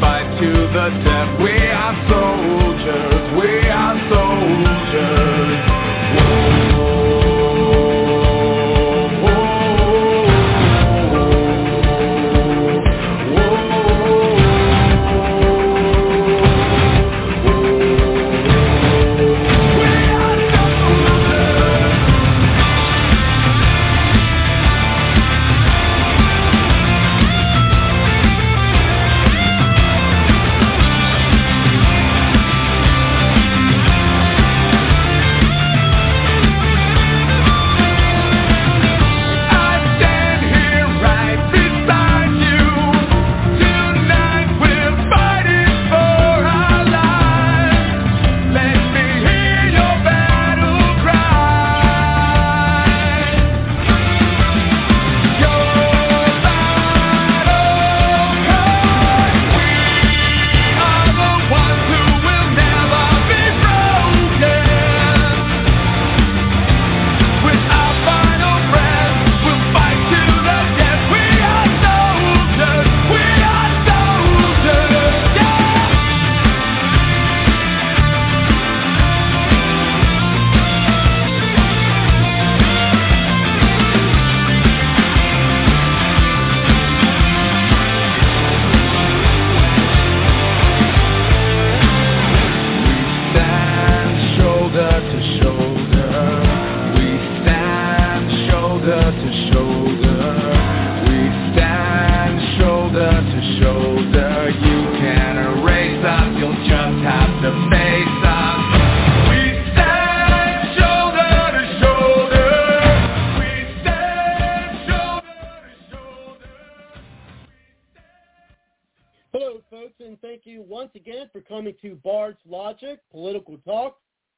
Fight to the death. We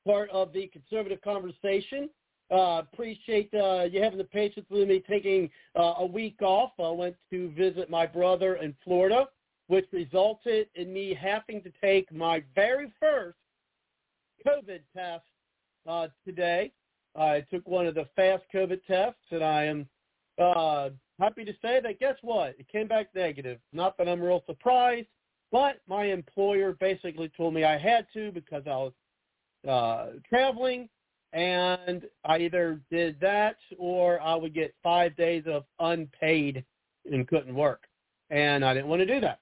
part of the conservative conversation. Uh, appreciate uh, you having the patience with me taking uh, a week off. I went to visit my brother in Florida, which resulted in me having to take my very first COVID test uh, today. I took one of the fast COVID tests, and I am uh, happy to say that guess what? It came back negative. Not that I'm real surprised, but my employer basically told me I had to because I was uh, traveling, and I either did that or I would get five days of unpaid and couldn't work, and I didn't want to do that.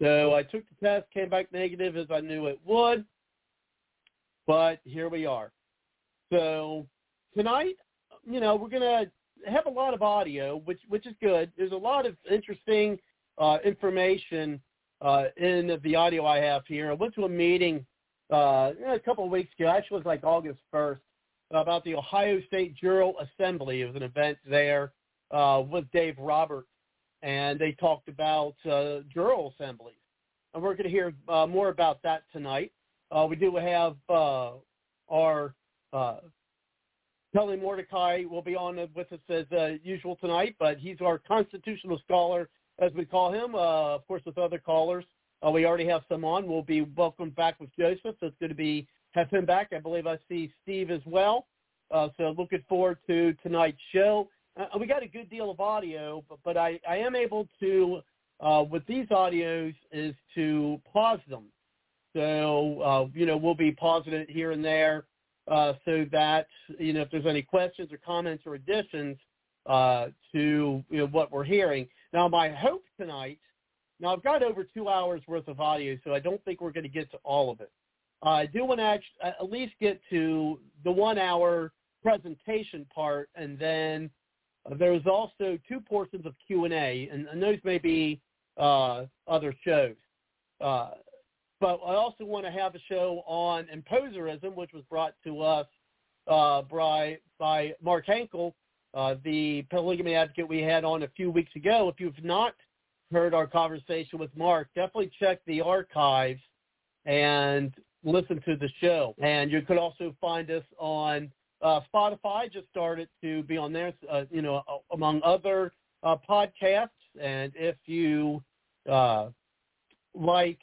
So I took the test, came back negative as I knew it would, but here we are. So tonight, you know, we're gonna have a lot of audio, which which is good. There's a lot of interesting uh, information uh, in the audio I have here. I went to a meeting uh, a couple of weeks ago. Actually, it was like August 1st about the Ohio State Jural Assembly. It was an event there uh, with Dave Roberts, and they talked about uh, jural assemblies. And we're going to hear uh, more about that tonight. Uh, we do have uh, our uh, Kelly Mordecai will be on with us as uh, usual tonight, but he's our constitutional scholar, as we call him, uh, of course, with other callers. Uh, we already have some on. We'll be welcomed back with Joseph, so it's going to be have him back. I believe I see Steve as well. Uh, so looking forward to tonight's show. Uh, we got a good deal of audio, but, but I, I am able to, uh, with these audios, is to pause them. So, uh, you know, we'll be pausing it here and there uh, so that, you know, if there's any questions or comments or additions uh, to you know, what we're hearing. Now, my hope tonight, now I've got over two hours worth of audio, so I don't think we're going to get to all of it. Uh, I do want to act- at least get to the one hour presentation part and then Uh, there's also two portions of Q&A, and, those may be uh, other shows. Uh, but I also want to have a show on imposerism, which was brought to us uh, by, by Mark Henkel, uh, the polygamy advocate we had on a few weeks ago. If you've not heard our conversation with Mark, definitely check the archives and listen to the show. And you could also find us on uh, Spotify. Just started to be on there, uh, you know, among other uh, podcasts. And if you uh, like,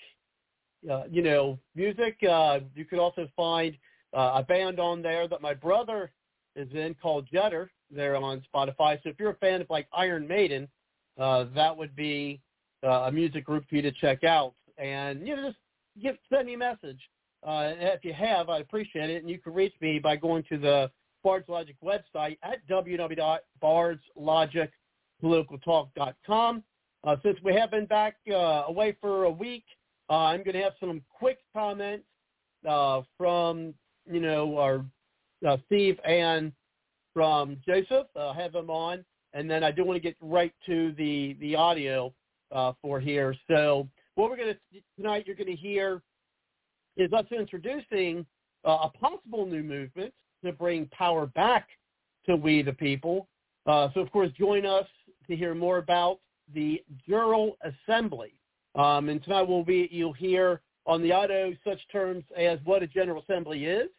uh, you know, music, uh, you could also find a band on there that my brother is in called Jetter. They're on Spotify. So if you're a fan of like Iron Maiden, uh, that would be uh, a music group for you to check out. And you know, just give, send me a message. Uh, if you have, I'd appreciate it. And you can reach me by going to the Bards Logic website at www.bardslogicpoliticaltalk.com. Uh, since we have been back uh, away for a week, uh, I'm going to have some quick comments uh, from, you know, our uh, Steve and from Joseph. Uh, have them on, and then I do want to get right to the the audio uh, for here. So what we're going to tonight, you're going to hear is us introducing uh, a possible new movement to bring power back to we the people. Uh, so of course, join us to hear more about the Jural Assembly. Um, and tonight we'll be you'll hear on the audio such terms as what a General Assembly is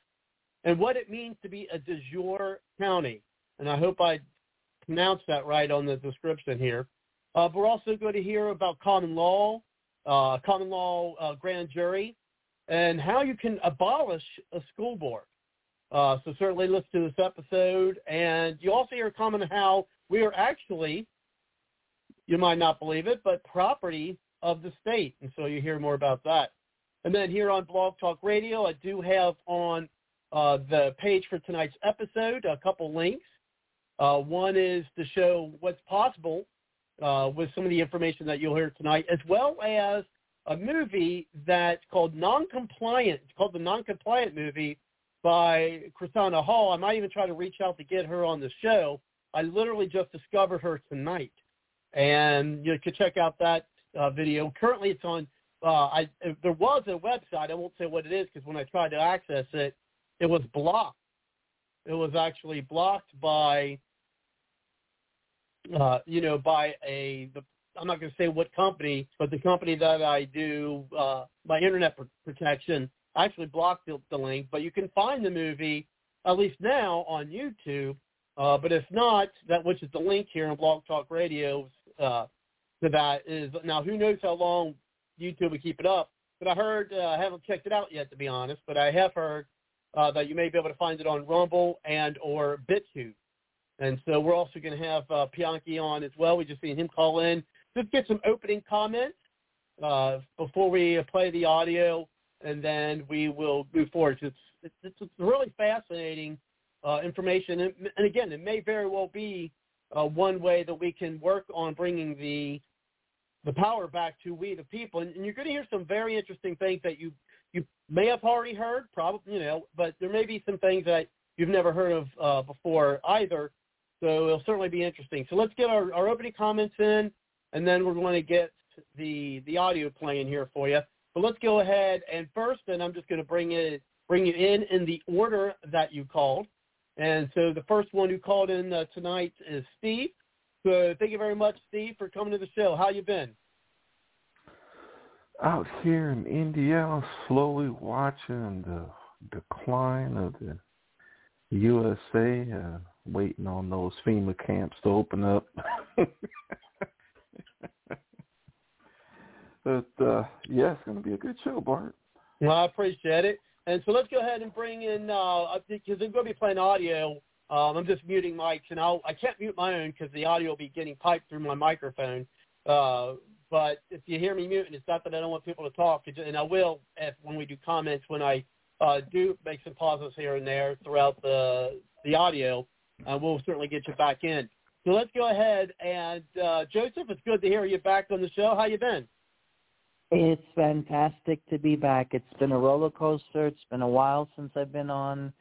and what it means to be a de jure county. And I hope I pronounced that right on the description here. Uh, we're also going to hear about common law, uh, common law uh, grand jury, and how you can abolish a school board. Uh, so certainly listen to this episode. And you also hear a comment how we are actually, you might not believe it, but property of the state. And so you hear more about that. And then here on Blog Talk Radio, I do have on uh, the page for tonight's episode a couple links. Uh, one is to show what's possible uh, with some of the information that you'll hear tonight, as well as a movie that's called Non-Compliant. It's called the Non-Compliant movie by Krissanne Hall. I might even try to reach out to get her on the show. I literally just discovered her tonight, and you can check out that uh, video. Currently, it's on. Uh, I there was a website. I won't say what it is because when I tried to access it, it was blocked. It was actually blocked by, uh, you know, by a the I'm not going to say what company, but the company that I do uh, my internet protection actually blocked the, the link. But you can find the movie at least now on YouTube. Uh, but if not, that which is the link here on Blog Talk Radio uh, to that is now. Who knows how long YouTube will keep it up? But I heard uh, I haven't checked it out yet to be honest. But I have heard uh, that you may be able to find it on Rumble and or Bitchute. And so we're also going to have uh, on as well. We just seen him call in just get some opening comments uh, before we play the audio, and then we will move forward. It's, it's, it's really fascinating uh, information, and, and, again, it may very well be uh, one way that we can work on bringing the the power back to we the people. And, and you're going to hear some very interesting things that you you may have already heard, probably you know, but there may be some things that you've never heard of uh, before either. So it'll certainly be interesting. So let's get our, our opening comments in and then we're going to get the the audio playing here for you. But let's go ahead and first, and I'm just going to bring it bring you in in the order that you called. And so the first one who called in uh, tonight is Steve. So thank you very much, Steve, for coming to the show. How you been? Out here in Indiana, slowly watching the decline of the USA, uh, waiting on those FEMA camps to open up. But uh, yeah, it's going to be a good show, Bart. Well, I appreciate it. And so let's go ahead and bring in uh, because I'm going to be playing audio. Um, I'm just muting mics, and I'll I can't mute my own because the audio will be getting piped through my microphone. Uh, but if you hear me muting, it's not that I don't want people to talk, and I will if, when we do comments when I uh, do make some pauses here and there throughout the the audio. Uh, we'll certainly get you back in. So let's go ahead and uh, Joseph, it's good to hear you back on the show. How you been? It's fantastic to be back. It's been a roller coaster. It's been a while since I've been on,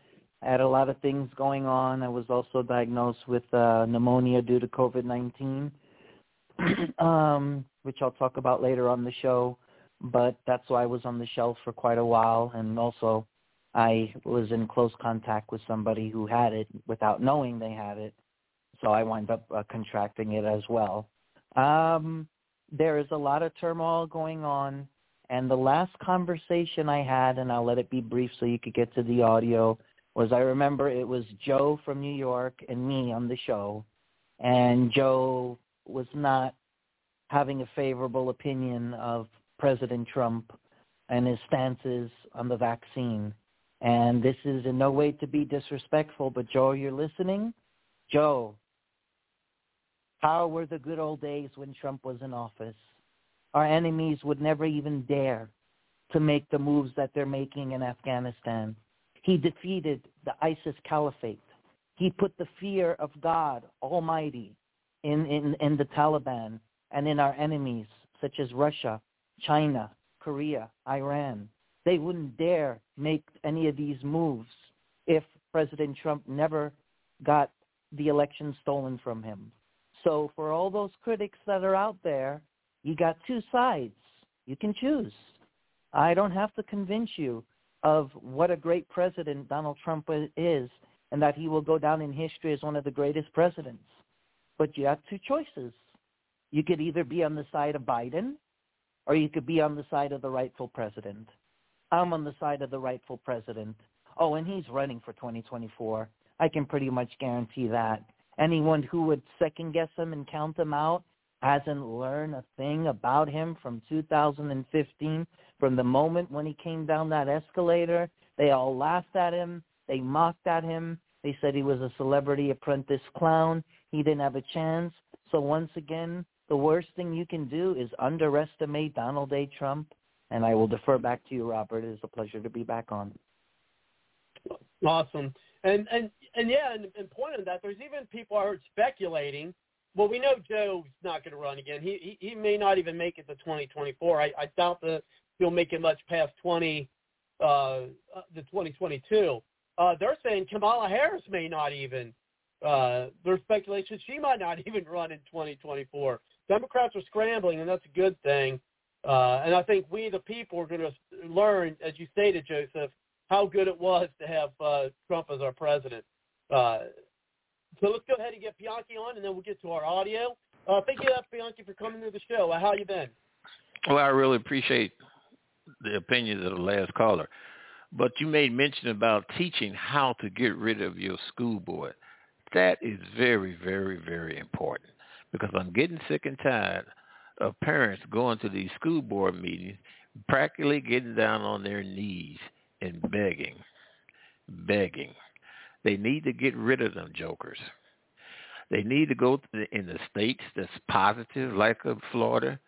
I had a lot of things going on. I was also diagnosed with uh, pneumonia due to COVID-19, um, which I'll talk about later on the show. But that's why I was on the shelf for quite a while, and also I was in close contact with somebody who had it without knowing they had it, so I wound up uh, contracting it as well. Um, there is a lot of turmoil going on, and the last conversation I had, and I'll let it be brief so you could get to the audio, was I remember it was Joe from New York and me on the show, and Joe was not having a favorable opinion of President Trump and his stances on the vaccine. And this is in no way to be disrespectful, but Joe, you're listening? Joe, how were the good old days when Trump was in office? Our enemies would never even dare to make the moves that they're making in Afghanistan. He defeated the ISIS caliphate. He put the fear of God Almighty in, in, in the Taliban and in our enemies such as Russia, China, Korea, Iran. They wouldn't dare make any of these moves if President Trump never got the election stolen from him. So for all those critics that are out there, you got two sides. You can choose. I don't have to convince you of what a great president Donald Trump is and that he will go down in history as one of the greatest presidents. But you have two choices. You could either be on the side of Biden or you could be on the side of the rightful president. I'm on the side of the rightful president. Oh, and he's running for 2024. I can pretty much guarantee that. Anyone who would second guess him and count him out hasn't learned a thing about him from 2015 from the moment when he came down that escalator, they all laughed at him. They mocked at him. They said he was a celebrity apprentice clown. He didn't have a chance. So once again, the worst thing you can do is underestimate Donald J. Trump. And I will defer back to you, Robert. It is a pleasure to be back on. Awesome. And and and yeah, and, and point on that, there's even people are speculating. Well, we know Joe's not going to run again. He, he he may not even make it to 2024. I, I doubt that he'll make it much past 20, uh, uh the 2022. Uh, they're saying Kamala Harris may not even. Uh, there's speculation she might not even run in 2024. Democrats are scrambling, and that's a good thing. Uh, and I think we, the people, are going to learn, as you stated, Joseph, how good it was to have uh, Trump as our president. Uh, so let's go ahead and get Bianchi on, and then we'll get to our audio. Uh, thank you, Bianchi, for coming to the show. How you been? Well, I really appreciate the opinions of the last caller. But you made mention about teaching how to get rid of your school board. That is very, very, very important because I'm getting sick and tired of parents going to these school board meetings, practically getting down on their knees and begging, begging. They need to get rid of them jokers. They need to go to the, in the states that's positive, like Florida,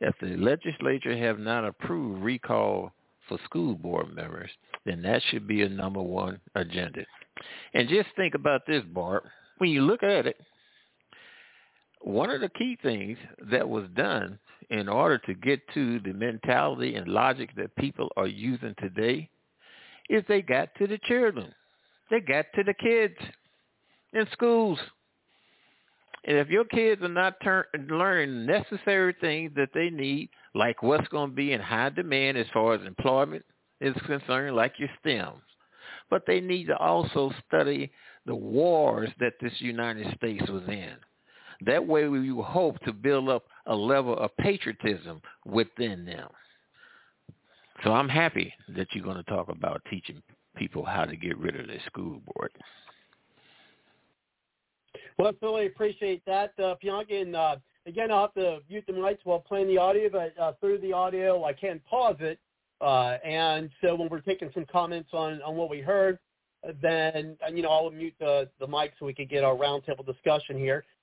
if the legislature have not approved recall for school board members, then that should be a number one agenda. And just think about this, Bart. When you look at it, one of the key things that was done in order to get to the mentality and logic that people are using today is they got to the children. They got to the kids in schools. And if your kids are not turn, learning necessary things that they need, like what's going to be in high demand as far as employment is concerned, like your STEMs, but they need to also study the wars that this United States was in. That way we hope to build up a level of patriotism within them. So I'm happy that you're going to talk about teaching people how to get rid of their school board. Well, I really appreciate that, uh, Bianchi. And uh, again, I'll have to mute the mics while playing the audio, but uh, through the audio, I can pause it. Uh, and so when we're taking some comments on, on what we heard, then, you know, I'll mute the, the mic so we can get our roundtable discussion here.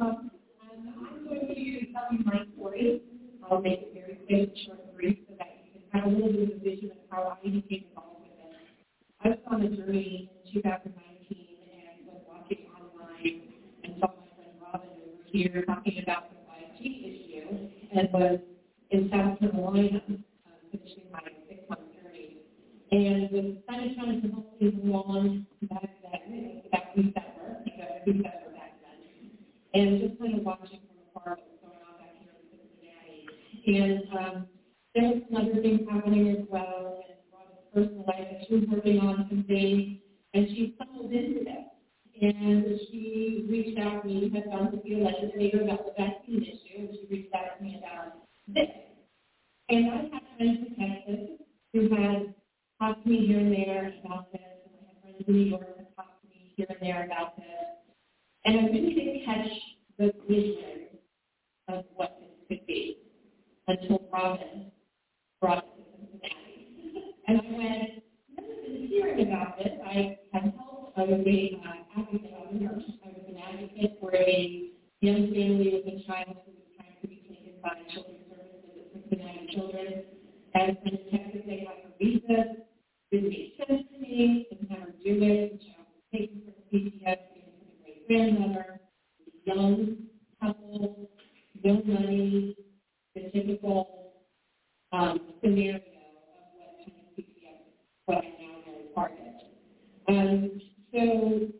Um, I'm going to tell you my story. I'll make it very quick, short, and brief so that you can have a little bit of a vision of how I became involved with it. I was on a journey in 2019 and was watching online and saw my friend Robin over here talking about the 5G issue and was in South Carolina uh, finishing my six-month journey. And was kind of trying to hold people on that, that, that week that worked because I think and just kind of watching from afar what was going on back here in Cincinnati. And um, there was some other things happening as well, and Robin's personal life, and she was working on some things, and she stumbled into this. And she reached out to me, had gone to be a legislator about the vaccine issue, and she reached out to me about this. And I had friends in Texas who had talked to me here and there about this, and I had friends in New York that talked to me here and there about this. And I really didn't catch the vision of what this could be until Robin brought it to Cincinnati. And I went, I've been hearing about this. I had helped. I was a uh, advocate. I was. I was an advocate for a young family with a child who was trying to be taken by children's services at Cincinnati Children. As in Texas, they have a visa. Didn't make sense to me. Didn't have do it. The child was taken from PTS, given to the great grandmother. Young couple, no money, the typical um, scenario of what PTS, what I now know is target. Um, so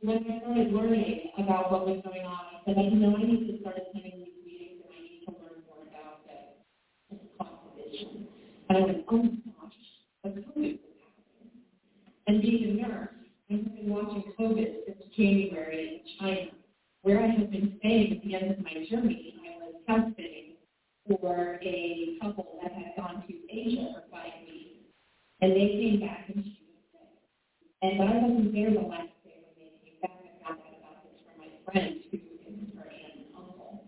when I started learning about what was going on, I said, I know I need to start attending these meetings and I need to learn more about this cost vision. And I went, oh my gosh, the COVID was happening. And being a nurse, I have been watching COVID since January in China, where I have been staying at the end of my journey. I was house sitting for a couple that had gone to Asia for five weeks, and they came back and she was sick. And I wasn't there the last day when they came back. I found out about this from my friend who is her aunt and uncle.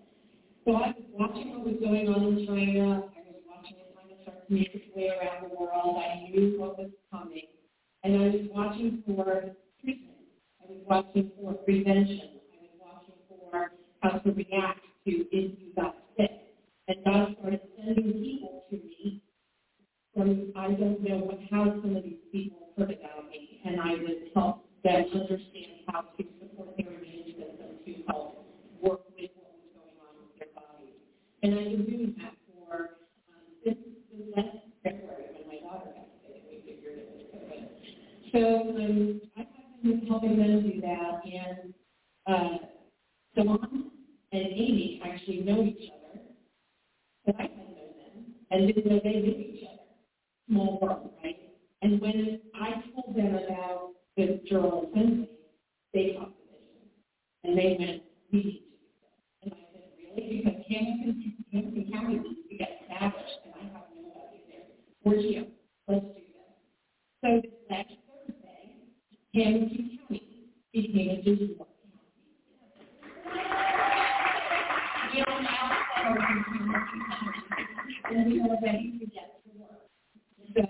So I was watching what was going on in China. I was watching it kind of start to make its way around the world. I knew what was coming. And I was watching for treatment. I was watching for prevention. I was watching for how to react to if you got sick. And God started sending people to me from I don't know what, how some of these people heard about me, and I would help them understand how to support their immune system to help work with what was going on with their bodies. And I've been doing that for um, this this last February when my daughter got sick, and we figured it was COVID. So um, I have been helping them do that, and uh, Dawn and Amy actually know each other. But I didn't know them and didn't know they knew each other. Small world, right? And when I told them about the jural assembly, they talked to vision. And they went, we need to do this. And I said, really? Because Hamilton, Hamilton County needs to get established, and I have nobody there. We're here. Let's do this. So this next Hamilton County became a de jure and we are ready to get to work. So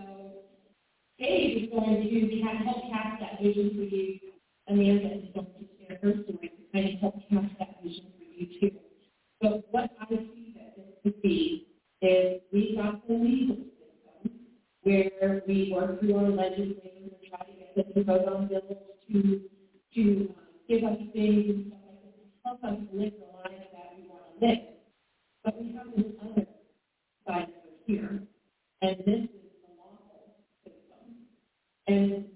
Dave is going to have help cast that vision for you. Amanda is going to share her story to of help cast that vision for you too. But what I see that this could be is we got the legal system where we work through our legislators them to vote on bills to to give us things and stuff like that us live the lives that we want to live. But we have this other side it here, and this is the lawful system. And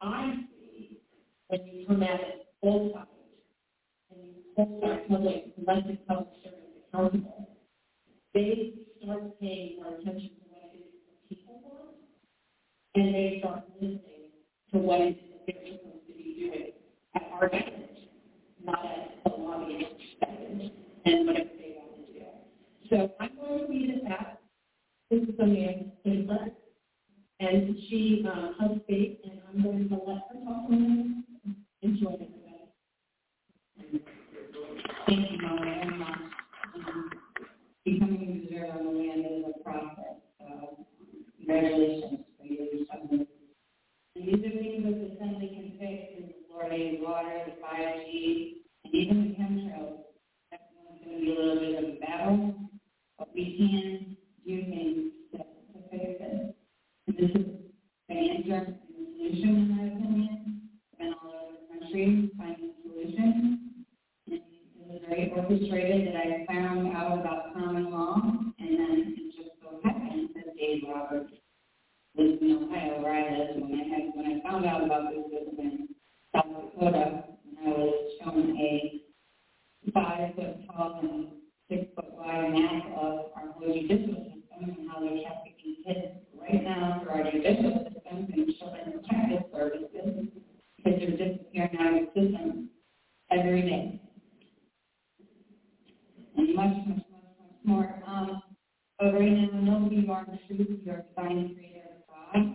I see when you come at it both sides, and you hold our public, elected public servants accountable, they start paying more attention to what it is the people want, and they start listening to what it is they're supposed to be doing at our government, not at the lobbyist perspective, and whatever they want to do. So I'm going to read it out. This is Amanda Stabler, and she uh, helps Faith, and I'm going to let her talk a minute. Enjoy everybody. Thank you, Mama, very much. Um, Becoming a reserve on the land is a process, so congratulations for you. These are things that the Assembly can fix through the fluoridated water, the 5G, and even the chemtrails. That's going to be a little bit of a battle, but we can do things to, fix it. And this is an answer and a solution, in my opinion. And all over the country finding solutions. And it was very orchestrated that I found out about common law, and then it just so happened that Dave Roberts lives in Ohio where I live. When I had when I found out about this, was in South Dakota, and I was shown a five foot tall and six foot wide map of our whole judicial system and how they're trafficking kids right now through our judicial system and children protective services because they're disappearing out of the system every day. And much, much, much, much more. Um, but right now, no, you are the truth. You're a divine of God.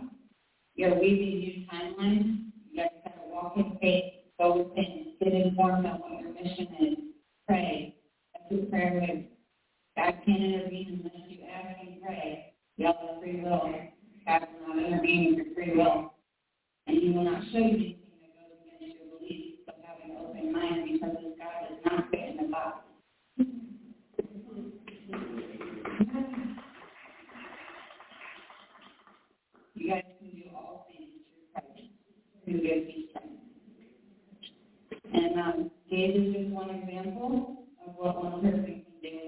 You're weaving new timelines. You guys got to walk in faith, go within, get informed on what your mission is, pray. That's what prayer is. God can't intervene unless you ask and pray. All have free will. God will not intervene with your free will. And he will not show you anything that goes against your beliefs. So have an open mind because this God does not fit in the box. You guys can do all things through Christ strength. And um, Dave is just one example of what one person can do.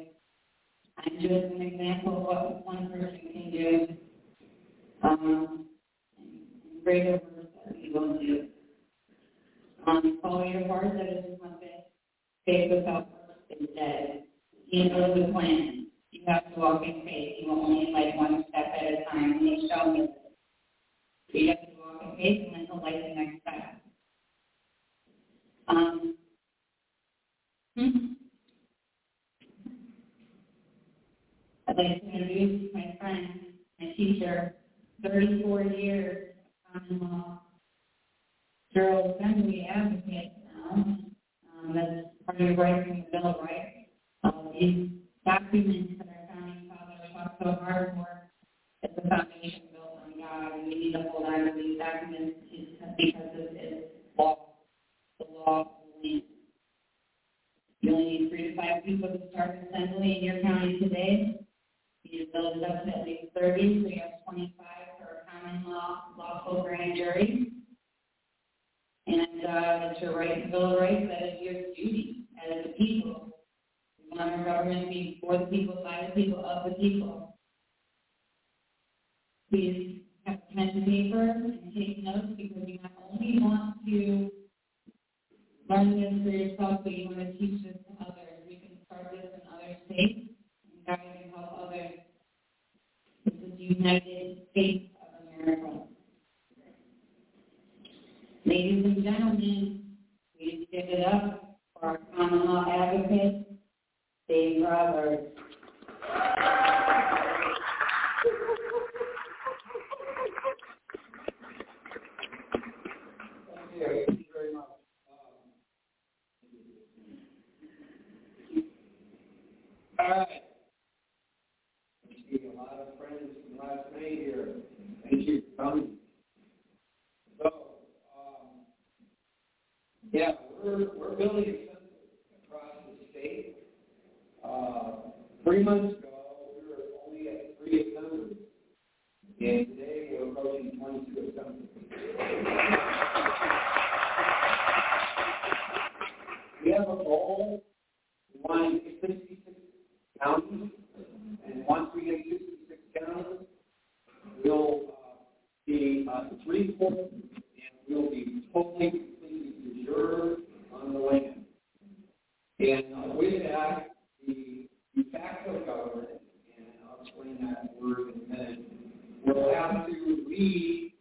I'm just an example of what one person can do. Um, and greater works that we will do. Um, follow your heart, that is nothing. Faith without works is dead. He knows the plan. You have to walk in faith. You will only like one step at a time. And he this. So you have faith and then he'll light the next step. Um, hmm. I'd like to introduce my friend, my teacher, 34 years of common law, General Assembly advocate now. Um, that's part of right the Bill of Rights. Um, these documents that our founding fathers fought so hard for, it's a foundation built on God, and we need to hold on to these documents because it is law, the law of land. You only need three to five people to start assembly in your county today. You build it up to at least 30, so you have 25 for a common law lawful grand jury. And uh, it's your right to Bill of Rights. That is your duty as the people. We want our government to be for the people, by the people, of the people. Please pen and paper and take notes because you not only want to learn this for yourself, but you want to teach this to others. We can start this in other states and guide and help others. This is the United States of America. Ladies and gentlemen, please give it up for our common law advocate, Dave Roberts. Thank you very much. Um, All right. See a lot of friends from last night here. Thank you for coming. So, um, yeah, we're, we're building a census across the state. Uh, three months ago, we were only at three assemblies. And today, we're approaching 22 assemblies. We have a goal, we want to get 66 counties, and once we get 66 counties, we'll uh, be uh, three quarters, and we'll be totally, completely on the land. And uh, with that, de facto government, and I'll explain that word in a minute, will have to lead,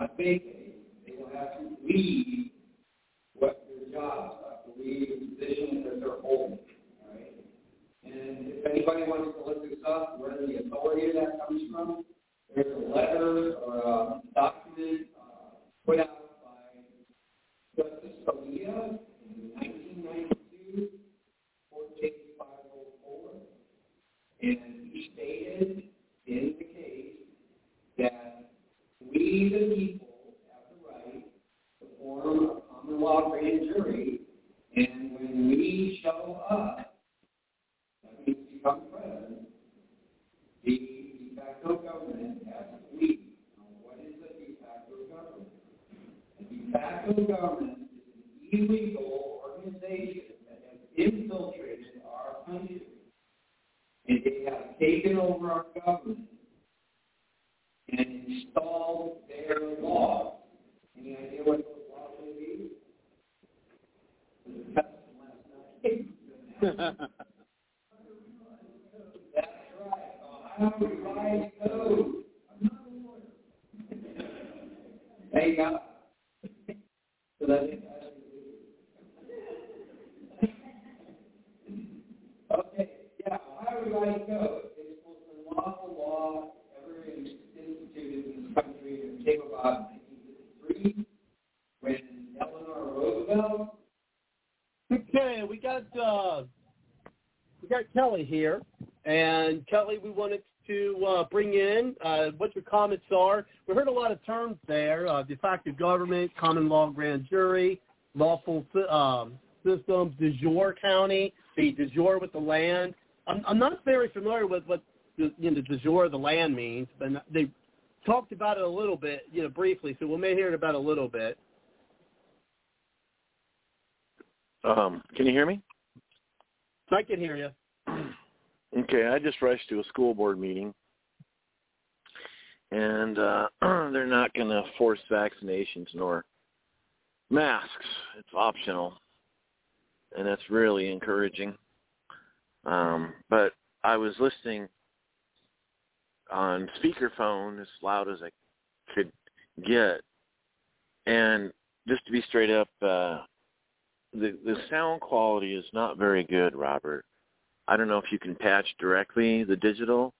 not vacate, they will have to lead what their jobs are, to lead the positions that they're holding, right? And if anybody wants to look this up, where the authority of that comes from, there's a letter or a document uh, put out by Justice Scalia in 1992, court case 504, and he stated in the case that we, the people, have the right to form a common law grand jury, and when we show up, that means become president, the de facto government has to lead. Now, what is a de facto government? A de facto government is an illegal organization that has infiltrated our country. And they have taken over our government and installed their laws. Any idea what those laws may be? That's right. Ohio Revised Code. Thank God. So that is Okay, yeah, Ohio Revised Code. It's the most unlawful law ever instituted in this country. It about in 1953 when Eleanor Roosevelt. Okay, we got uh, we got Kelly here, and Kelly, we wanted to uh, bring in uh, what your comments are. We heard a lot of terms there: uh, de facto government, common law grand jury, lawful um, systems, de jure county, the de jure with the land. I'm, I'm not very familiar with what the, you know, the de jure of the land means, but they talked about it a little bit, you know, briefly. So we may hear it about a little bit. Um, can you hear me? I can hear you. Okay, I just rushed to a school board meeting, and uh, they're not going to force vaccinations nor masks. It's optional, and that's really encouraging. Um, but I was listening on speakerphone as loud as I could get, and just to be straight up, uh, the the sound quality is not very good, Robert. I don't know if you can patch directly the digital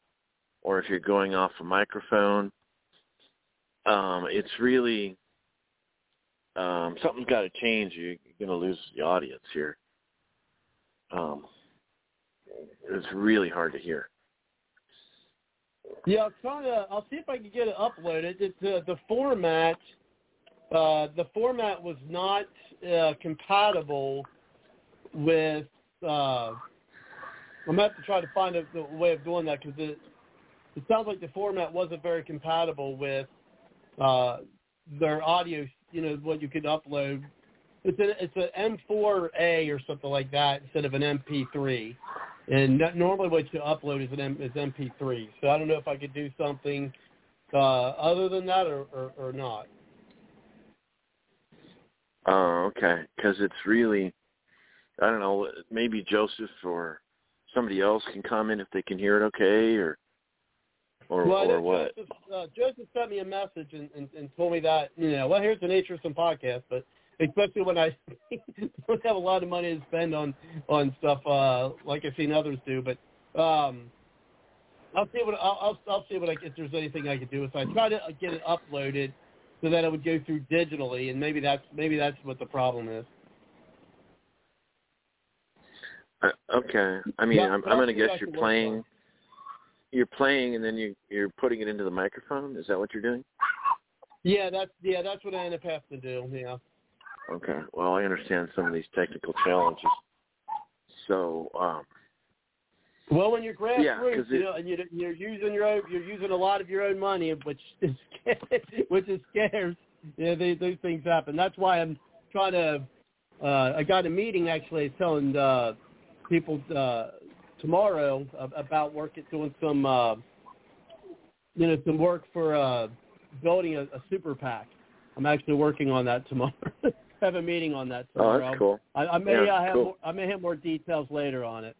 or if you're going off a microphone. Um, it's really um, something's got to change. You're going to lose the audience here. Um, it's really hard to hear. Yeah, I'll try to. I'll see if I can get it uploaded. It's uh, the format. Uh, the format was not uh, compatible with uh, I'm have to try to find a, a way of doing that because it it sounds like the format wasn't very compatible with uh, their audio. You know what you could upload. It's a it's an M4A or something like that instead of an MP3. And normally what you upload is an M, is MP3. So I don't know if I could do something uh, other than that or, or, or not. Oh, okay. Because it's really, I don't know, maybe Joseph or somebody else can comment if they can hear it okay or or, well, or what? Joseph, uh, Joseph sent me a message and, and, and told me that you know, well, here's the nature of some podcasts, but especially when I don't have a lot of money to spend on on stuff uh, like I've seen others do. But um, I'll see what I'll, I'll I'll see what I, if there's anything I can do. So I try to get it uploaded so that it would go through digitally, and maybe that's maybe that's what the problem is. Uh, okay. I mean, Yeah, I'm, I'm going to guess you're playing. You're playing, and then you you're putting it into the microphone. Is that what you're doing? Yeah, that's yeah, that's what I end up having to do. Yeah. Okay. Well, I understand some of these technical challenges. So, um, Well, when you're grassroots, Yeah, 'cause you it- know, and you're, you're using your own, you're using a lot of your own money, which is which is scarce. Yeah, they, those things happen. That's why I'm trying to. Uh, I got a meeting actually telling uh, people uh, tomorrow ab- about working doing some, uh, you know, some work for uh, building a, a super PAC. I'm actually working on that tomorrow. Have a meeting on that oh, that's cool. I, I may Yeah, uh, have cool. more, I may have more details later on it.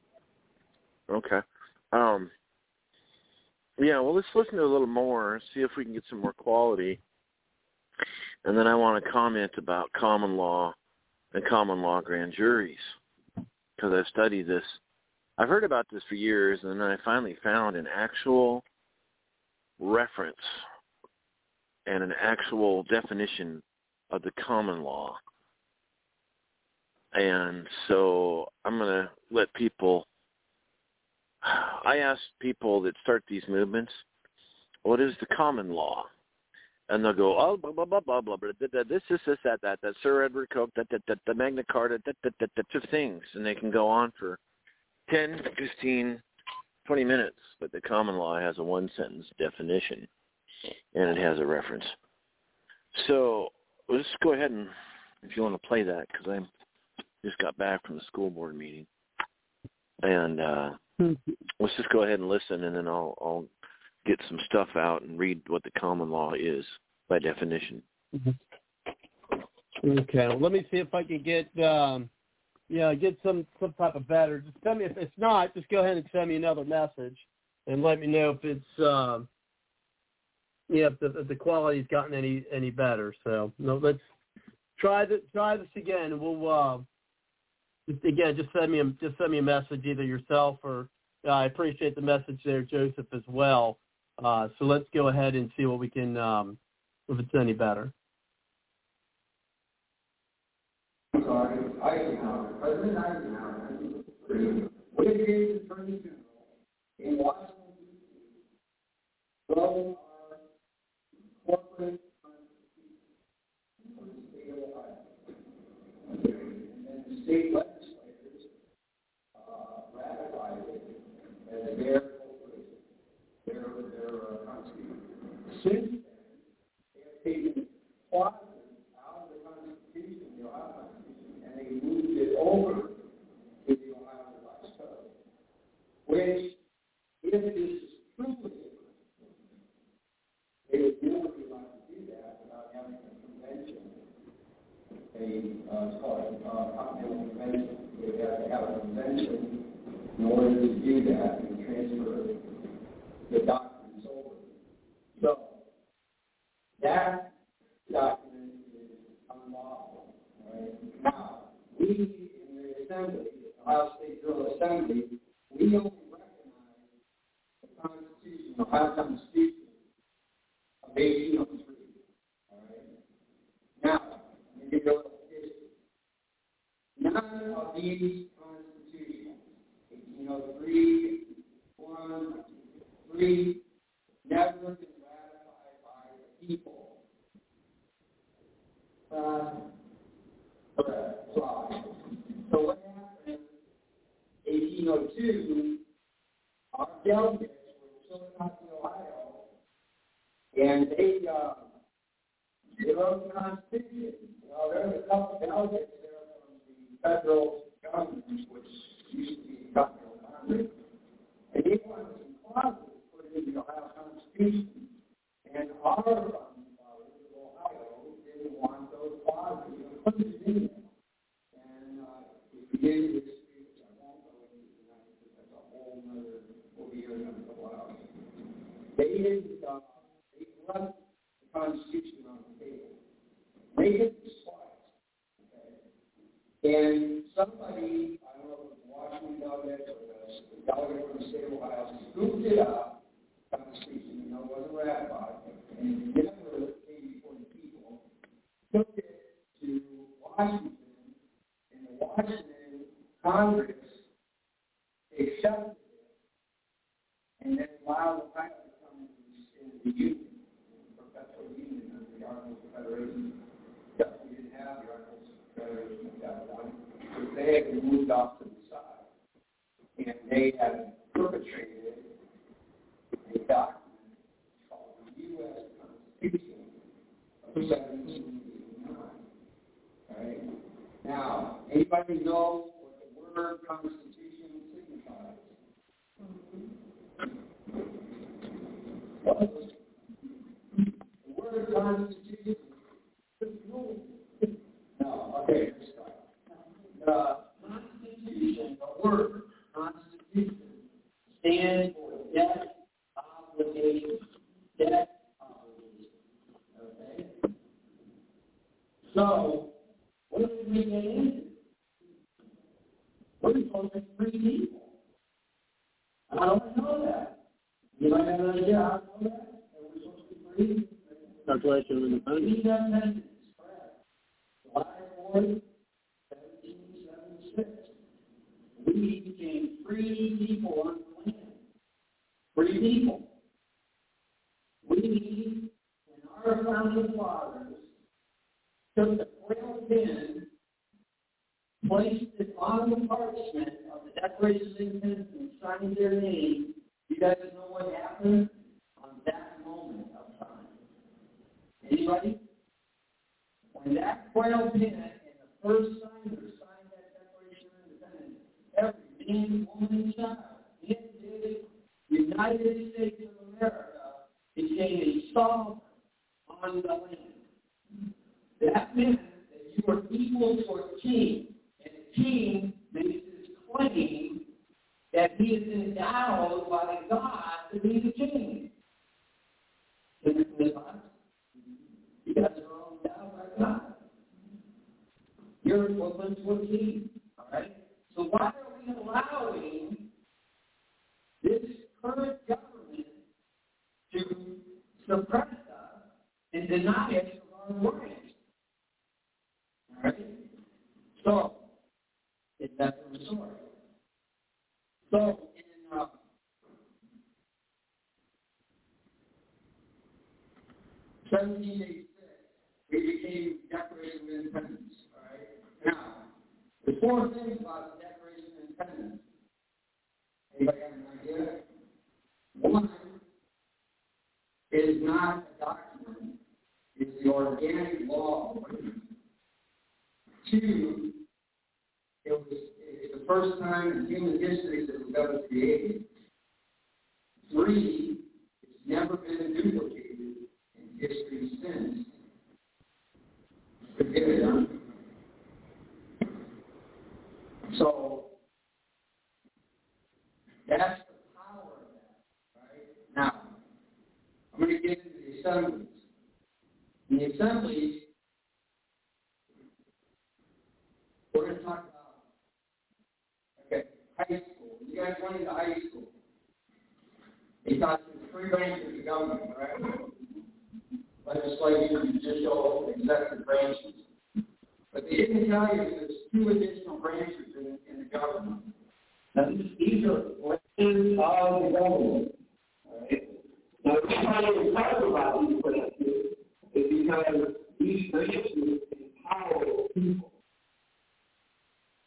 Okay. Um, yeah. Well, let's listen to a little more. See if we can get some more quality. And then I want to comment about common law and common law grand juries because I've studied this. I've heard about this for years, and then I finally found an actual reference and an actual definition of the common law. And so I'm going to let people I ask people that start these movements, what is the common law? And they'll go, oh, blah, blah, blah, blah, blah, blah, blah, this, this, this, that, that, that, Sir Edward Coke, that, that, that, the Magna Carta, that, that, that, that, things. And they can go on for 10, 15, 20 minutes. But the common law has a one-sentence definition, and it has a reference. So let's go ahead and, if you want to play that, because I'm just got back from the school board meeting, and uh, Hmm. let's just go ahead and listen, and then I'll I'll get some stuff out and read what the common law is by definition. Okay, well, let me see if I can get um, yeah, get some some type of better. Just send me if it's not, just go ahead and send me another message and let me know if it's um, yeah, if the if the quality's gotten any any better. So no, let's try the try this again. We'll uh, again just send me a just send me a message either yourself or uh, I appreciate the message there, Joseph, as well. Uh, so let's go ahead and see what we can um, if it's any better. Sorry, President with his attorney general in Washington, our corporate the state of Ohio. And then the state legislators uh, ratified it as their corporate, their, their uh, constitution. Have taken out of the Constitution, Ohio Constitution, and they moved it over to the Ohio Revised Code, which, if this is truly they would never be allowed to do that without having a convention, a, uh, called uh, convention. They would to have in order to do that and transfer the over. So, that document is unlawful, right? Now, we in the Assembly, the Ohio State General Assembly, we only recognize the Constitution, the Ohio Constitution of 1803, all right? Now, give you a little history. None of these constitutions, 1803, 1, 3, never been ratified by the people. Uh, okay, fine. So what happened, in 1802, our delegates were in Ohio, and they, uh, they wrote the Constitution. Well, there was a couple delegates there from the federal government, which used to be the Continental Congress, and they wanted some clauses put in the Ohio Constitution. And our Ohio didn't want those them. And uh, get this, which I won't go into tonight, because that's a whole nother, we'll here in a couple hours. They didn't, they left the Constitution on the table. They did twice. Okay? And somebody, I don't know if it was Washington delegate or the delegate from the state of Ohio, scooped it up, Constitution, you know, wasn't ratified, and it never came before the people, took it to Washington, and the Washington Congress accepted it, and then allowed Ohio to come into the Union, the perpetual Union under the Articles of Federation. Yes, we didn't have the Articles of Federation at that point, because they had moved off to the side, and they had perpetrated a document called the U.S. Constitution of 1789. Now, anybody know what the word Constitution signifies? The word Constitution no, okay, let's start. The Constitution, the word Constitution, stands for debt obligation. Debt obligation. Okay? So, what did we into? We're supposed to free people. I don't know that. You might have an idea how to know that? We're supposed to be free? Declaration of Independence. Independence, correct. July fourth, seventeen seventy-six. We became free people on the land. Free people. We, and our founding fathers, took the quill pen, placed it on the parchment of the Declaration of Independence and signed their name. You guys know what happened on that moment of time? Anybody? When that quill pen and the first signer signed that Declaration of Independence, every man, woman, child. In the United States of America became a sovereign on the land. That meant you are equal to a king, and a king makes his claim that he is endowed by God to be the king. You guys are all endowed by God. You're equivalent to a king. All right? So why are we allowing this current government to suppress us and deny us our rights? Right? So, it's that story. So, in uh, seventeen eighty six, we became Declaration of Independence. All right. Now, there's four things about the Declaration of Independence. Anybody have an idea? One is not a document; it's the organic law. Two, it was it's the first time in human history that was ever created. Three, it's never been duplicated in history since. Forget it. So that's the power of that, right? Now, I'm going to get into the assemblies. In the assemblies, we're going to talk about okay, high school. You guys went into high school. They taught you three branches of government, right? Legislature, judicial, executive branches. But they didn't tell you there's two additional branches in, in the government. Now, these are branches of the government. Right? Now, the reason I didn't talk about these branches is because these branches empower people.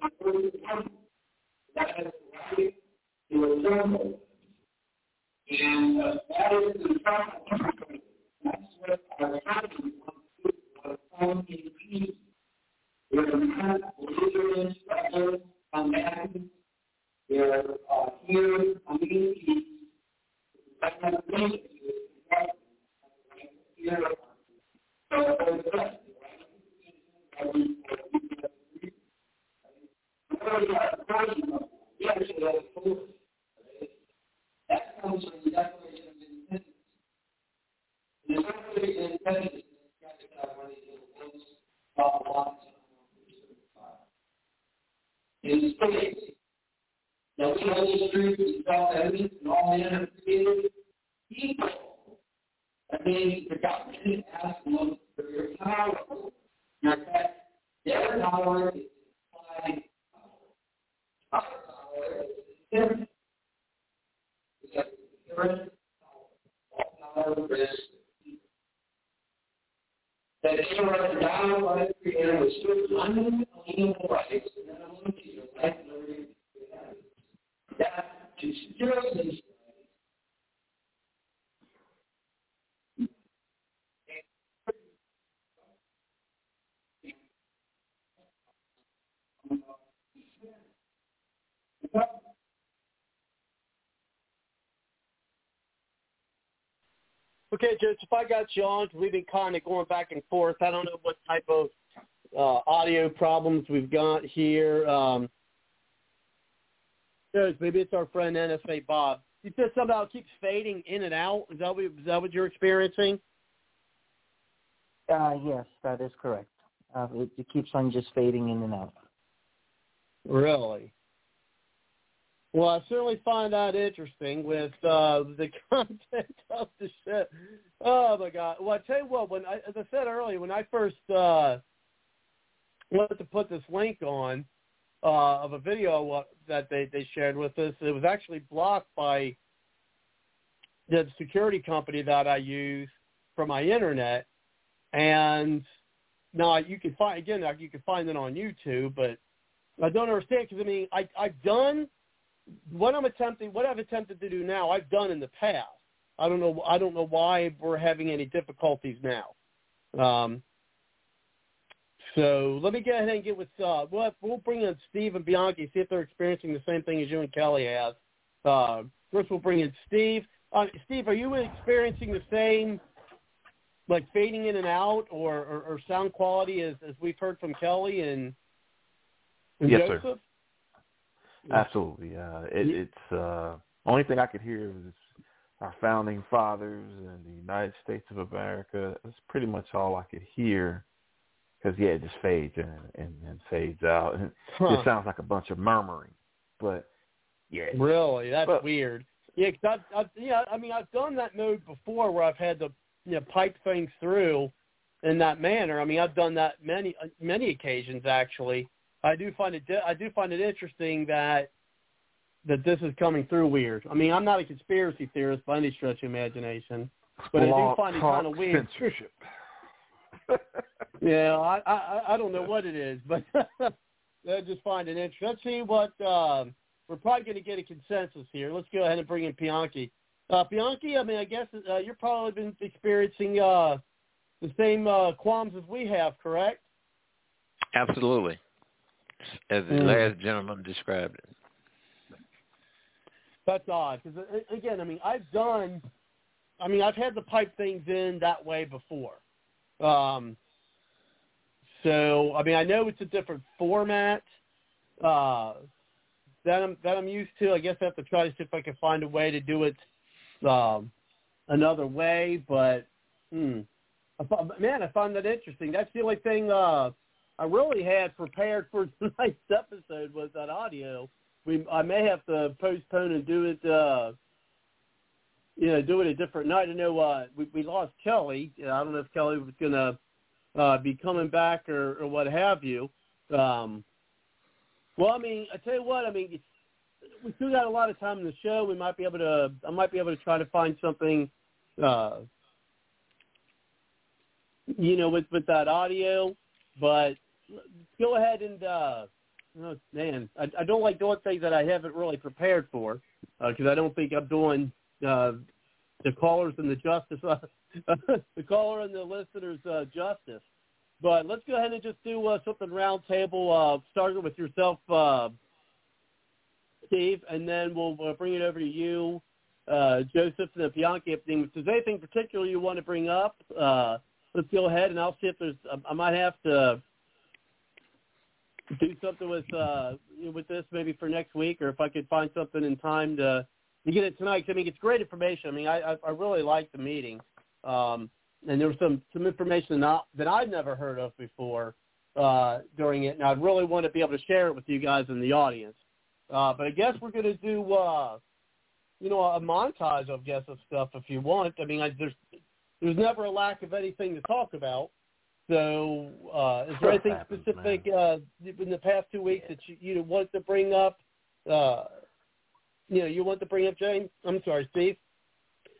first grade, that is to assemble. And that is the problem. That's what our country wants to do, in peace. They're not belligerent, rebels, combatants. They're uh, here coming peace. That's not the nation. Here, so for the right? Yes, that comes from the Declaration of Independence. The Declaration of Independence is got to one of these little books called Lots in the states that we hold the truth and self-evident and all men are created equal. That means the government asks them for your power. Now, that their power is applied power. Our power is different. Because different power is that they are endowed by the Creator with certain unalienable rights and unlimited life, liberty, and happiness. That to secure these Okay, Judge, if I got you on, we've been kind of going back and forth. I don't know what type of uh, audio problems we've got here. Um, maybe it's our friend NFA Bob. He said somehow it keeps fading in and out. Is that what, is that what you're experiencing? Uh, yes, that is correct. Uh, it, it keeps on just fading in and out. Really? Well, I certainly find that interesting with uh, the content of the shit. Oh my god! Well, I tell you what, when I, as I said earlier, when I first uh, wanted to put this link on, uh, of a video that they they shared with us. It was actually blocked by the security company that I use for my internet, and now you can find again you can find it on YouTube, but I don't understand because I mean I I've done what I'm attempting what I've attempted to do now I've done in the past. I don't know I don't know why we're having any difficulties now. Um, so let me go ahead and get with uh, we'll, we'll bring in Steve and Bianchi see if they're experiencing the same thing as you and Kelly have. Uh, first, we'll bring in Steve. Uh, Steve, are you experiencing the same like fading in and out or, or, or sound quality as, as we've heard from Kelly and, and yes, Joseph? Sir. Absolutely. Uh, it, it's uh, only thing I could hear was our founding fathers and the United States of America. That's pretty much all I could hear. Because yeah, it just fades in and, and fades out, and huh. it sounds like a bunch of murmuring. But yeah, really, that's but, weird. Yeah, cause I've, I've, yeah, I mean, I've done that mode before where I've had to you know pipe things through in that manner. I mean, I've done that many many occasions actually. I do find it I do find it interesting that that this is coming through weird. I mean, I'm not a conspiracy theorist by any stretch of imagination, but I do find it kind of weird. Censorship. yeah, I, I I don't know what it is, but I just find it interesting. Let's see what uh, we're probably going to get a consensus here. Let's go ahead and bring in Bianchi. Uh, Bianchi, I mean, I guess uh, you've probably been experiencing uh, the same uh, qualms as we have, correct? Absolutely, as the mm. last gentleman described it. That's odd because again, I mean, I've done, I mean, I've had to pipe things in that way before. Um, so I mean, I know it's a different format uh, that I'm that I'm used to. I guess I have to try to see if I can find a way to do it um, another way. But hmm, I, man, I found that interesting. That's the only thing uh, I really had prepared for tonight's episode was that audio we I may have to postpone and do it. Uh, you know, do it a different night. I know uh, we we lost Kelly. I don't know if Kelly was gonna uh, be coming back or, or what have you. Um, well, I mean, I tell you what. I mean, it's, we still got a lot of time in the show. We might be able to. I might be able to try to find something. Uh, you know, with with that audio, but go ahead and uh, oh, man, I, I don't like doing things that I haven't really prepared for because uh, I don't think I'm doing uh, the callers and the justice, uh, the caller and the listeners uh, justice. But let's go ahead and just do uh, something roundtable, uh, starting with yourself, uh, Steve, and then we'll uh, bring it over to you, uh, Joseph, and then Bianchi. If there's anything particular you want to bring up, uh, let's go ahead, and I'll see if there's. I might have to do something with uh, with this maybe for next week, or if I could find something in time to to get it tonight. I mean, it's great information. I mean, I I, I really liked the meeting, um, and there was some some information not, that I'd never heard of before uh, during it, and I'd really want to be able to share it with you guys in the audience. Uh, but I guess we're going to do, uh, you know, a montage, of guess, of stuff if you want. I mean, I, there's there's never a lack of anything to talk about. So, uh, is there anything happens, specific uh, in the past two weeks that you, you want to bring up? Uh, you know, you want to bring up James? I'm sorry, Steve.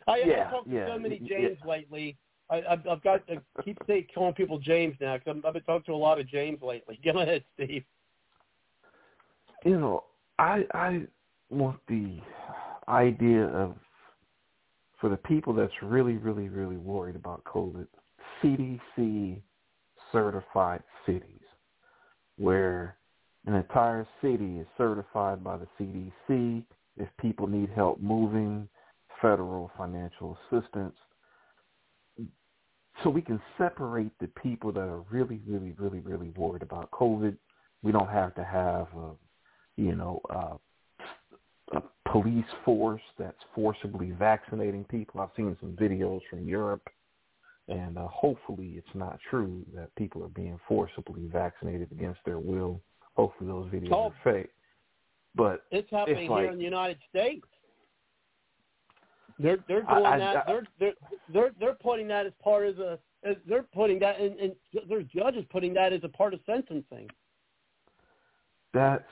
I, yeah, I've talked to so many yeah. James lately. I, I've, I've got to keep saying, calling people James now because I've been talking to a lot of James lately. Go ahead, Steve. You know, I I want the idea of for the people that's really, really, really worried about COVID, CDC certified cities where an entire city is certified by the CDC. If people need help moving, federal financial assistance. So we can separate the people that are really, really, really, really worried about COVID. We don't have to have, a, you know, a, a police force that's forcibly vaccinating people. I've seen some videos from Europe and uh, hopefully it's not true that people are being forcibly vaccinated against their will. Hopefully those videos oh, are fake. But it's happening it's like, here in the United States. They're they're doing I, that. I, they're they're they're they're putting that as part of the. As they're putting that, and, and there's judges putting that as a part of sentencing. that's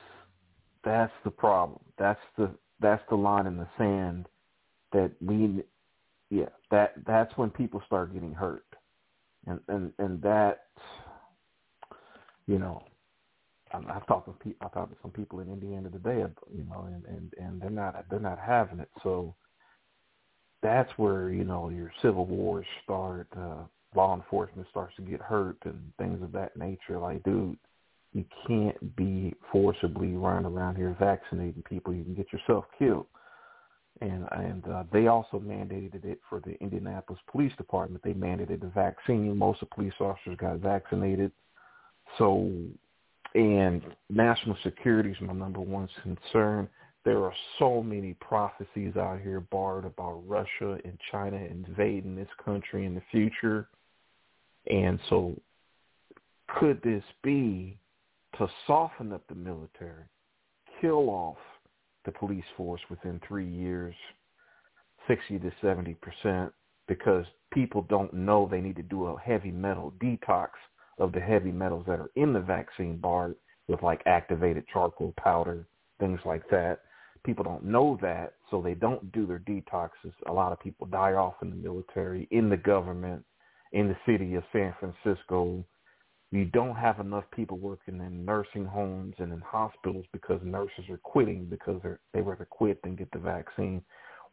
that's the problem. That's the that's the line in the sand that we yeah that that's when people start getting hurt and and and that you know I've talked to people. I talked to some people in Indiana today, you know, and and and they're not they're not having it. So that's where you know your civil wars start. Uh, law enforcement starts to get hurt and things of that nature. Like, dude, you can't be forcibly running around here vaccinating people. You can get yourself killed. And and uh, they also mandated it for the Indianapolis Police Department. They mandated the vaccine. Most of the police officers got vaccinated. So, and national security is my number one concern. There are so many prophecies out here, Bard, about Russia and China invading this country in the future. And so could this be to soften up the military, kill off the police force within three years, 60 to 70 percent, because people don't know they need to do a heavy metal detox of the heavy metals that are in the vaccine bar with like activated charcoal powder, things like that. People don't know that, so they don't do their detoxes. A lot of people die off in the military, in the government, in the city of San Francisco, you don't have enough people working in nursing homes and in hospitals because nurses are quitting because they're, they rather quit than get the vaccine.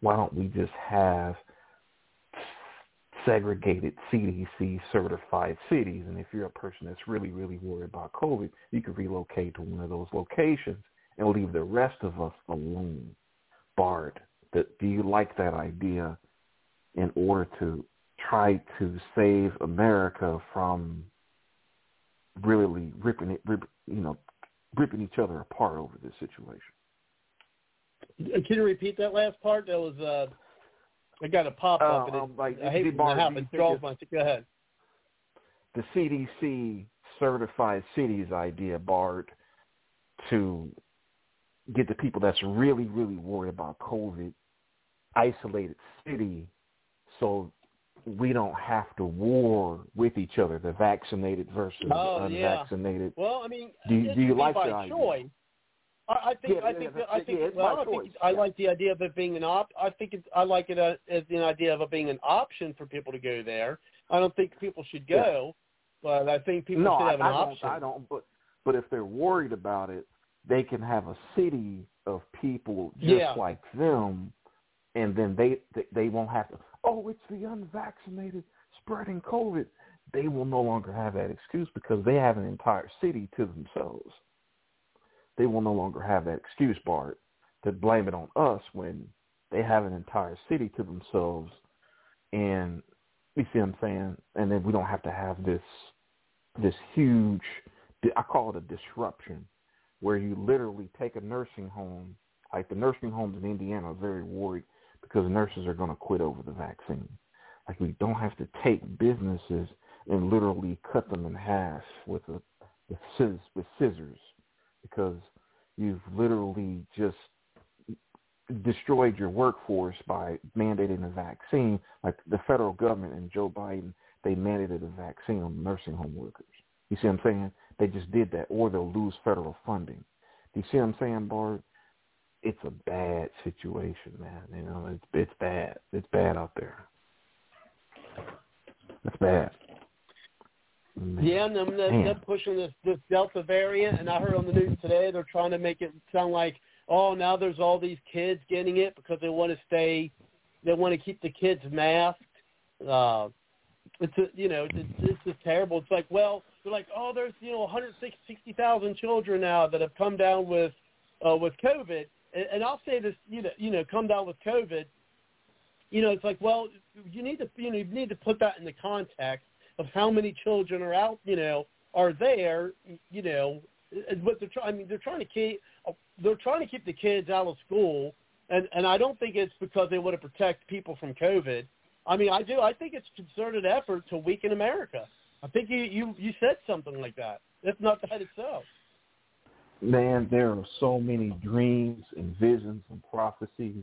Why don't we just have segregated CDC certified cities? And if you're a person that's really, really worried about COVID, you could relocate to one of those locations and leave the rest of us alone. Bard, do you like that idea in order to try to save America from really ripping it, rip, you know, ripping each other apart over this situation. Can you repeat that last part? That was uh, I got a pop up. Uh, um, like, I hate when that happens. Go ahead. The CDC certified cities idea, Bard, to get the people that's really, really worried about COVID isolated city so we don't have to war with each other, the vaccinated versus oh, the unvaccinated. Yeah. Well, I mean, do, you, do you like by choice. idea? I, I think yeah, I think yeah, I think yeah, well, I think I like the idea of it being an op. I think it's I like it as, as the idea of it being an option for people to go there. I don't think people should go, but I think people no, should have I, an I option. Don't, I don't. But but if they're worried about it, they can have a city of people just like them, and then they, they they won't have to. Oh, it's the unvaccinated spreading COVID, they will no longer have that excuse because they have an entire city to themselves. They will no longer have that excuse, Bard, to blame it on us when they have an entire city to themselves. And you see what I'm saying? And then we don't have to have this this huge, I call it a disruption, where you literally take a nursing home, like the nursing homes in Indiana are very worried because nurses are going to quit over the vaccine. Like we don't have to take businesses and literally cut them in half with a with scissors, with scissors because you've literally just destroyed your workforce by mandating a vaccine. Like the federal government and Joe Biden, they mandated a vaccine on nursing home workers. You see what I'm saying? They just did that, or they'll lose federal funding. Do you see what I'm saying, Bard? It's a bad situation, man. You know, it's it's bad. It's bad out there. It's bad. Yeah, and they're, they're pushing this this Delta variant, and I heard on the news today they're trying to make it sound like, oh, now there's all these kids getting it because they want to stay, they want to keep the kids masked. Uh, it's a, you know, it's, it's just terrible. It's like, well, they're like, oh, there's you know 160,000 children now that have come down with uh, with COVID, and, and I'll say this, you know, you know, come down with COVID you know, it's like, well, you need to, you know, you need to put that in the context of how many children are out, you know, are there, you know, but they're trying. I mean, they're trying to keep, they're trying to keep the kids out of school, and and I don't think it's because they want to protect people from COVID. I mean, I do. I think it's concerted effort to weaken America. I think you you you said something like that. If not that itself. Man, there are so many dreams and visions and prophecies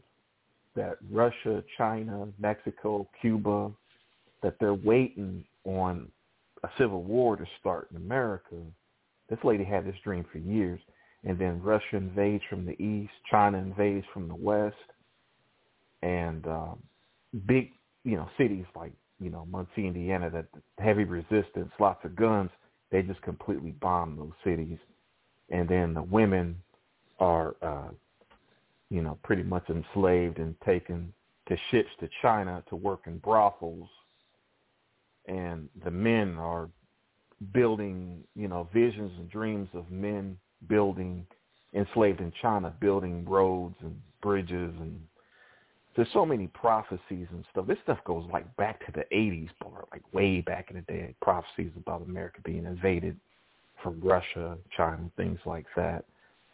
that Russia, China, Mexico, Cuba, that they're waiting on a civil war to start in America. This lady had this dream for years. and then Russia invades from the east, China invades from the west, and uh, big, you know, cities like you know Muncie, Indiana, that heavy resistance, lots of guns, they just completely bomb those cities, and then the women are, uh, you know, pretty much enslaved and taken to ships to China to work in brothels, and the men are building, you know, visions and dreams of men building enslaved in China, building roads and bridges and there's so many prophecies and stuff. This stuff goes like back to the 80s, Bard, like way back in the day, prophecies about America being invaded from Russia, China, things like that.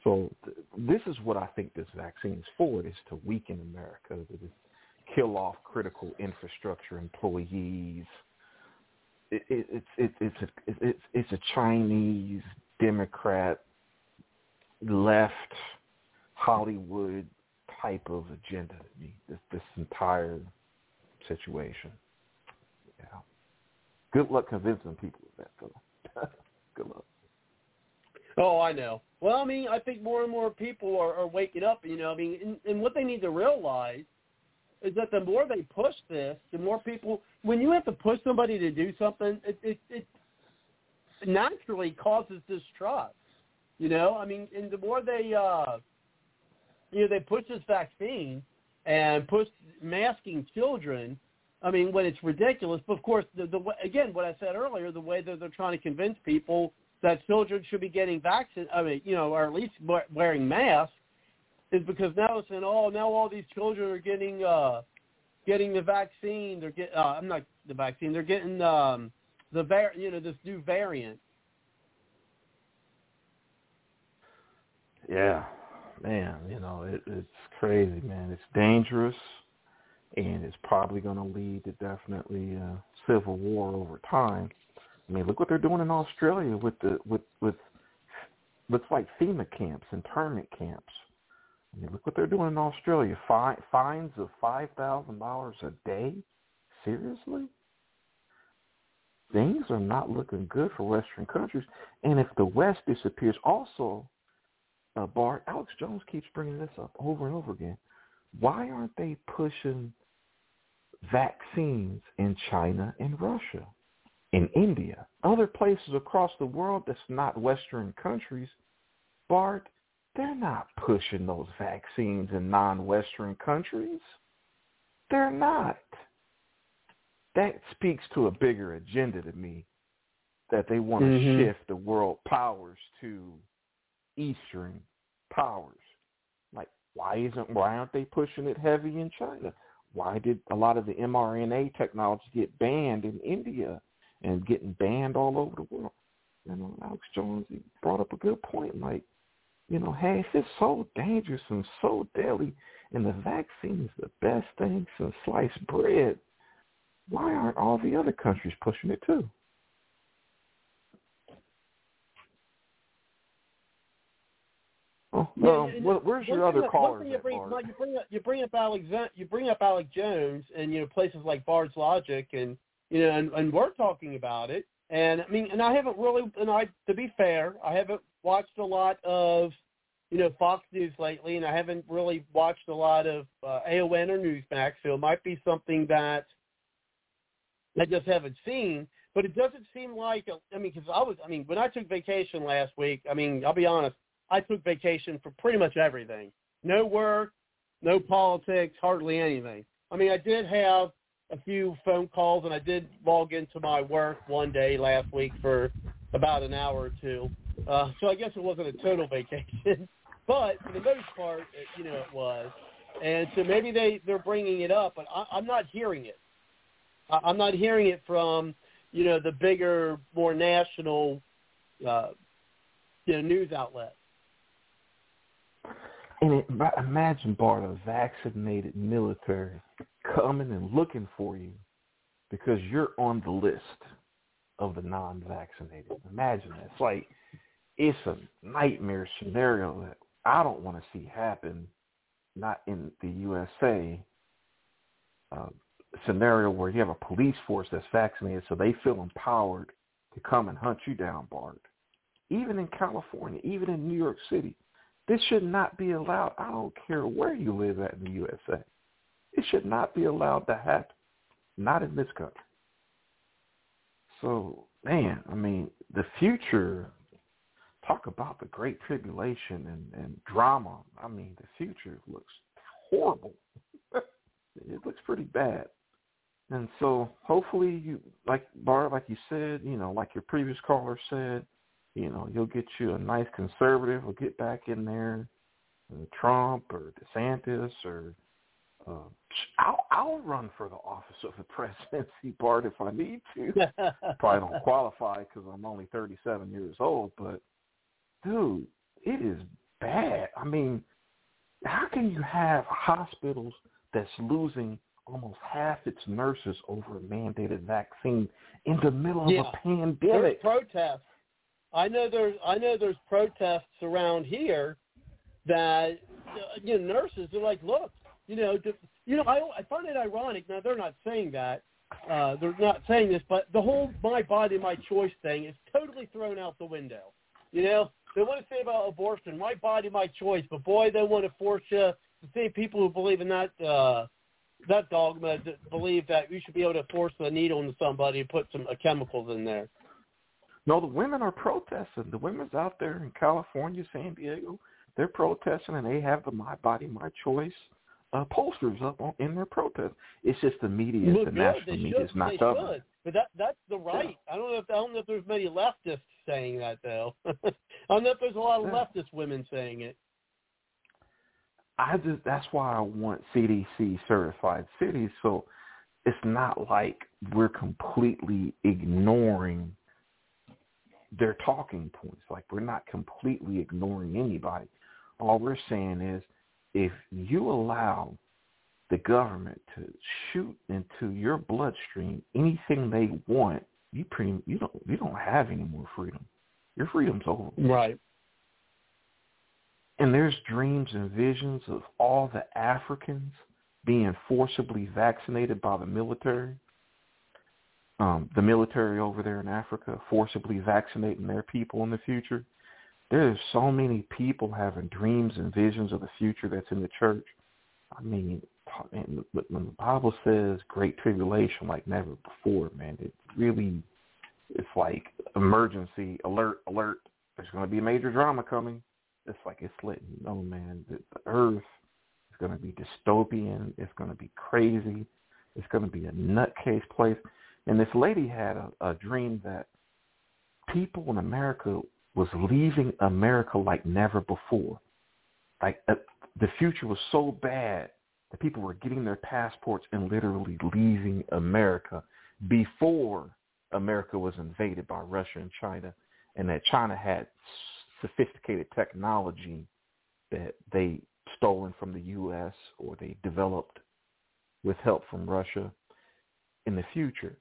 So th- this is what I think this vaccine is for, is to weaken America, to kill off critical infrastructure employees, it, it, it's it, it's a it's it's a Chinese Democrat left Hollywood type of agenda. This this entire situation. Yeah. Good luck convincing people of that, though. Good luck. Oh, I know. Well, I mean, I think more and more people are, are waking up. You know, I mean, and, and what they need to realize is that the more they push this, the more people. When you have to push somebody to do something, it it, it naturally causes distrust. You know, I mean, and the more they, uh, you know, they push this vaccine and push masking children. I mean, when it's ridiculous. But of course, the, the again, what I said earlier, the way that they're trying to convince people that children should be getting vaccinated. I mean, you know, or at least wearing masks is because now it's saying, oh, now all these children are getting uh getting the vaccine. They're getting, uh, I'm not the vaccine. They're getting um the var, you know, this new variant. Yeah, man, you know, it, it's crazy, man. It's dangerous, and it's probably going to lead to definitely uh, civil war over time. I mean, look what they're doing in Australia with the with with looks like FEMA camps, internment camps. I mean, look what they're doing in Australia. Fine, fines of five thousand dollars a day. Seriously, things are not looking good for Western countries. And if the West disappears, also, uh, Bard Alex Jones keeps bringing this up over and over again. Why aren't they pushing vaccines in China and Russia, in India, other places across the world that's not Western countries? Bard, they're not pushing those vaccines in non-Western countries. They're not. That speaks to a bigger agenda to me that they want to mm-hmm. shift the world powers to Eastern powers. Like, why isn't why aren't they pushing it heavy in China? Why did a lot of the mRNA technology get banned in India and getting banned all over the world? You know, Alex Jones he brought up a good point. Like, you know, hey, if it's so dangerous and so deadly, and the vaccine is the best thing since sliced bread, why aren't all the other countries pushing it too? Oh, um, well, where's your other callers? You bring, you bring up you bring up Alex you bring up Alex Jones and you know places like Bard's Logic and you know and, and we're talking about it and I mean and I haven't really and I to be fair I haven't watched a lot of, you know, Fox News lately, and I haven't really watched a lot of uh, AON or Newsmax, so it might be something that I just haven't seen. But it doesn't seem like, I mean, because I was, I mean, when I took vacation last week, I mean, I'll be honest, I took vacation for pretty much everything. No work, no politics, hardly anything. I mean, I did have a few phone calls, and I did log into my work one day last week for about an hour or two. Uh, so I guess it wasn't a total vacation, but for the most part, it, you know, it was. And so maybe they they're bringing it up, but I, I'm not hearing it. I, I'm not hearing it from you know the bigger, more national, uh, you know, news outlets. And it, imagine, Bard, a vaccinated military coming and looking for you because you're on the list of the non-vaccinated. Imagine that. It's like it's a nightmare scenario that I don't want to see happen, not in the USA. Uh, scenario where you have a police force that's vaccinated, so they feel empowered to come and hunt you down, Bard. even in California, even in New York City. This should not be allowed. I don't care where you live at in the USA. It should not be allowed to happen. Not in this country. So, man, I mean, the future, talk about the great tribulation and, and drama. I mean, the future looks horrible. it looks pretty bad. And so hopefully you like Bard, like you said, you know, like your previous caller said, you know, you'll get you a nice conservative will get back in there, Trump or DeSantis or uh, I'll I'll run for the office of the presidency, Bard, if I need to. Probably don't qualify because I'm only 37 years old, but dude, it is bad. I mean, how can you have hospitals that's losing almost half its nurses over a mandated vaccine in the middle yeah. of a pandemic. There's protests. I know there's I know there's protests around here that you know nurses are like, look, you know, you know, I I find it ironic. Now they're not saying that. Uh, they're not saying this, but the whole my body, my choice thing is totally thrown out the window. You know, they want to say about abortion, my body, my choice, but boy, they want to force you. The same people who believe in that uh, that dogma that believe that you should be able to force the needle into somebody and put some uh, chemicals in there. No, the women are protesting. The women's out there in California, San Diego, they're protesting, and they have the "My Body, My Choice" uh, posters up on, in their protest. It's just the media, Look the good. national media, is not covering. But that that's the right. I don't know if I don't know if there's many leftists saying that though. I don't know if there's a lot of Yeah. leftist women saying it. I just that's why I want CDC certified cities. So it's not like we're completely ignoring their talking points. Like we're not completely ignoring anybody. All we're saying is if you allow the government to shoot into your bloodstream anything they want, you pretty you don't you don't have any more freedom. Your freedom's over. Right. And there's dreams and visions of all the Africans being forcibly vaccinated by the military. Um, the military over there in Africa forcibly vaccinating their people in the future. There's so many people having dreams and visions of the future that's in the church. I mean, when the Bible says great tribulation like never before, man, it really, it's like emergency alert, alert. There's going to be a major drama coming it's like it's letting you know, man, that the earth is going to be dystopian. It's going to be crazy. It's going to be a nutcase place. And this lady had a, a dream that people in America was leaving America like never before. Like uh, the future was so bad that people were getting their passports and literally leaving America before America was invaded by Russia and China, and that China had sophisticated technology that they stolen from the U.S. or they developed with help from Russia in the future.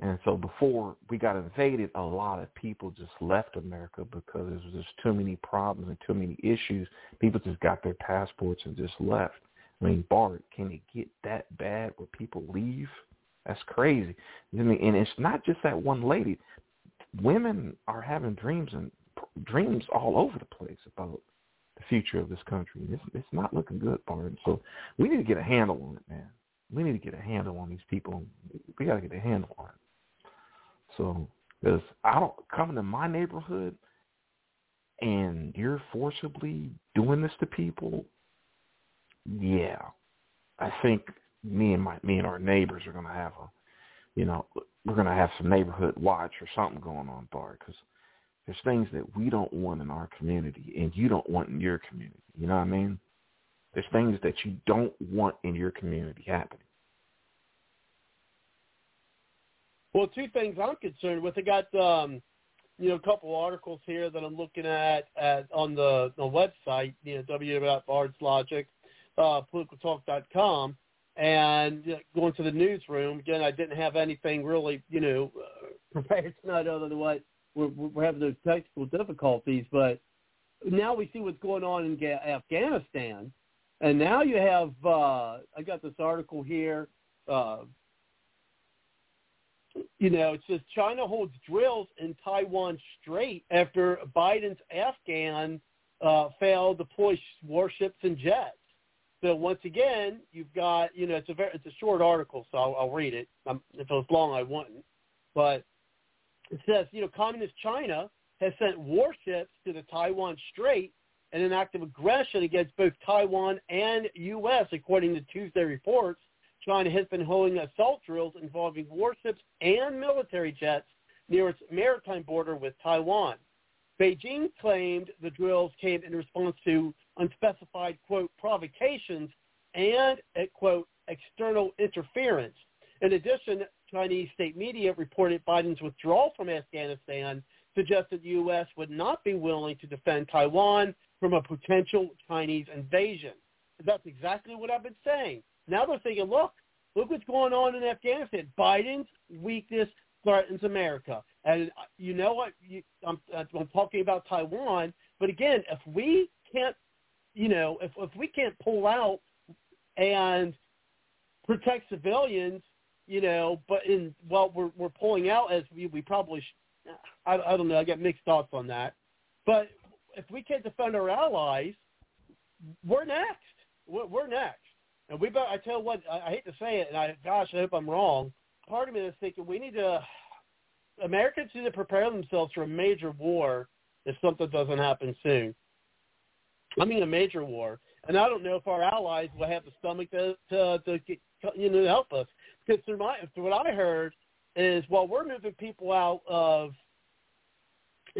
And so before we got invaded, a lot of people just left America because there was just too many problems and too many issues. People just got their passports and just left. I mean, Bard, can it get that bad where people leave? That's crazy. And it's not just that one lady. Women are having dreams and dreams all over the place about the future of this country. It's it's not looking good, Bard. So we need to get a handle on it, man. We need to get a handle on these people. We got to get a handle on it. So because I don't come to my neighborhood and you're forcibly doing this to people, yeah, I think me and my me and our neighbors are gonna have a, you know, we're gonna have some neighborhood watch or something going on, Bard, because there's things that we don't want in our community and you don't want in your community. You know what I mean? There's things that you don't want in your community happening. Well, two things I'm concerned with. I got um, you know a couple articles here that I'm looking at, at on the, the website, you know, www.bardslogic, uh, politicaltalk.com, and uh, going to the newsroom. Again, I didn't have anything really, you know, uh, prepared tonight other than what we're, we're having those technical difficulties. But now we see what's going on in Ga- Afghanistan, and now you have. Uh, I got this article here. Uh, you know, it says China holds drills in Taiwan Strait after Biden's Afghan uh, failed to deploy warships and jets. So once again, you've got, you know, it's a very, it's a short article, so I'll, I'll read it. Um, if it was long, I wouldn't. But it says, you know, communist China has sent warships to the Taiwan Strait in an act of aggression against both Taiwan and U.S., according to Tuesday reports. China has been holding assault drills involving warships and military jets near its maritime border with Taiwan. Beijing claimed the drills came in response to unspecified, quote, provocations and, uh, quote, external interference. In addition, Chinese state media reported Biden's withdrawal from Afghanistan suggested the U.S. would not be willing to defend Taiwan from a potential Chinese invasion. That's exactly what I've been saying. Now they're thinking, look, look what's going on in Afghanistan. Biden's weakness threatens America. And uh, you know what? You, I'm, I'm talking about Taiwan. But again, if we can't, you know, if, if we can't pull out and protect civilians, you know, but in well, we're we're pulling out as we we probably, sh- I I don't know. I get mixed thoughts on that. But if we can't defend our allies, we're next. We're, we're next. And we, I tell you what, I, I hate to say it, and I, gosh, I hope I'm wrong. Part of me is thinking we need to. Americans need to prepare themselves for a major war if something doesn't happen soon. I mean, a major war, and I don't know if our allies will have the stomach to to, to get, you know help us. Because through my through what I heard is while we're moving people out of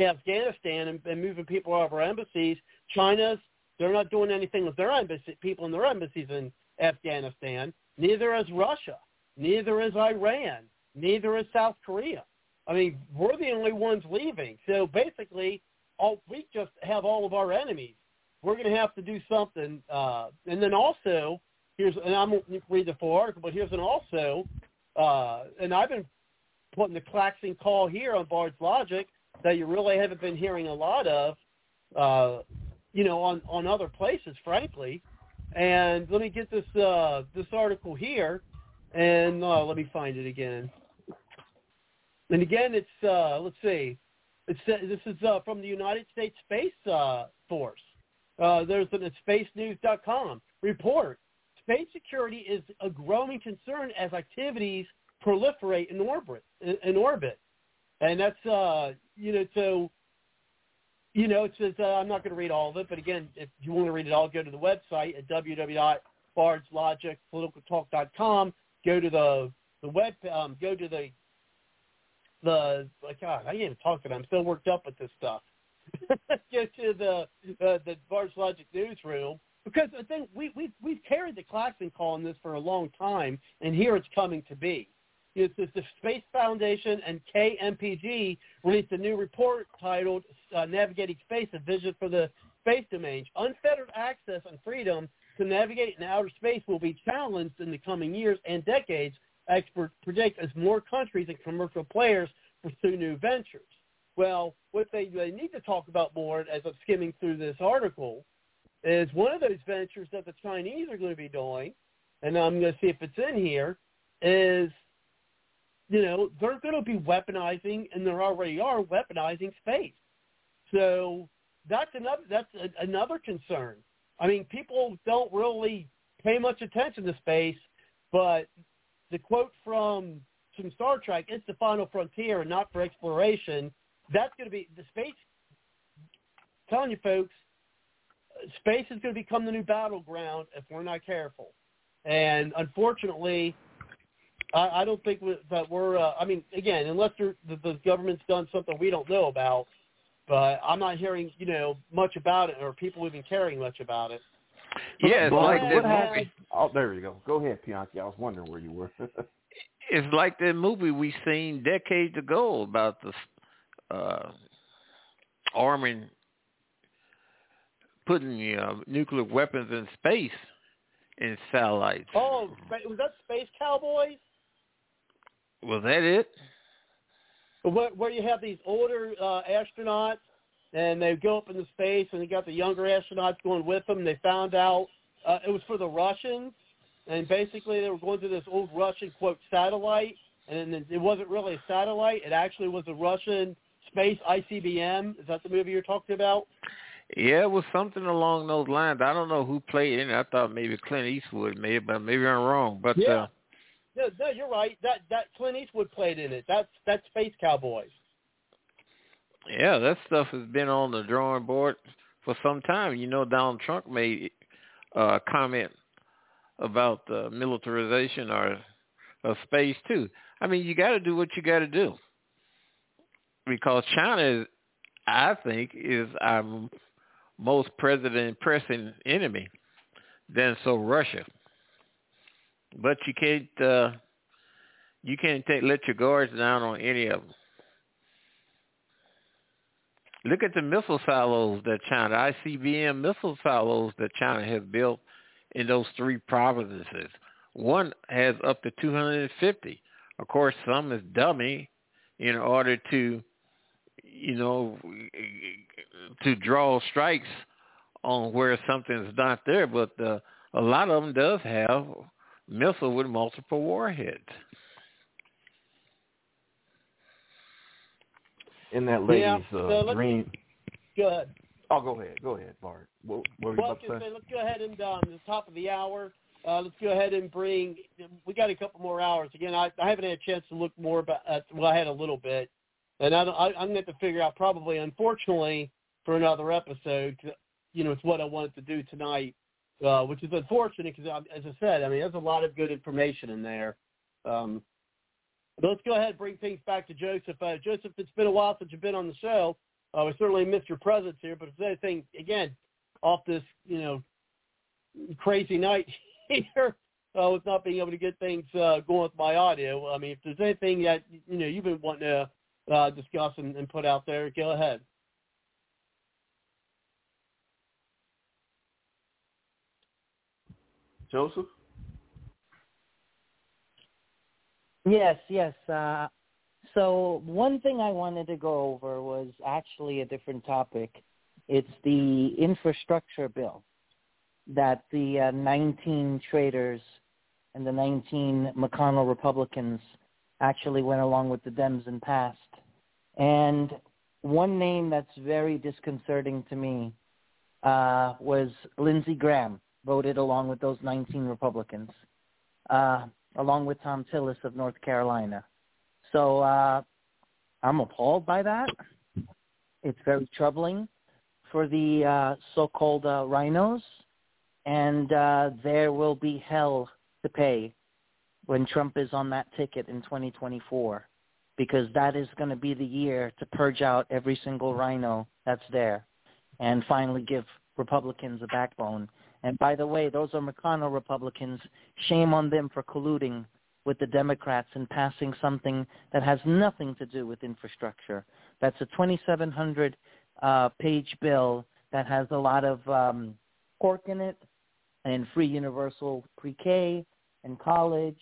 Afghanistan and, and moving people out of our embassies, China's they're not doing anything with their embassy people in their embassies in Afghanistan. Neither is Russia. Neither is Iran. Neither is South Korea. I mean, we're the only ones leaving. So basically, all, we just have all of our enemies. We're going to have to do something. Uh, and then also, here's, and I'm going to read the full article, but here's an also, uh, and I've been putting the claxing call here on Bard's Logic that you really haven't been hearing a lot of, uh, you know, on, on other places, frankly. And let me get this uh, this article here, and uh, let me find it again. And again, it's uh, let's see, it's this is uh, from the United States Space uh, Force. Uh, there's an spacenews.com report. Space security is a growing concern as activities proliferate in orbit. In, in orbit, and that's you know so you know, it says uh, I'm not going to read all of it, but again, if you want to read it all, go to the website at www.bardslogicpoliticaltalk.com. Go to the the web, um, go to the the like God, I can't even talk to them. I'm still worked up with this stuff. go to the uh, the Bard's Logic newsroom because I think we we we've carried the Claxon call on this for a long time, and here it's coming to be. It's the Space Foundation and KMPG released a new report titled uh, Navigating Space, a Vision for the Space Domain. Unfettered access and freedom to navigate in outer space will be challenged in the coming years and decades, experts predict, as more countries and commercial players pursue new ventures. Well, what they, they need to talk about more, as I'm skimming through this article, is one of those ventures that the Chinese are going to be doing, and I'm going to see if it's in here, is you know, they're going to be weaponizing, and they already are weaponizing space. So that's another that's a, another concern. I mean, people don't really pay much attention to space, but the quote from from Star Trek, "It's the final frontier, and not for exploration." That's going to be the space. telling you folks, space is going to become the new battleground if we're not careful. And unfortunately, I, I don't think that we're. Uh, I mean, again, unless the, the government's done something we don't know about, but I'm not hearing you know much about it or people even caring much about it. Yeah, it's well, like that that movie. Oh, there you go. Go ahead, Pianki. I was wondering where you were. it's like that movie we seen decades ago about the uh arming putting the uh, nuclear weapons in space in satellites. Oh, was that Space Cowboys? Was that it? Where, where you have these older uh, astronauts and they go up into space and they got the younger astronauts going with them. They found out uh, it was for the Russians, and basically they were going to this old Russian quote satellite, and it wasn't really a satellite. It actually was a Russian space ICBM. Is that the movie you're talking about? Yeah, it was something along those lines. I don't know who played in it. I thought maybe Clint Eastwood may, but maybe I'm wrong. But yeah. uh, no, no, you're right. That that Clint Eastwood played in it. That's that's Space Cowboys. Yeah, that stuff has been on the drawing board for some time. You know, Donald Trump made a uh, comment about the militarization or of space too. I mean, you got to do what you got to do because China is, I think, is our most president pressing enemy. Then so Russia. But you can't uh, you can't take let your guards down on any of them. Look at the missile silos that China, ICBM missile silos that China has built in those three provinces. One has up to 250. Of course, some is dummy in order to, you know, to draw strikes on where something's not there. But uh, a lot of them does have missile with multiple warheads. In that lady's yeah, uh, dream. Go ahead. Oh, go ahead. Go ahead, Bart. What, what were you Well, about to say? say, let's go ahead and um, the top of the hour. Uh, let's go ahead and bring. We got a couple more hours. Again, I, I haven't had a chance to look more about. Uh, well, I had a little bit, and I, don't, I, I'm going to have to figure out probably, unfortunately, for another episode. You know, it's what I wanted to do tonight, uh, which is unfortunate because, as I said, I mean, there's a lot of good information in there. Um, let's go ahead and bring things back to Joseph. Uh, Joseph, it's been a while since you've been on the show. Uh, we certainly missed your presence here, but if there's anything, again, off this, you know, crazy night here uh, with not being able to get things uh, going with my audio, I mean, if there's anything that, you know, you've been wanting to uh, discuss and, and put out there, go ahead. Joseph? Yes, yes. Uh, so one thing I wanted to go over was actually a different topic. It's the infrastructure bill that the uh, 19 traders and the 19 McConnell Republicans actually went along with the Dems and passed. And one name that's very disconcerting to me uh, was Lindsey Graham, voted along with those 19 Republicans, uh, along with Thom Tillis of North Carolina. So uh, I'm appalled by that. It's very troubling for the uh, so-called uh, RINOs, and uh, there will be hell to pay when Trump is on that ticket in 2024, because that is going to be the year to purge out every single RINO that's there, and finally give Republicans a backbone. And by the way, those are McConnell Republicans. Shame on them for colluding with the Democrats in passing something that has nothing to do with infrastructure. That's a 2,700 uh, page bill that has a lot of um, pork in it and free universal pre-K and college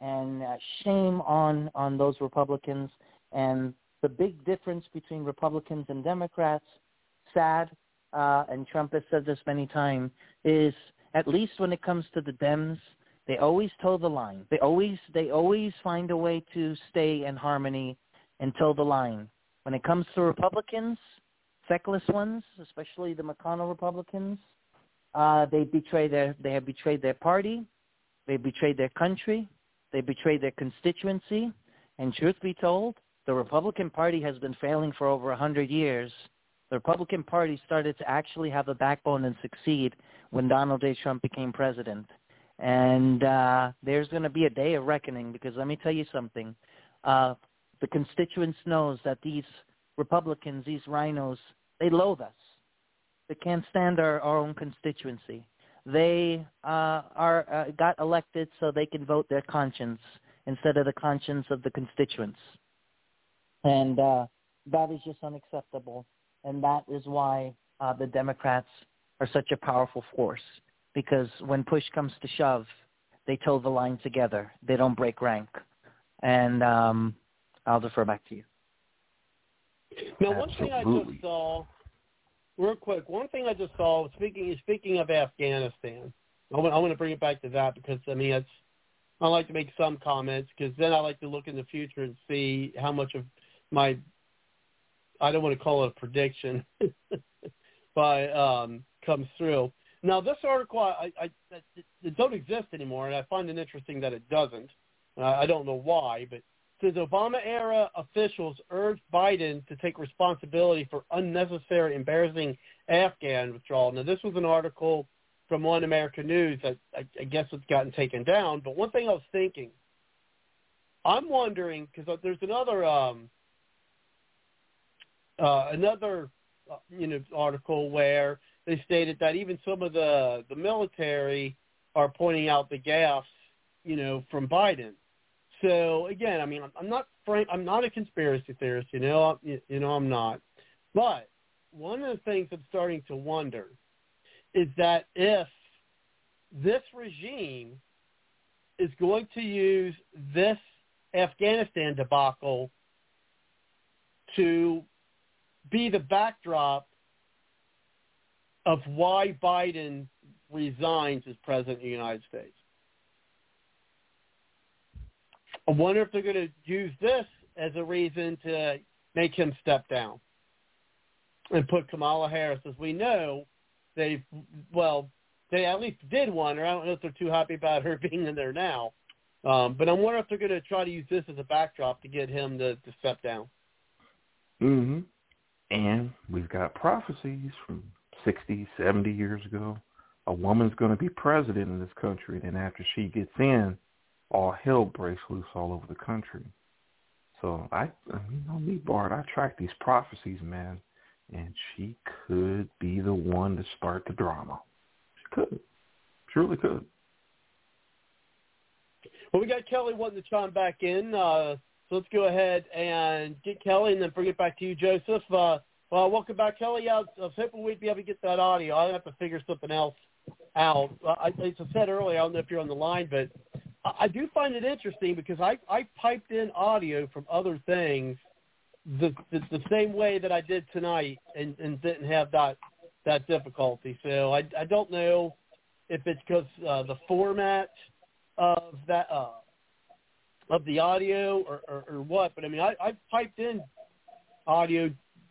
and uh, shame on, on those Republicans. And the big difference between Republicans and Democrats, sad, uh, and Trump has said this many times, is at least when it comes to the Dems, they always toe the line. They always they always find a way to stay in harmony and toe the line. When it comes to Republicans, feckless ones, especially the McConnell Republicans, uh, they betray their they have betrayed their party, they betrayed their country, they betrayed their constituency, and truth be told, the Republican Party has been failing for over a hundred years. The Republican Party started to actually have a backbone and succeed when Donald J. Trump became president. And uh, there's going to be a day of reckoning because let me tell you something. Uh, the constituents knows that these Republicans, these RINOs, they loathe us. They can't stand our, our own constituency. They uh, are uh, got elected so they can vote their conscience instead of the conscience of the constituents. And uh, that is just unacceptable. And that is why uh, the Democrats are such a powerful force because when push comes to shove, they toe the line together. They don't break rank. And um, I'll defer back to you. Now, one thing I just saw, real quick, one thing I just saw, speaking speaking of Afghanistan, I want, I want to bring it back to that because, I mean, it's, I like to make some comments because then I like to look in the future and see how much of my I don't want to call it a prediction, but um, comes through. Now, this article, I, I, it, it don't exist anymore, and I find it interesting that it doesn't. Uh, I don't know why, but says Obama-era officials urged Biden to take responsibility for unnecessary, embarrassing Afghan withdrawal. Now, this was an article from One American News that I, I guess it's gotten taken down. But one thing I was thinking, I'm wondering because there's another um, uh, another uh, you know article where they stated that even some of the the military are pointing out the gaffes you know from Biden. So again, I mean, I'm not frank. I'm not a conspiracy theorist. You know, you know, I'm not. But one of the things I'm starting to wonder is that if this regime is going to use this Afghanistan debacle to be the backdrop of why Biden resigns as president of the United States. I wonder if they're going to use this as a reason to make him step down and put Kamala Harris. As we know, they well, they at least did one, or I don't know if they're too happy about her being in there now. Um, but I'm wondering if they're going to try to use this as a backdrop to get him to, to step down. Mhm. And we've got prophecies from 60, 70 years ago. A woman's going to be president in this country, and after she gets in, all hell breaks loose all over the country. So I, you know me, Bart, I track these prophecies, man, and she could be the one to start the drama. She could, surely could. Well, we got Kelly wanting to chime back in. Uh, so let's go ahead and get Kelly and then bring it back to you, Joseph. Uh, well, welcome back, Kelly. Yeah, I was hoping we'd be able to get that audio. I have to figure something else out. I, as I said earlier, I don't know if you're on the line, but I, I do find it interesting because I, I piped in audio from other things the, the the same way that I did tonight and, and didn't have that that difficulty. So I, I don't know if it's because uh, the format of that uh, of the audio or, or, or what. But I mean, I, I piped in audio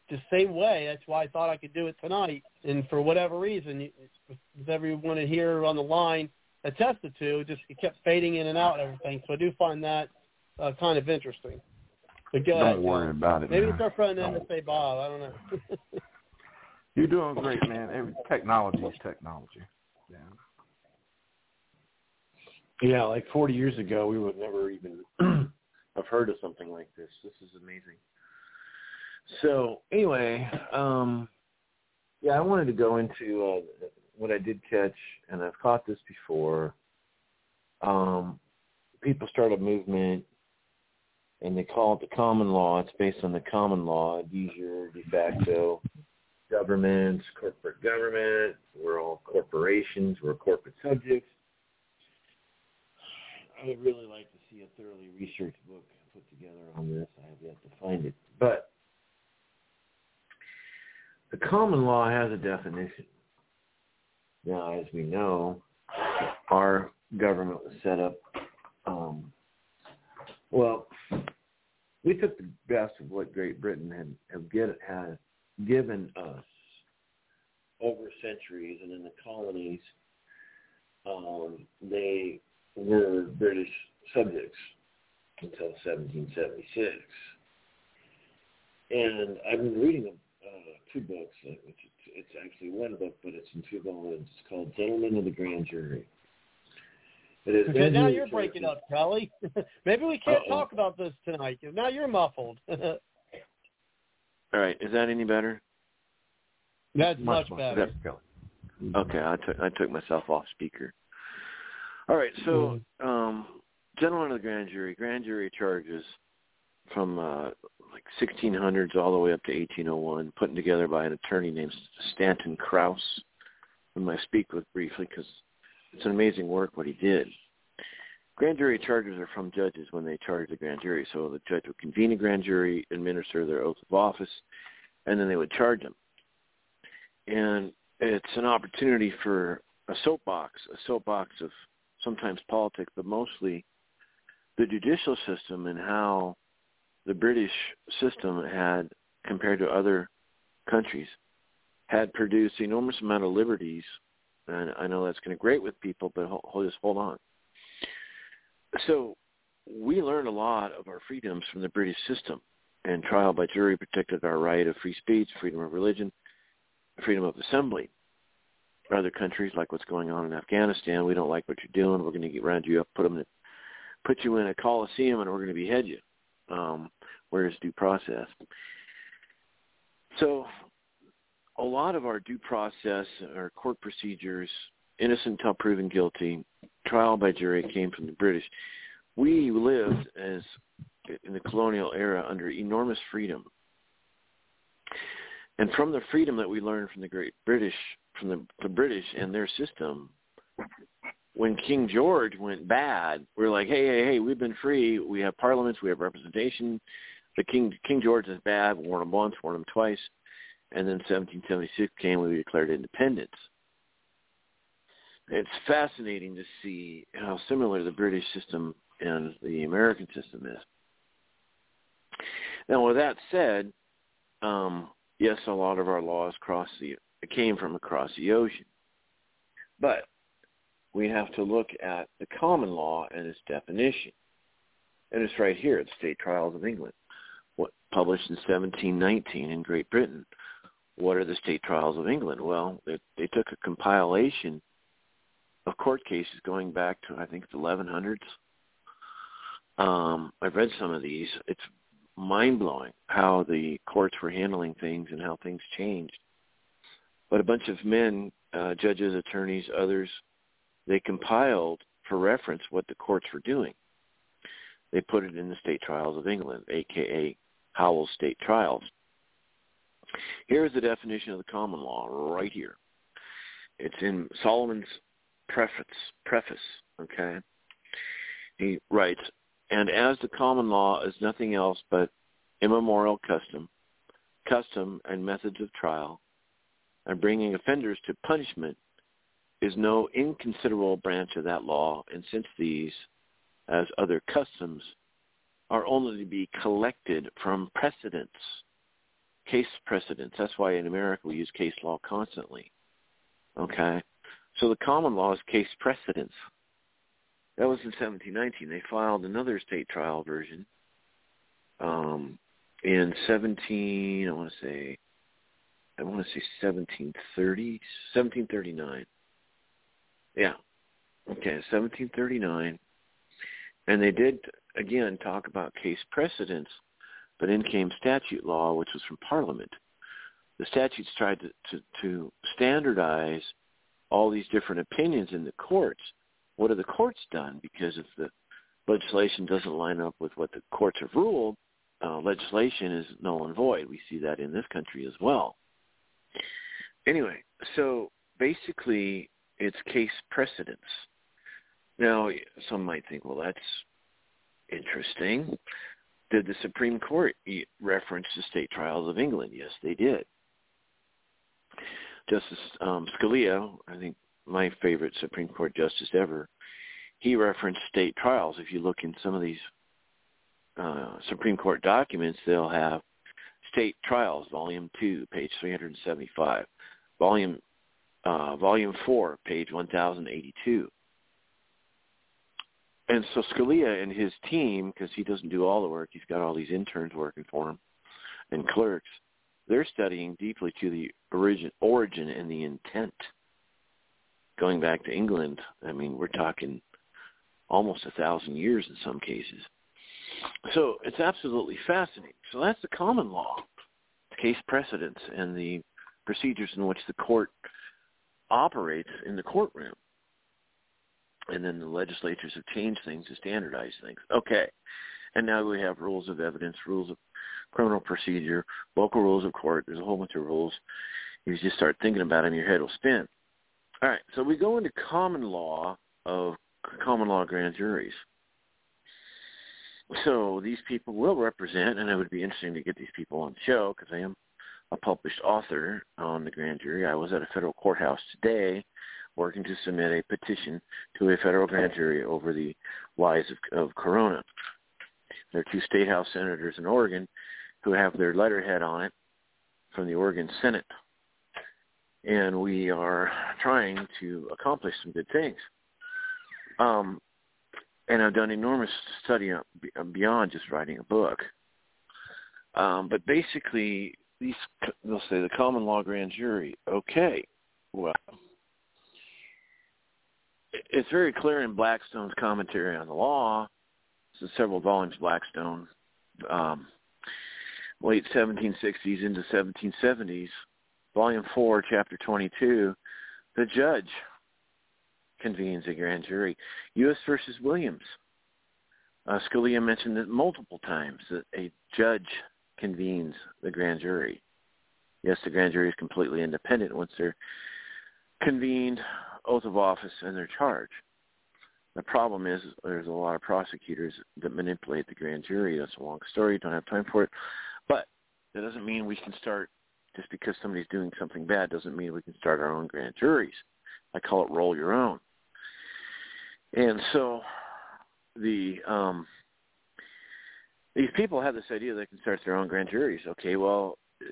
the same way. That's why I thought I could do it tonight. And for whatever reason, with everyone here on the line attested to, just it kept fading in and out and everything. So I do find that uh, kind of interesting. But go don't ahead, worry about it. Maybe man. it's our friend NSA Bob. I don't know. You're doing great, man. Every technology is technology. Yeah. Yeah, like 40 years ago, we would never even have heard of something like this. This is amazing. So anyway, um, yeah, I wanted to go into uh, what I did catch, and I've caught this before. Um, people start a movement, and they call it the common law. It's based on the common law, de jure, de facto, governments, corporate government. We're all corporations. We're corporate subjects. I would really like to see a thoroughly researched book put together on this. I have yet to find it. But the common law has a definition. Now, as we know, our government was set up, um, well, we took the best of what Great Britain had, have get, had given us over centuries, and in the colonies, um, they were British subjects until 1776. And I've been reading uh, two books. It's, it's actually one book, but it's in two volumes. It's called Gentlemen of the Grand Jury. It is Okay, now you're breaking up, Kelly. Maybe we can't Uh-oh. talk about this tonight. now you're muffled. All right, is that any better? That's much, better. Okay, I took I took myself off speaker. All right, so um, gentlemen of the grand jury, grand jury charges from uh, like 1600s all the way up to 1801, put together by an attorney named Stanton Krauss, whom I speak with briefly because it's an amazing work what he did. Grand jury charges are from judges when they charge the grand jury. So the judge would convene a grand jury, administer their oath of office, and then they would charge them. And it's an opportunity for a soapbox, a soapbox of sometimes politics, but mostly the judicial system and how the British system had, compared to other countries, had produced enormous amount of liberties. And I know that's going to grate with people, but hold, just hold on. So we learned a lot of our freedoms from the British system, and trial by jury protected our right of free speech, freedom of religion, freedom of assembly. Other countries, like what's going on in Afghanistan, we don't like what you're doing. We're going to get round you up, put them in, put you in a coliseum, and we're going to behead you. Um, where's due process? So, a lot of our due process, our court procedures, innocent until proven guilty, trial by jury came from the British. We lived as in the colonial era under enormous freedom. And from the freedom that we learned from the great British, from the, the British and their system, when King George went bad, we are like, hey, hey, hey, we've been free. We have parliaments. We have representation. The King King George is bad. We warned him once, warned him twice. And then 1776 came. We declared independence. It's fascinating to see how similar the British system and the American system is. Now, with that said, um, yes, a lot of our laws cross the came from across the ocean, but we have to look at the common law and its definition, and it's right here: the State Trials of England, what published in 1719 in Great Britain. What are the State Trials of England? Well, they, they took a compilation of court cases going back to I think the 1100s. Um, I've read some of these. It's mind blowing how the courts were handling things and how things changed. But a bunch of men, uh, judges, attorneys, others, they compiled for reference what the courts were doing. They put it in the State Trials of England, aka Howell's State Trials. Here's the definition of the common law right here. It's in Solomon's preface. Preface, okay. He writes, and as the common law is nothing else but immemorial custom, custom and methods of trial, and bringing offenders to punishment is no inconsiderable branch of that law, and since these, as other customs, are only to be collected from precedents, case precedents. That's why in America we use case law constantly. Okay? So the common law is case precedents. That was in 1719. They filed another state trial version um, in 17. I want to say, I want to say 1730, 1739. Yeah. Okay, 1739. And they did again talk about case precedents, but in came statute law, which was from Parliament. The statutes tried to, to, to standardize all these different opinions in the courts what have the courts done? Because if the legislation doesn't line up with what the courts have ruled, uh, legislation is null and void. We see that in this country as well. Anyway, so basically it's case precedents. Now, some might think, well, that's interesting. Did the Supreme Court reference the state trials of England? Yes, they did. Justice um, Scalia, I think my favorite Supreme Court justice ever, he referenced state trials. If you look in some of these uh, Supreme Court documents, they'll have state trials, volume two, page 375, volume uh, volume four, page 1082. And so Scalia and his team, because he doesn't do all the work, he's got all these interns working for him and clerks. They're studying deeply to the origin, origin and the intent going back to England, I mean, we're talking almost a thousand years in some cases. So it's absolutely fascinating. So that's the common law, case precedents, and the procedures in which the court operates in the courtroom. And then the legislatures have changed things to standardize things. Okay. And now we have rules of evidence, rules of criminal procedure, local rules of court. There's a whole bunch of rules. You just start thinking about them, your head will spin. All right, so we go into common law of common law grand juries. So these people will represent, and it would be interesting to get these people on the show because I am a published author on the grand jury. I was at a federal courthouse today working to submit a petition to a federal grand jury over the lies of, of Corona. There are two state house senators in Oregon who have their letterhead on it from the Oregon Senate. And we are trying to accomplish some good things. Um, and I've done enormous study beyond just writing a book. Um, but basically, these they'll say the common law grand jury. Okay, well, it's very clear in Blackstone's commentary on the law. This is several volumes, Blackstone, um, late 1760s into 1770s, volume four, chapter 22. The judge convenes a grand jury. U.S. versus Williams. Uh, Scalia mentioned it multiple times that a judge convenes the grand jury. Yes, the grand jury is completely independent once they're convened, oath of office, and they're charged. The problem is there's a lot of prosecutors that manipulate the grand jury. That's a long story. Don't have time for it. But that doesn't mean we can start just because somebody's doing something bad doesn't mean we can start our own grand juries. I call it roll your own. And so the um these people have this idea they can start their own grand juries. Okay, well, uh,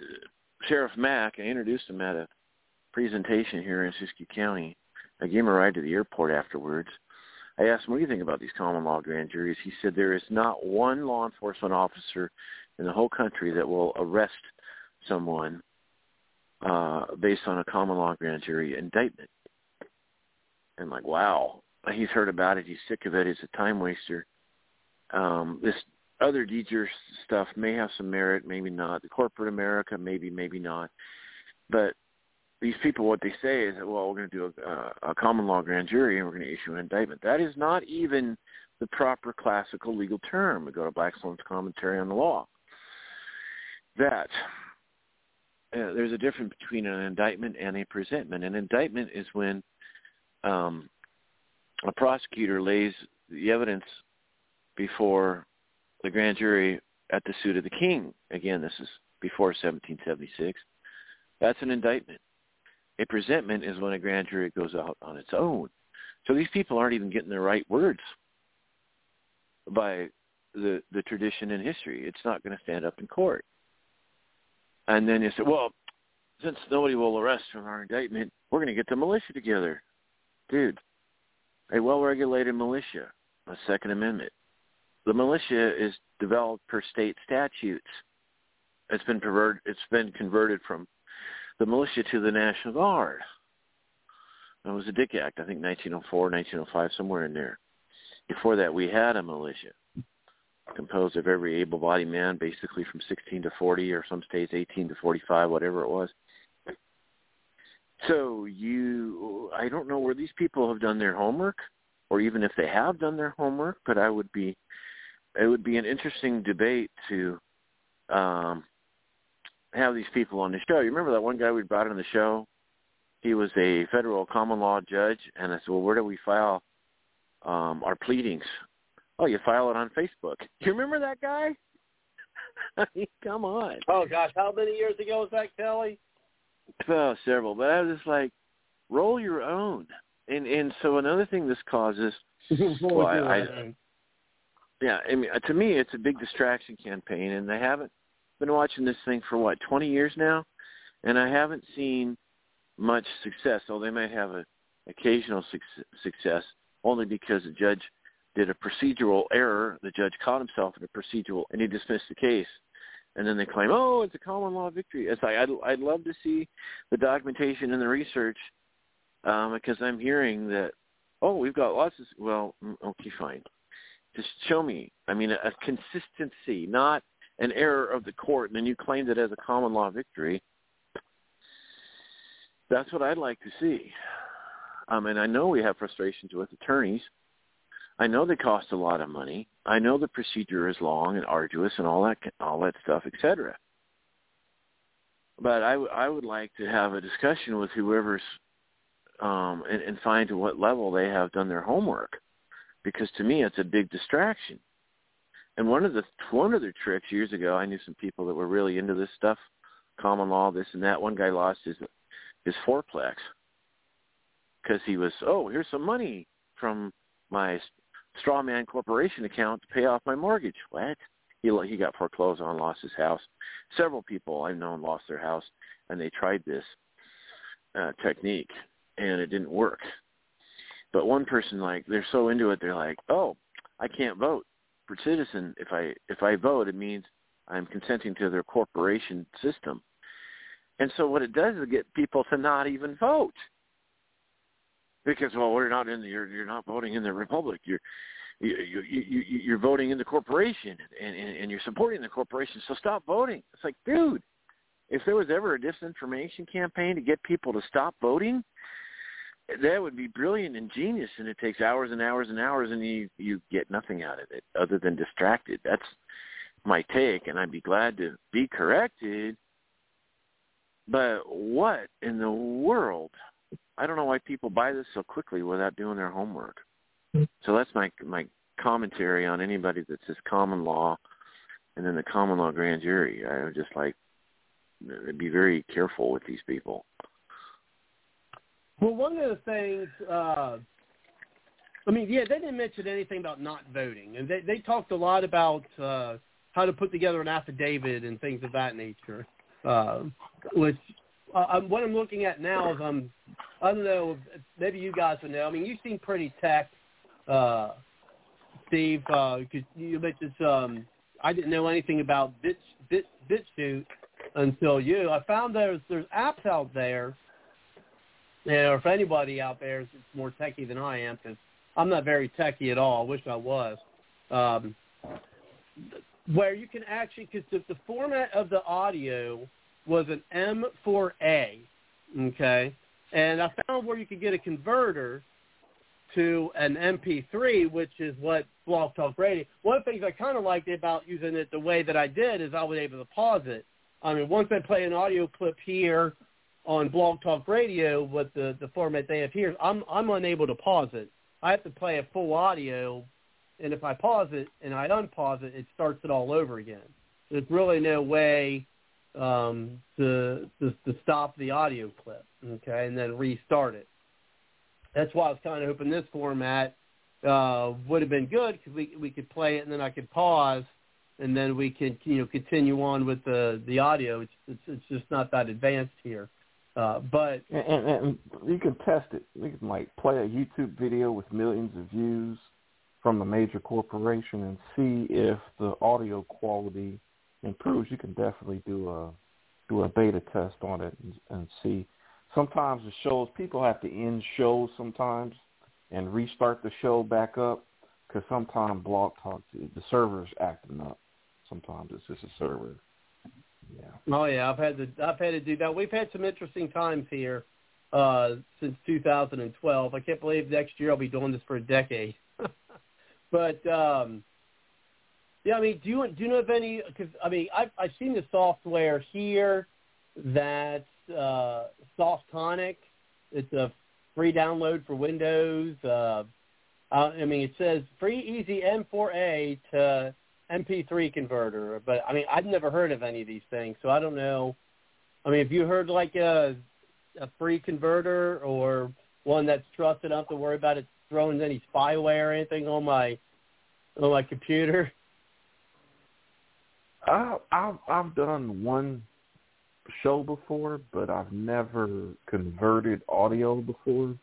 Sheriff Mack, I introduced him at a presentation here in Siskiyou County. I gave him a ride to the airport afterwards. I asked him, what do you think about these common law grand juries? He said there is not one law enforcement officer in the whole country that will arrest someone uh, based on a common law grand jury indictment. And like, wow, he's heard about it. He's sick of it. It's a time waster. Um, this other de jure stuff may have some merit, maybe not. The corporate America, maybe, maybe not. But these people, what they say is well, we're going to do a, a common law grand jury and we're going to issue an indictment. That is not even the proper classical legal term. We go to Blackstone's commentary on the law. That uh, there's a difference between an indictment and a presentment. An indictment is when um, a prosecutor lays the evidence before the grand jury at the suit of the king. Again, this is before 1776. That's an indictment. A presentment is when a grand jury goes out on its own. So these people aren't even getting the right words by the the tradition and history. It's not going to stand up in court. And then you say, well, since nobody will arrest from our indictment, we're going to get the militia together. Dude, a well-regulated militia, a Second Amendment. The militia is developed per state statutes. It's been perverted. It's been converted from the militia to the National Guard. It was a Dick Act, I think 1904, 1905, somewhere in there. Before that, we had a militia composed of every able-bodied man, basically from 16 to 40, or some states 18 to 45, whatever it was. So you, I don't know where these people have done their homework, or even if they have done their homework. But I would be, it would be an interesting debate to um, have these people on the show. You remember that one guy we brought on the show? He was a federal common law judge, and I said, "Well, where do we file um, our pleadings?" Oh, you file it on Facebook. You remember that guy? I mean, come on. Oh gosh, how many years ago was that, Kelly? Well, several, but I was just like, roll your own. And and so another thing this causes, well, I, I, yeah, I mean, uh, to me, it's a big distraction campaign, and I haven't been watching this thing for what twenty years now, and I haven't seen much success. So they might have a occasional su- success, only because the judge did a procedural error. The judge caught himself in a procedural, and he dismissed the case and then they claim, oh, it's a common law victory. It's like I'd I'd love to see the documentation and the research um, because I'm hearing that oh, we've got lots of well, mm, okay, fine. Just show me. I mean, a, a consistency, not an error of the court, and then you claimed it as a common law victory. That's what I'd like to see. Um, and I know we have frustrations with attorneys I know they cost a lot of money. I know the procedure is long and arduous and all that all that stuff, etc. But I, w- I would like to have a discussion with whoever's um, and, and find to what level they have done their homework, because to me it's a big distraction. And one of the one of the tricks years ago, I knew some people that were really into this stuff, common law, this and that. One guy lost his his fourplex because he was oh here's some money from my strawman corporation account to pay off my mortgage. What? He he got foreclosed on, lost his house. Several people I've known lost their house, and they tried this uh, technique, and it didn't work. But one person like they're so into it, they're like, oh, I can't vote for citizen. If I if I vote, it means I'm consenting to their corporation system. And so what it does is get people to not even vote because well, we're not in the you're you're not voting in the republic. You're you, you, you, you're voting in the corporation and, and, and you're supporting the corporation. So stop voting. It's like, dude, if there was ever a disinformation campaign to get people to stop voting, that would be brilliant and genius. And it takes hours and hours and hours, and you you get nothing out of it other than distracted. That's my take, and I'd be glad to be corrected. But what in the world I don't know why people buy this so quickly without doing their homework. So that's my my commentary on anybody that says common law and then the common law grand jury. I would just like be very careful with these people. Well, one of the things, uh, I mean, yeah, they didn't mention anything about not voting, and they they talked a lot about uh, how to put together an affidavit and things of that nature, uh, which uh, what I'm looking at now is I'm I don't know maybe you guys would know. I mean, you seem pretty tech, uh, Steve. Uh, you mentioned um, I didn't know anything about Bit Bit BitChute until you. I found there's there's apps out there, and or if anybody out there is more techy than I am, because I'm not very techy at all. I wish I was. Um, where you can actually, because the, the format of the audio was an M4A, okay? And I found where you could get a converter to an MP3, which is what Blog Talk Radio. One of the things I kind of liked about using it the way that I did is I was able to pause it. I mean, once I play an audio clip here on Blog Talk Radio with the the format they have here, I'm I'm unable to pause it. I have to play a full audio, and if I pause it and I unpause it, it starts it all over again. There's really no way um, to, to to stop the audio clip, okay, and then restart it. That's why I was kind of hoping this format uh, would have been good because we we could play it and then I could pause and then we could you know continue on with the the audio. It's it's, it's just not that advanced here. Uh, but and, and, and you can test it. You can like play a YouTube video with millions of views from a major corporation and see if the audio quality improves, you can definitely do a do a beta test on it and, and see. Sometimes the shows people have to end shows sometimes and restart the show back up because sometimes Blog Talk the server's acting up. Sometimes it's just a server. Yeah. Oh yeah, I've had to I've had to do that. We've had some interesting times here uh, since 2012. I can't believe next year I'll be doing this for a decade. but um, yeah, I mean, do you do you know of any? Because I mean, I've I've seen the software here that uh, Softonic. It's a free download for Windows. Uh, uh, I mean, it says free, easy M4A to MP3 converter. But I mean, I've never heard of any of these things, so I don't know. I mean, have you heard like a a free converter or one that's trusted enough to worry about it throwing any spyware or anything on my on my computer? I've I've done one show before, but I've never converted audio before.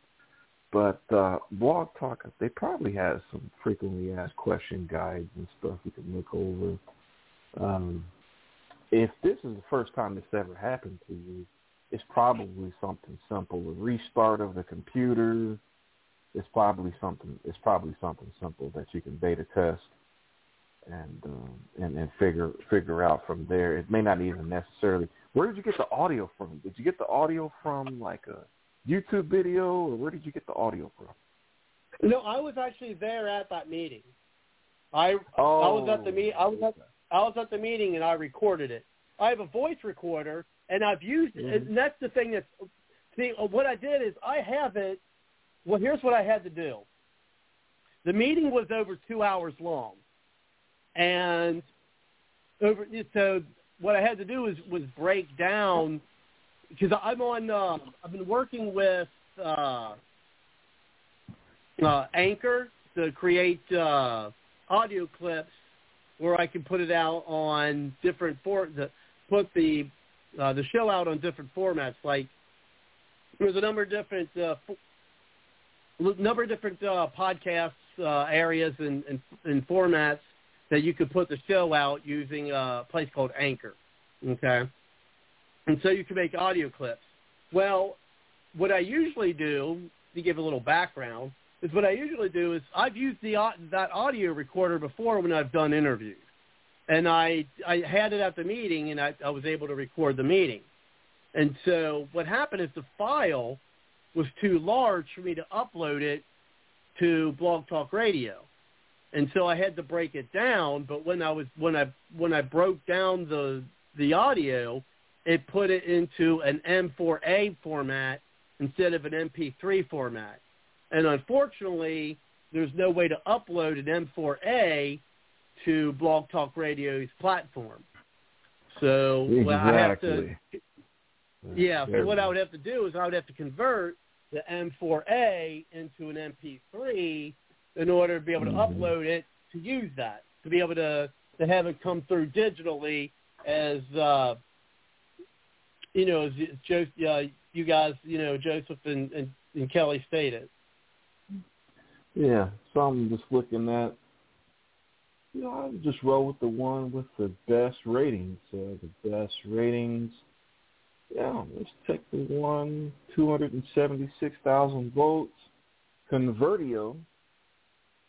But uh, Blog Talk, they probably have some frequently asked question guides and stuff you can look over. Um, if this is the first time this ever happened to you, it's probably something simple. A restart of the computer. It's probably something. It's probably something simple that you can beta test and um, and and figure figure out from there. It may not even necessarily. Where did you get the audio from? Did you get the audio from like a YouTube video, or where did you get the audio from? No, I was actually there at that meeting. I oh, I was at the meet. I was at I was at the meeting and I recorded it. I have a voice recorder and I've used it. Mm-hmm. And that's the thing that's see what I did is I have it. Well, here's what I had to do. The meeting was over two hours long. And over so what I had to do was was break down because I'm on. Uh, I've been working with uh, uh, Anchor to create uh, audio clips where I can put it out on different for the put the uh, the show out on different formats. Like there's a number of different uh, number of different uh, podcasts uh, areas and, and, and formats that you could put the show out using a place called Anchor. Okay, and so you can make audio clips. Well, what I usually do to give a little background is what I usually do is I've used the that audio recorder before when I've done interviews, and I I had it at the meeting and I, I was able to record the meeting, and so what happened is the file was too large for me to upload it to Blog Talk Radio, and so I had to break it down. But when I was when I when I broke down the the audio, it put it into an M4A format instead of an MP3 format. And unfortunately, there's no way to upload an M4A to Blog Talk Radio's platform. So exactly. well, I have to, yeah. So what I would have to do is I would have to convert the M4A into an MP3 in order to be able to mm-hmm. upload it to use that to be able to to have it come through digitally as uh, you know as Joe, uh, you guys you know Joseph and, and, and Kelly stated. Yeah, so I'm just looking at, you know, I just roll with the one with the best ratings. Uh, the best ratings. Yeah, let's take the one, 276,000 votes. Convertio.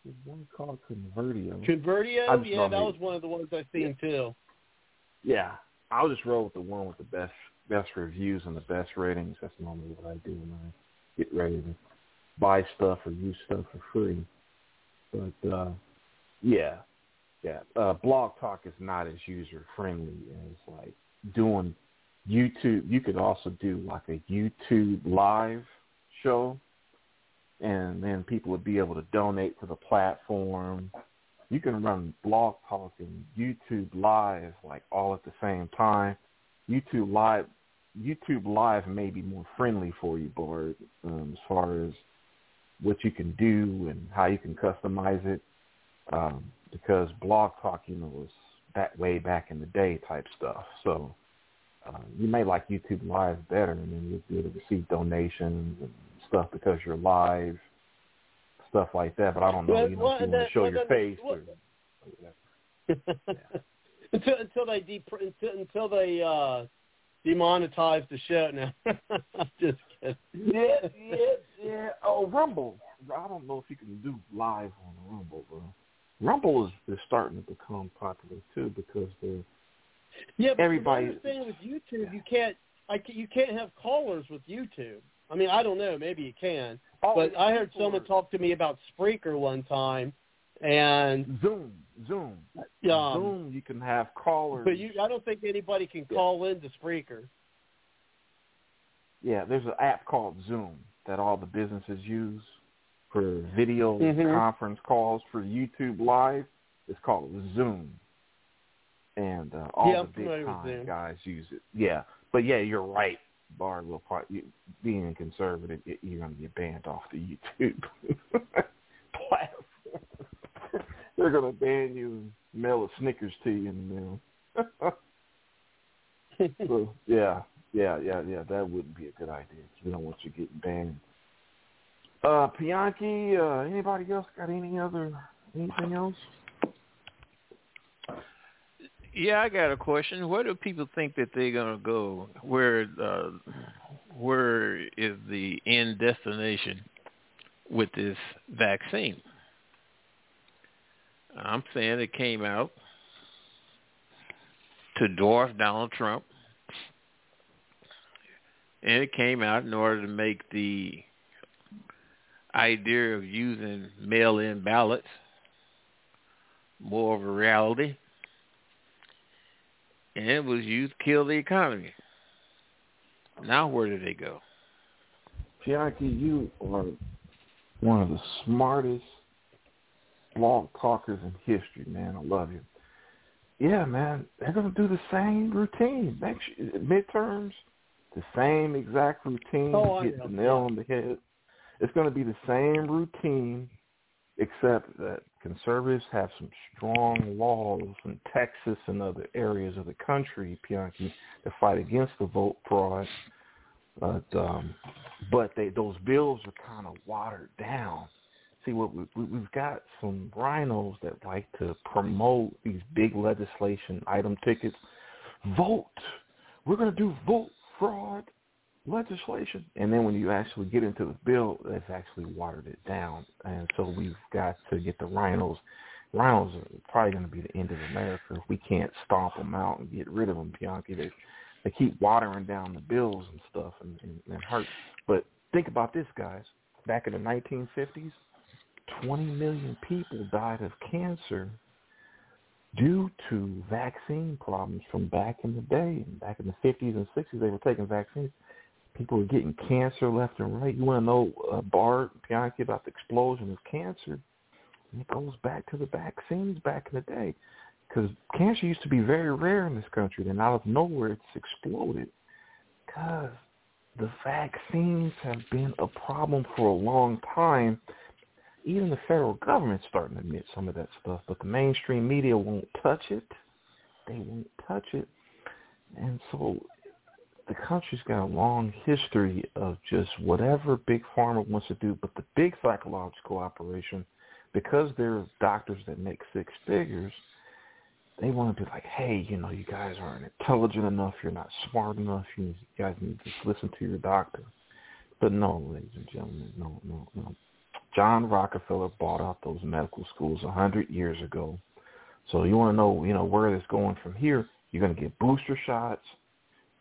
There's one called Convertio. Convertio? Yeah, that was one of the ones I seen yeah. too. Yeah, I'll just roll with the one with the best best reviews and the best ratings. That's normally what I do when I get ready to buy stuff or use stuff for free. But uh, yeah, yeah. Uh, Blog Talk is not as user friendly as like doing YouTube. You could also do like a YouTube live show, and then people would be able to donate to the platform. You can run Blog Talk and YouTube live like all at the same time. YouTube live YouTube live may be more friendly for you, Bard, um, as far as what you can do and how you can customize it. Um, because Blog Talk, you know, was that way back in the day type stuff. So uh, you may like YouTube Live better, and then you'll be able to receive donations and stuff because you're live, stuff like that. But I don't know, well, you know, well, if you that, to show well, your that, face. Or, yeah. until until they de- until, until they uh demonetize the show now. I'm just kidding. Yeah, yeah, yeah. Oh, Rumble. I don't know if you can do live on Rumble, bro. Rumble is, is starting to become popular too because they're yeah. But everybody. the with YouTube, you can't. I can, you can't have callers with YouTube. I mean, I don't know. Maybe you can. Oh, but I heard someone talk to me about Spreaker one time, and Zoom, Zoom, um, Zoom. You can have callers. But you, I don't think anybody can call into Spreaker. Yeah, there's an app called Zoom that all the businesses use for video Mhm. conference calls for YouTube Live. It's called Zoom, and uh, all Yeah, the big time guys use it. Yeah, but yeah, you're right. Bar will part being conservative, y- you're going to get banned off the YouTube platform. They're going to ban you and mail a Snickers to you in the mail. so yeah, yeah, yeah, yeah. That wouldn't be a good idea. we don't want you getting banned. Uh, Pianki, uh, anybody else got any other anything else? Yeah, I got a question. Where do people think that they're gonna go? Where uh, where is the end destination with this vaccine? I'm saying it came out to dwarf Donald Trump, and it came out in order to make the idea of using mail-in ballots more of a reality and it was used to kill the economy. Now where do they go? Pianki, you are one of the smartest blog talkers in history, man. I love you. Yeah, man, they're gonna do the same routine. Next midterms, the same exact routine. Oh, hit the nail on the head. it's going to be the same routine, except that conservatives have some strong laws in Texas and other areas of the country, Bianchi, to fight against the vote fraud. But um, but they those bills are kind of watered down. See, what we, we've got some RINOs that like to promote these big legislation item tickets. Vote. We're going to do vote fraud legislation. And then when you actually get into the bill, that's actually watered it down. And so we've got to get the RINOs. RINOs are probably going to be the end of America if we can't stomp them out and get rid of them, Bianchi. They, they keep watering down the bills and stuff and, and, and hurt. But think about this, guys. Back in the 1950s, 20 million people died of cancer due to vaccine problems from back in the day. Back in the 50s and 60s, they were taking vaccines. People were getting cancer left and right. You want to know, uh, Bard Bianchi, about the explosion of cancer? And it goes back to the vaccines back in the day. Because cancer used to be very rare in this country. Then out of nowhere, it's exploded. Because the vaccines have been a problem for a long time. Even the federal government's starting to admit some of that stuff, but the mainstream media won't touch it. They won't touch it. And so the country's got a long history of just whatever big pharma wants to do, but the big psychological operation, because they're doctors that make six figures, they want to be like, hey, you know, you guys aren't intelligent enough, you're not smart enough, you guys need to just listen to your doctor. But no, ladies and gentlemen, no, no, no. John Rockefeller bought out those medical schools a hundred years ago. So you want to know, you know, where it's going from here? You're going to get booster shots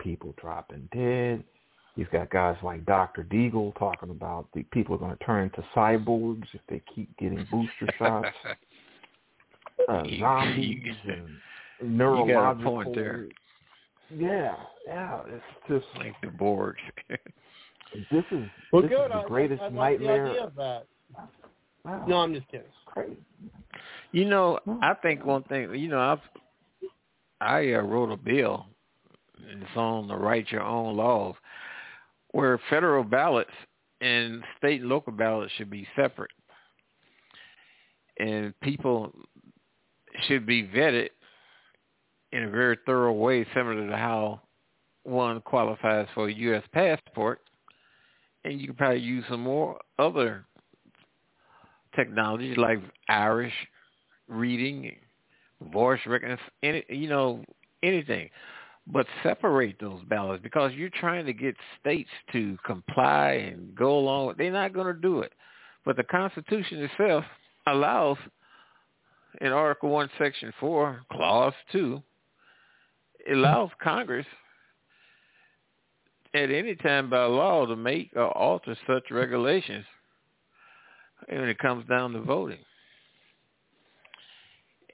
people dropping dead. You've got guys like Dr. Deagle talking about the people are going to turn into cyborgs if they keep getting booster shots. Uh, zombies and neurological. You got a point there. Yeah, yeah. It's just like the Borg. this is well, this good. is the I, greatest I, I like nightmare. The idea of that. Wow. No, I'm just kidding. Crazy. You know, I think one thing. You know, I've I uh, wrote a bill it's on the write your own laws, where federal ballots and state and local ballots should be separate. And people should be vetted in a very thorough way, similar to how one qualifies for a U.S. passport. And you could probably use some more other technologies like iris reading, voice recognition, any, you know, anything but separate those ballots because you're trying to get states to comply and go along. They're not going to do it. But the Constitution itself allows, in Article 1, Section 4, Clause 2, it allows Congress at any time by law to make or alter such regulations when it comes down to voting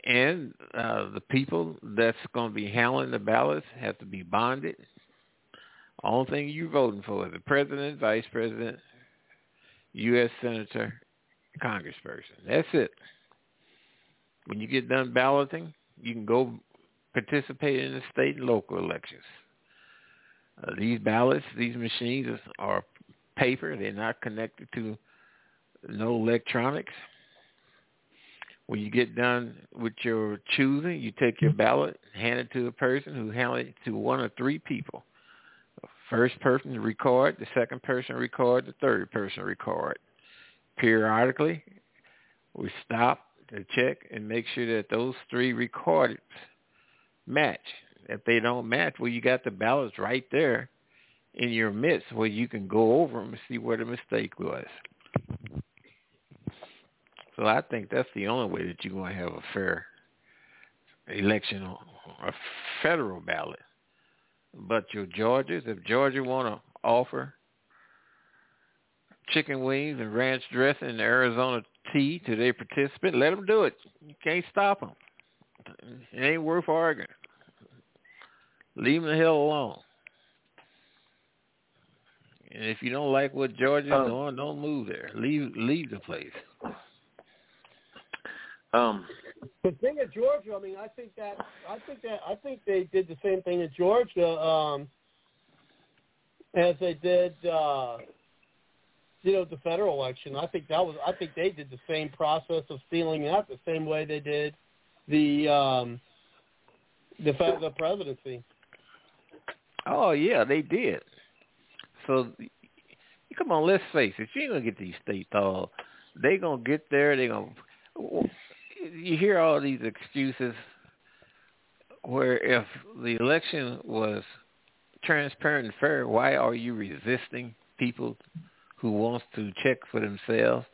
and uh, the people that's going to be handling the ballots have to be bonded. Only thing you're voting for is the president, vice president, U.S. senator, congressperson. That's it. When you get done balloting, you can go participate in the state and local elections. Uh, these ballots, these machines are paper. They're not connected to no electronics. When you get done with your choosing, you take your mm-hmm. ballot, hand it to a person who hand it to one or three people. The first person to record, the second person record, the third person record. Periodically, we stop to check and make sure that those three recordings match. If they don't match, well, you got the ballots right there in your midst where you can go over them and see where the mistake was. So I think that's the only way that you're going to have a fair election on a federal ballot. But your Georgias, if Georgia want to offer chicken wings and ranch dressing and Arizona tea to their participant, let them do it. You can't stop them. It ain't worth arguing. Leave them the hell alone. And if you don't like what Georgia's um, doing, don't move there. Leave leave the place. Um, the thing at Georgia, I mean, I think that I think that I think they did the same thing at Georgia um, as they did uh, you know, the federal election. I think that was. I think they did the same process of sealing that the same way they did the um, the the presidency. Oh yeah, they did. So come on, let's face it. You ain't gonna get these states all. They gonna get there. They gonna. You hear all these excuses where if the election was transparent and fair, why are you resisting people who wants to check for themselves?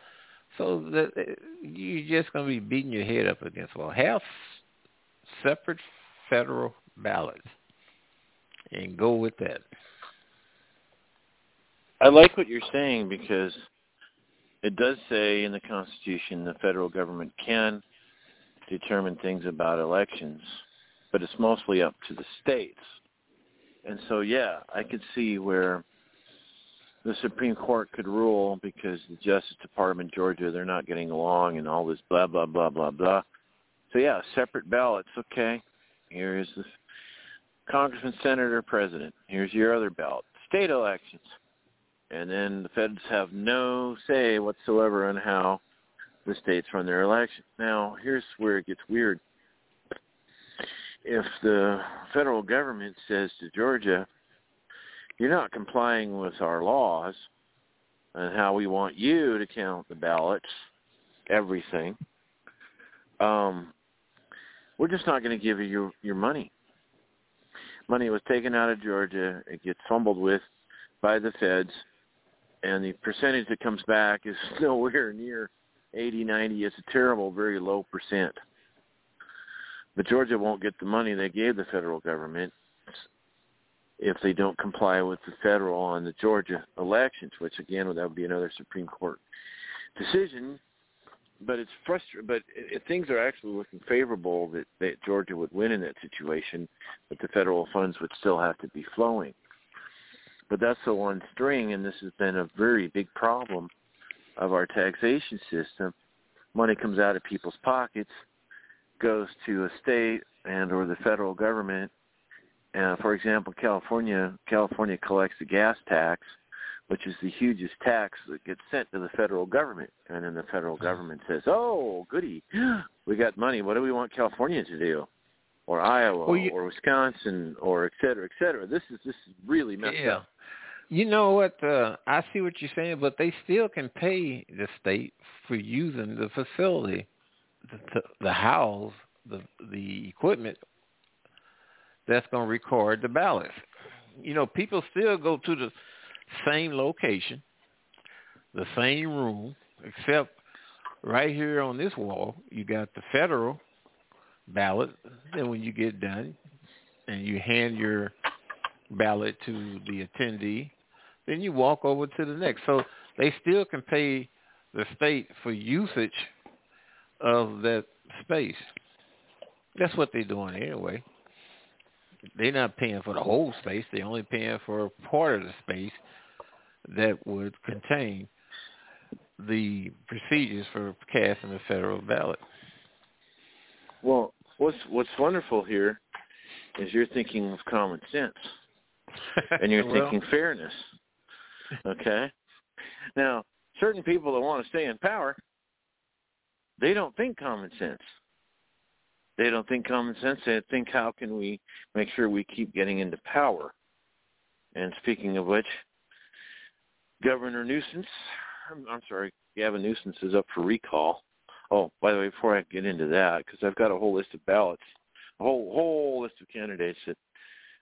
So that uh, you're just going to be beating your head up against well, have separate federal ballots and go with that. I like what you're saying because it does say in the Constitution the federal government can determine things about elections, but it's mostly up to the states. And so, yeah, I could see where the Supreme Court could rule because the Justice Department, Georgia, they're not getting along and all this blah, blah, blah, blah, blah. So, yeah, separate ballots. Okay, here's the congressman, senator, president. Here's your other ballot. State elections. And then the feds have no say whatsoever on how the states run their election. Now, here's where it gets weird. If the federal government says to Georgia, you're not complying with our laws and how we want you to count the ballots, everything, um, we're just not going to give you your, your money. Money was taken out of Georgia. It gets fumbled with by the feds, and the percentage that comes back is nowhere near 80, 90. It's a terrible, very low percent. But Georgia won't get the money they gave the federal government if they don't comply with the federal on the Georgia elections, which again that would be another Supreme Court decision. But it's frustrating. But it, things are actually looking favorable that, that Georgia would win in that situation, but the federal funds would still have to be flowing. But that's the one string, and this has been a very big problem of our taxation system. Money comes out of people's pockets, goes to a state and or the federal government. Uh, for example, California California collects the gas tax, which is the hugest tax that gets sent to the federal government, and then the federal government says, "Oh, goody, we got money. What do we want California to do?" Or Iowa, well, you, or Wisconsin, or et cetera, et cetera. This is this is really messed yeah. up. You know what? Uh, I see what you're saying, but they still can pay the state for using the facility, the, the house, the the equipment that's going to record the ballots. You know, people still go to the same location, the same room, except right here on this wall, you got the federal ballot. Then when you get done and you hand your ballot to the attendee, then you walk over to the next. So they still can pay the state for usage of that space. That's what they're doing anyway. They're not paying for the whole space. They're only paying for part of the space that would contain the procedures for casting the federal ballot. Well, what's what's wonderful here is you're thinking of common sense, and you're well, thinking fairness. Okay. Now, certain people that want to stay in power, they don't think common sense. They don't think common sense. They think how can we make sure we keep getting into power. And speaking of which, Governor Nuisance, I'm, I'm sorry, Gavin Nuisance is up for recall. Oh, by the way, before I get into that, because I've got a whole list of ballots, a whole whole list of candidates that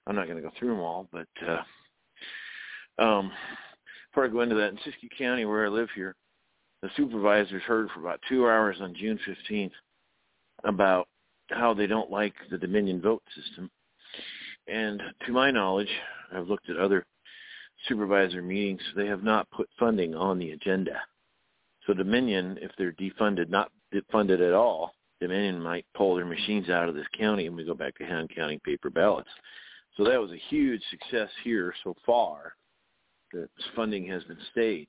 I'm not going to go through them all, but uh, um, before I go into that, in Siskiyou County, where I live here, the supervisors heard for about two hours on June 15th about how they don't like the Dominion vote system. And to my knowledge, I've looked at other supervisor meetings, they have not put funding on the agenda. So Dominion, if they're defunded, not funded at all, Dominion might pull their machines out of this county and we go back to hand counting paper ballots. So that was a huge success here so far that funding has been stayed.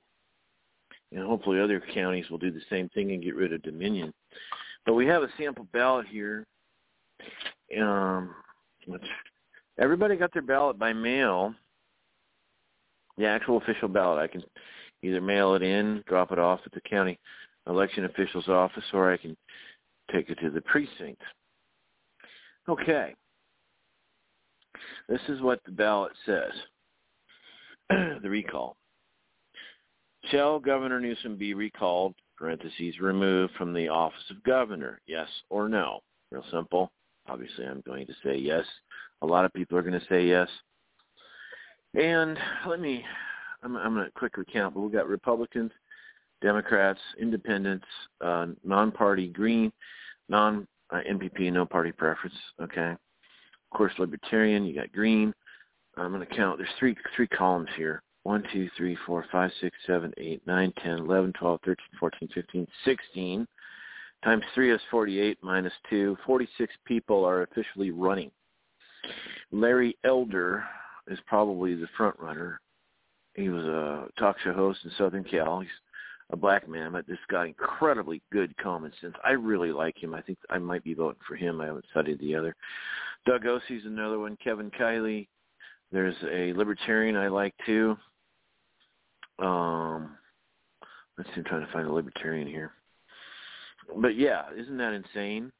And hopefully other counties will do the same thing and get rid of Dominion. But we have a sample ballot here. Um, everybody got their ballot by mail. The actual official ballot. I can either mail it in, drop it off at the county election official's office, or I can take it to the precinct. Okay. This is what the ballot says. the recall. Shall Governor Newsom be recalled, parentheses, removed from the office of governor, yes or no? Real simple. Obviously, I'm going to say yes. A lot of people are going to say yes. And let me, I'm, I'm going to quickly count, but we've got Republicans, Democrats, Independents, uh, non-party Green, non uh, no party preference. Okay. Course, Libertarian. You got Green. I'm going to count. There's three three columns here. One, two, three, four, five, six, seven, eight, nine, ten, eleven, twelve, thirteen, fourteen, fifteen, sixteen. Times three is 48 minus two. 46 people are officially running. Larry Elder is probably the front runner. He was a talk show host in Southern Cal. He's a black man, but this got incredibly good common sense. I really like him. I think I might be voting for him. I haven't studied the other. Doug Ose's another one. Kevin Kiley. There's a libertarian I like too. Um, let's see. I'm trying to find a libertarian here. But yeah, isn't that insane?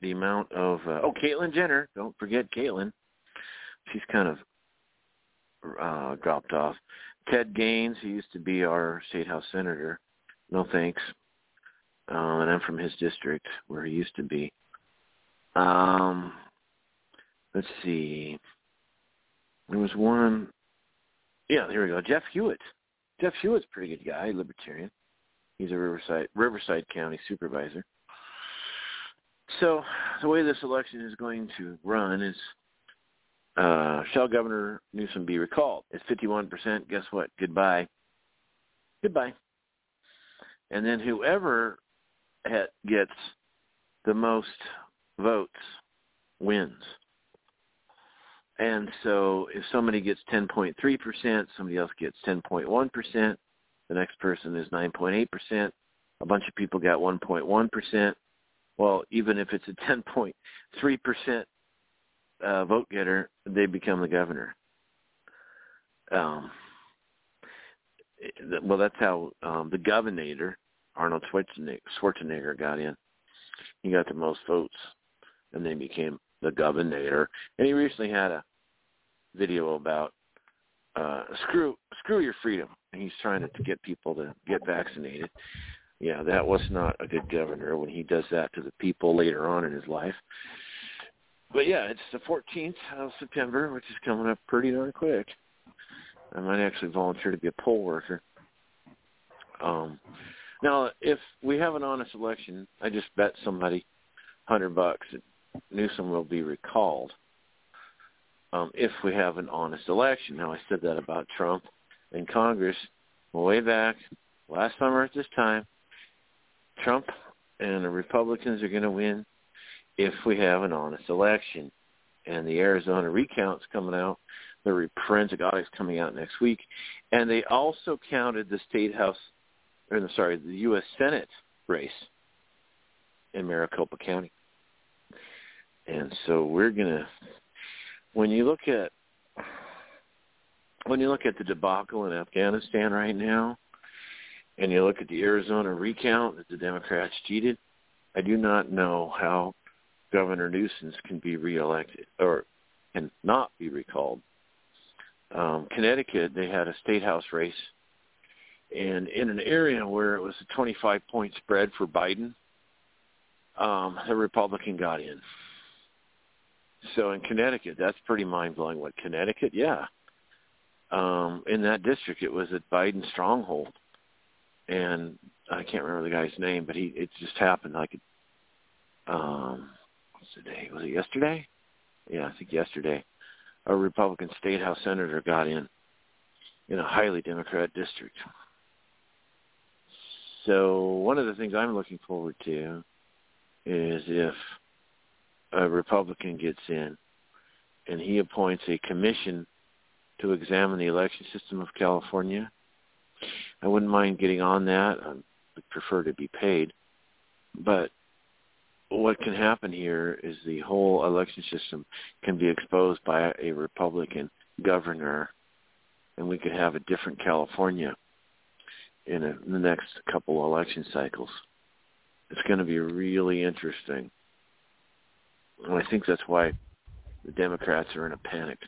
The amount of uh, oh, Caitlyn Jenner. Don't forget Caitlyn. She's kind of uh, dropped off. Ted Gaines, he used to be our state house senator. No thanks. Uh, and I'm from his district where he used to be. Um, let's see. There was one. Yeah, here we go. Jeff Hewitt. Jeff Hewitt's a pretty good guy, libertarian. He's a Riverside Riverside County supervisor. So the way this election is going to run is uh, shall Governor Newsom be recalled? It's 51%. Guess what? Goodbye. Goodbye. And then whoever gets the most votes wins. And so if somebody gets 10.3%, somebody else gets 10.1%, the next person is 9.8%, a bunch of people got 1.1%. Well, even if it's a 10.3% uh, vote getter, they become the governor. Um, well, that's how um, the governor, Arnold Schwarzenegger, got in. He got the most votes, and then became the governor. And he recently had a video about uh, screw screw your freedom. And he's trying to, to get people to get vaccinated. Yeah, that was not a good governor when he does that to the people later on in his life but yeah, it's the 14th of September, which is coming up pretty darn quick. I might actually volunteer to be a poll worker. Um, now, if we have an honest election, I just bet somebody hundred bucks that Newsom will be recalled. Um, if we have an honest election. Now, I said that about Trump in Congress way back last summer at this time. Trump and the Republicans are going to win if we have an honest election. And the Arizona recount's coming out. The forensic audit's coming out next week. And they also counted the state house, or the, sorry, the U.S. Senate race in Maricopa County. And so we're to, when you look at, when you look at the debacle in Afghanistan right now, and you look at the Arizona recount that the Democrats cheated, I do not know how Governor Newsom can be reelected or can not be recalled. Um, Connecticut, they had a state house race, and in an area where it was a 25 point spread for Biden, um, the Republican got in. So in Connecticut, that's pretty mind blowing. What Connecticut? Yeah. Um, in that district, it was a Biden stronghold, and I can't remember the guy's name, but he it just happened like um, today? Was it yesterday? Yeah, I think yesterday. A Republican state house senator got in in a highly Democrat district. So one of the things I'm looking forward to is if a Republican gets in and he appoints a commission to examine the election system of California. I wouldn't mind getting on that. I would prefer to be paid. But what can happen here is the whole election system can be exposed by a Republican governor, and we could have a different California. in, a, in the next couple election cycles. It's going to be really interesting. And I think that's why the Democrats are in a panic.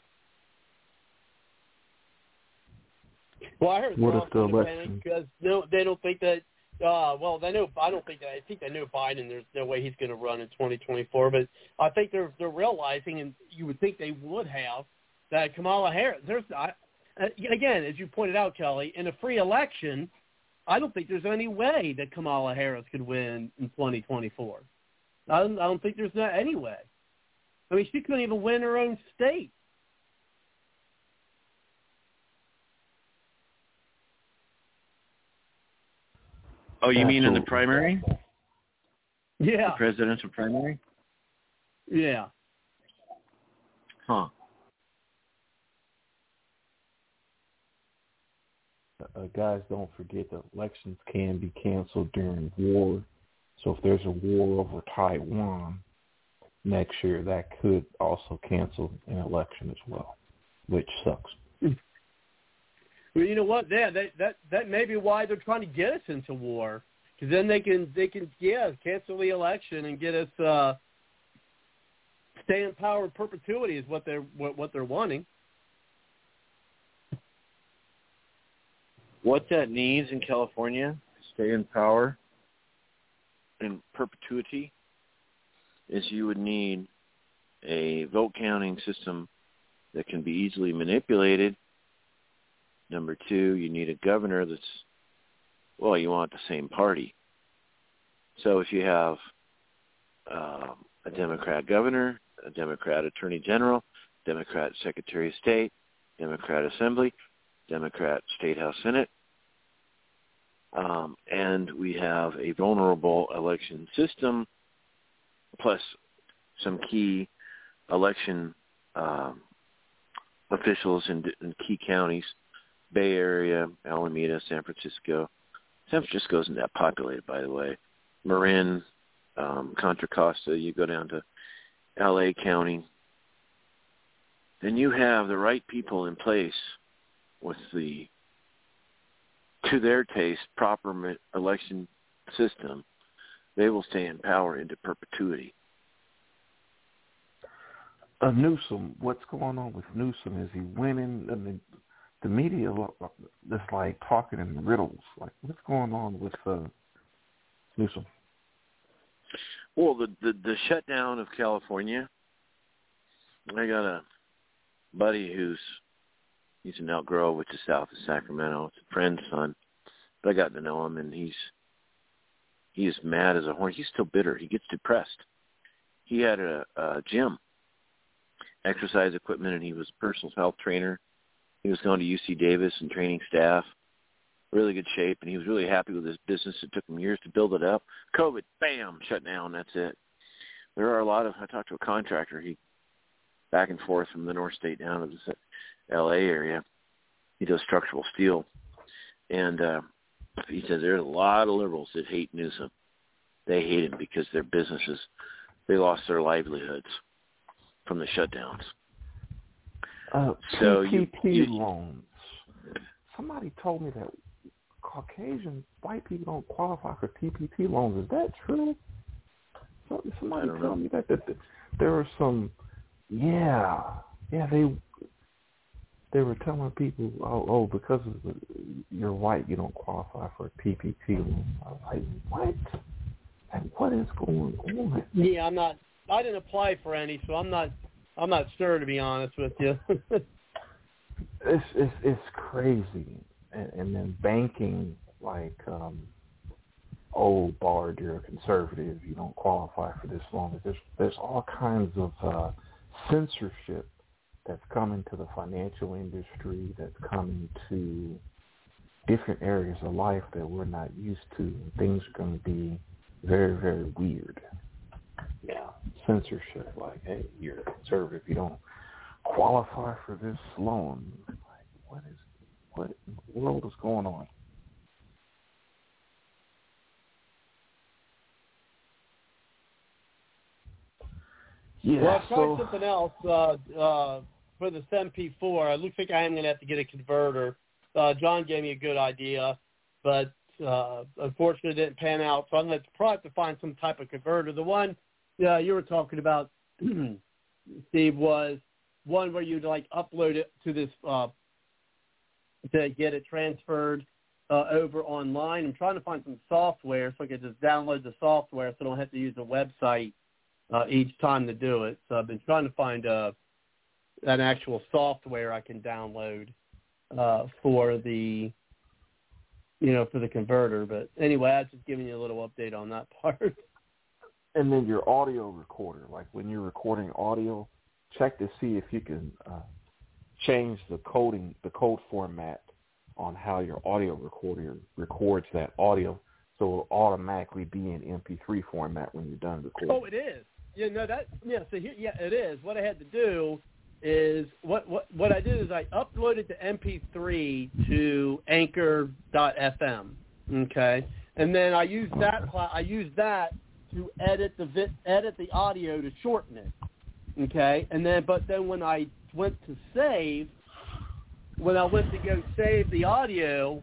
Well, I heard What they're if the also in a election- panic because no, they don't think that. Uh, well, they know. I don't think. I think they know Biden. There's no way he's going to run in 2024. But I think they're they're realizing, and you would think they would have that Kamala Harris. There's I, uh, again, as you pointed out, Kelly, in a free election, I don't think there's any way that Kamala Harris could win in 2024. I don't, I don't think there's not any way. I mean, she couldn't even win her own state. Oh, you mean in the Absolutely. primary? The Yeah, presidential primary? yeah. Huh. uh, guys, don't forget that elections can be canceled during war. So if there's a war over Taiwan next year, that could also cancel an election as well, which sucks. Well, you know what? Yeah, that that that may be why they're trying to get us into war, because then they can they can yeah cancel the election and get us uh, stay in power in perpetuity is what they're what, what they're wanting. What that needs in California, stay in power in perpetuity, is you would need a vote counting system that can be easily manipulated. Number two, you need a governor that's, well, you want the same party. So if you have um, a Democrat governor, a Democrat attorney general, Democrat secretary of state, Democrat assembly, Democrat state house senate, um, and we have a vulnerable election system plus some key election um, officials in, in key counties, Bay Area, Alameda, San Francisco. San Francisco isn't that populated, by the way. Marin, um, Contra Costa, you go down to L.A. County, then you have the right people in place with the to their taste, proper election system, they will stay in power into perpetuity. Uh, Newsom, what's going on with Newsom? Is he winning? I mean, the media is like talking in riddles. Like, what's going on with uh, Newsom? Well, the, the the shutdown of California. I got a buddy who's he's in Elk Grove, which is south of Sacramento. It's a friend's son, but I got to know him, and he's he is mad as a horn. He's still bitter. He gets depressed. He had a, a gym, exercise equipment, and he was a personal health trainer. He was going to UC Davis and training staff, really good shape, and he was really happy with his business. It took him years to build it up. COVID, bam, shut down. That's it. There are a lot of. I talked to a contractor. He back and forth from the North State down to the L.A. area. He does structural steel, and uh, he says there's a lot of liberals that hate Newsom. They hate him because their businesses, they lost their livelihoods from the shutdowns. Uh, So PPP you- you- loans. Somebody told me that Caucasian white people don't qualify for PPP loans. Is that true? Somebody I don't told know. me that, that, that there are some. Yeah, yeah. They they were telling people, oh, oh, because of the, you're white, you don't qualify for a PPP loan. I was like, what? And what is going on? Yeah, I'm not. I didn't apply for any, so I'm not. I'm not sure to be honest with you. it's it's it's crazy. And, and then banking like um oh bard you're a conservative you don't qualify for this loan there's there's all kinds of uh censorship that's coming to the financial industry that's coming to different areas of life that we're not used to. Things are going to be very very weird. Yeah censorship like hey you're a conservative you don't qualify for this loan. Like, what is what in the world is going on? Yeah, well, I've tried so something else uh, uh, for the MP4. It looks like I am going to have to get a converter. Uh, John gave me a good idea, but uh, unfortunately it didn't pan out. So I'm going to probably have to find some type of converter. The one uh, you were talking about, Steve, was one where you'd like upload it to this uh, to get it transferred uh, over online. I'm trying to find some software so I can just download the software so I don't have to use a website uh, each time to do it. So I've been trying to find uh, an actual software I can download uh, for the you know for the converter. But anyway, I was just giving you a little update on that part. And then your audio recorder, like when you're recording audio, check to see if you can uh, change the coding, the code format on how your audio recorder records that audio, so it'll automatically be in MP3 format when you're done recording. Oh, it is. Yeah, no, that yeah. So here, yeah, it is. What I had to do is what what what I did is I uploaded the MP3 to Anchor.fm. Okay, and then I used that I used that to edit the vi- edit the audio to shorten it. Okay, and then but then when I went to save, when I went to go save the audio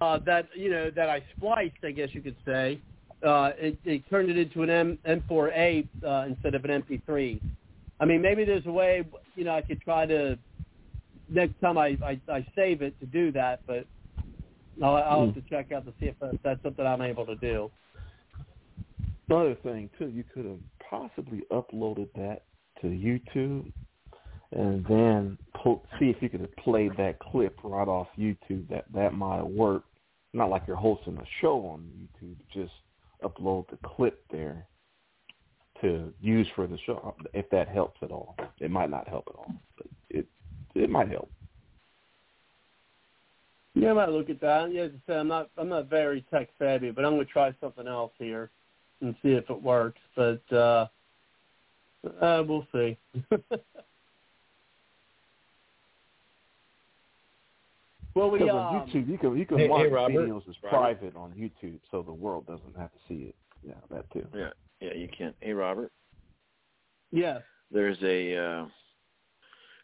uh, that you know that I spliced, I guess you could say, uh, it, it turned it into an M, M4A uh, instead of an MP3. I mean, maybe there's a way, you know, I could try to next time I, I, I save it to do that, but I'll, I'll have to check out to see if that's something I'm able to do. Another thing too, you could have possibly uploaded that to YouTube and then pull, see if you could have played that clip right off YouTube. That that might work. Not like you're hosting a show on YouTube, just upload the clip there to use for the show. If that helps at all, it might not help at all, but it it might help. Yeah, I might look at that. Yeah, as I said, I'm not I'm not very tech savvy, but I'm to try something else here and see if it works. But uh, uh we'll see. well, we Because um, on YouTube, you can you can Hey- watch hey, Robert. videos as Robert. private on YouTube, so the world doesn't have to see it. Yeah, that too. Yeah, yeah, you can. Hey, Robert, yes. there's a uh,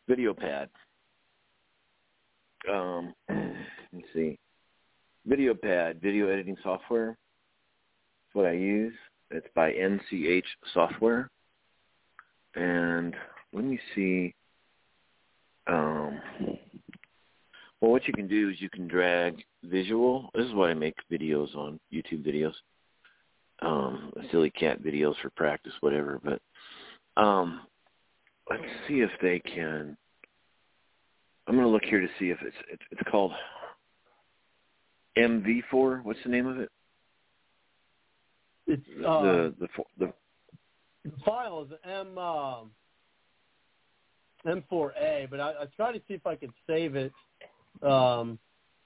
video pad. Um, let's see, video pad, video editing software. What I use. It's by NCH Software. And let me see. Um, well, what you can do is you can drag visual. This is why I make videos on YouTube videos. Um, silly cat videos for practice, whatever. But um, let's see if they can. I'm going to look here to see if it's, it's called MV4. What's the name of it? It's uh, the the the the file is M um, M4A, but I, I tried to see if I could save it. Um,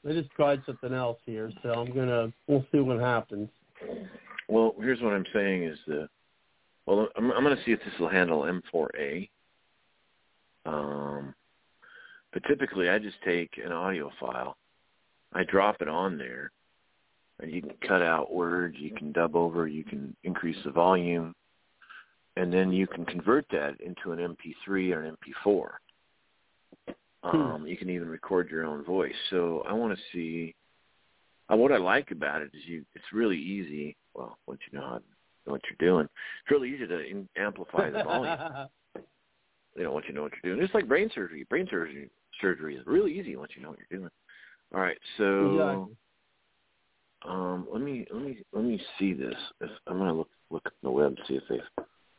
I just tried something else here, so I'm gonna we'll see what happens. Well, here's what I'm saying is the well, I'm, I'm going to see if this will handle M4A. Um, but typically, I just take an audio file, I drop it on there, and you can cut out words, you can dub over, you can increase the volume, and then you can convert that into an MP3 or an MP4. Um, you can even record your own voice. So I want to see. Uh, what I like about it is you. It's really easy. Well, once you know how, what you're doing, it's really easy to in, amplify the volume. you know, once you know what you're doing. It's like brain surgery. Brain surgery surgery is really easy once you know what you're doing. All right, so Exactly. Um, let me let me let me see this. If, I'm gonna look look at the web see if they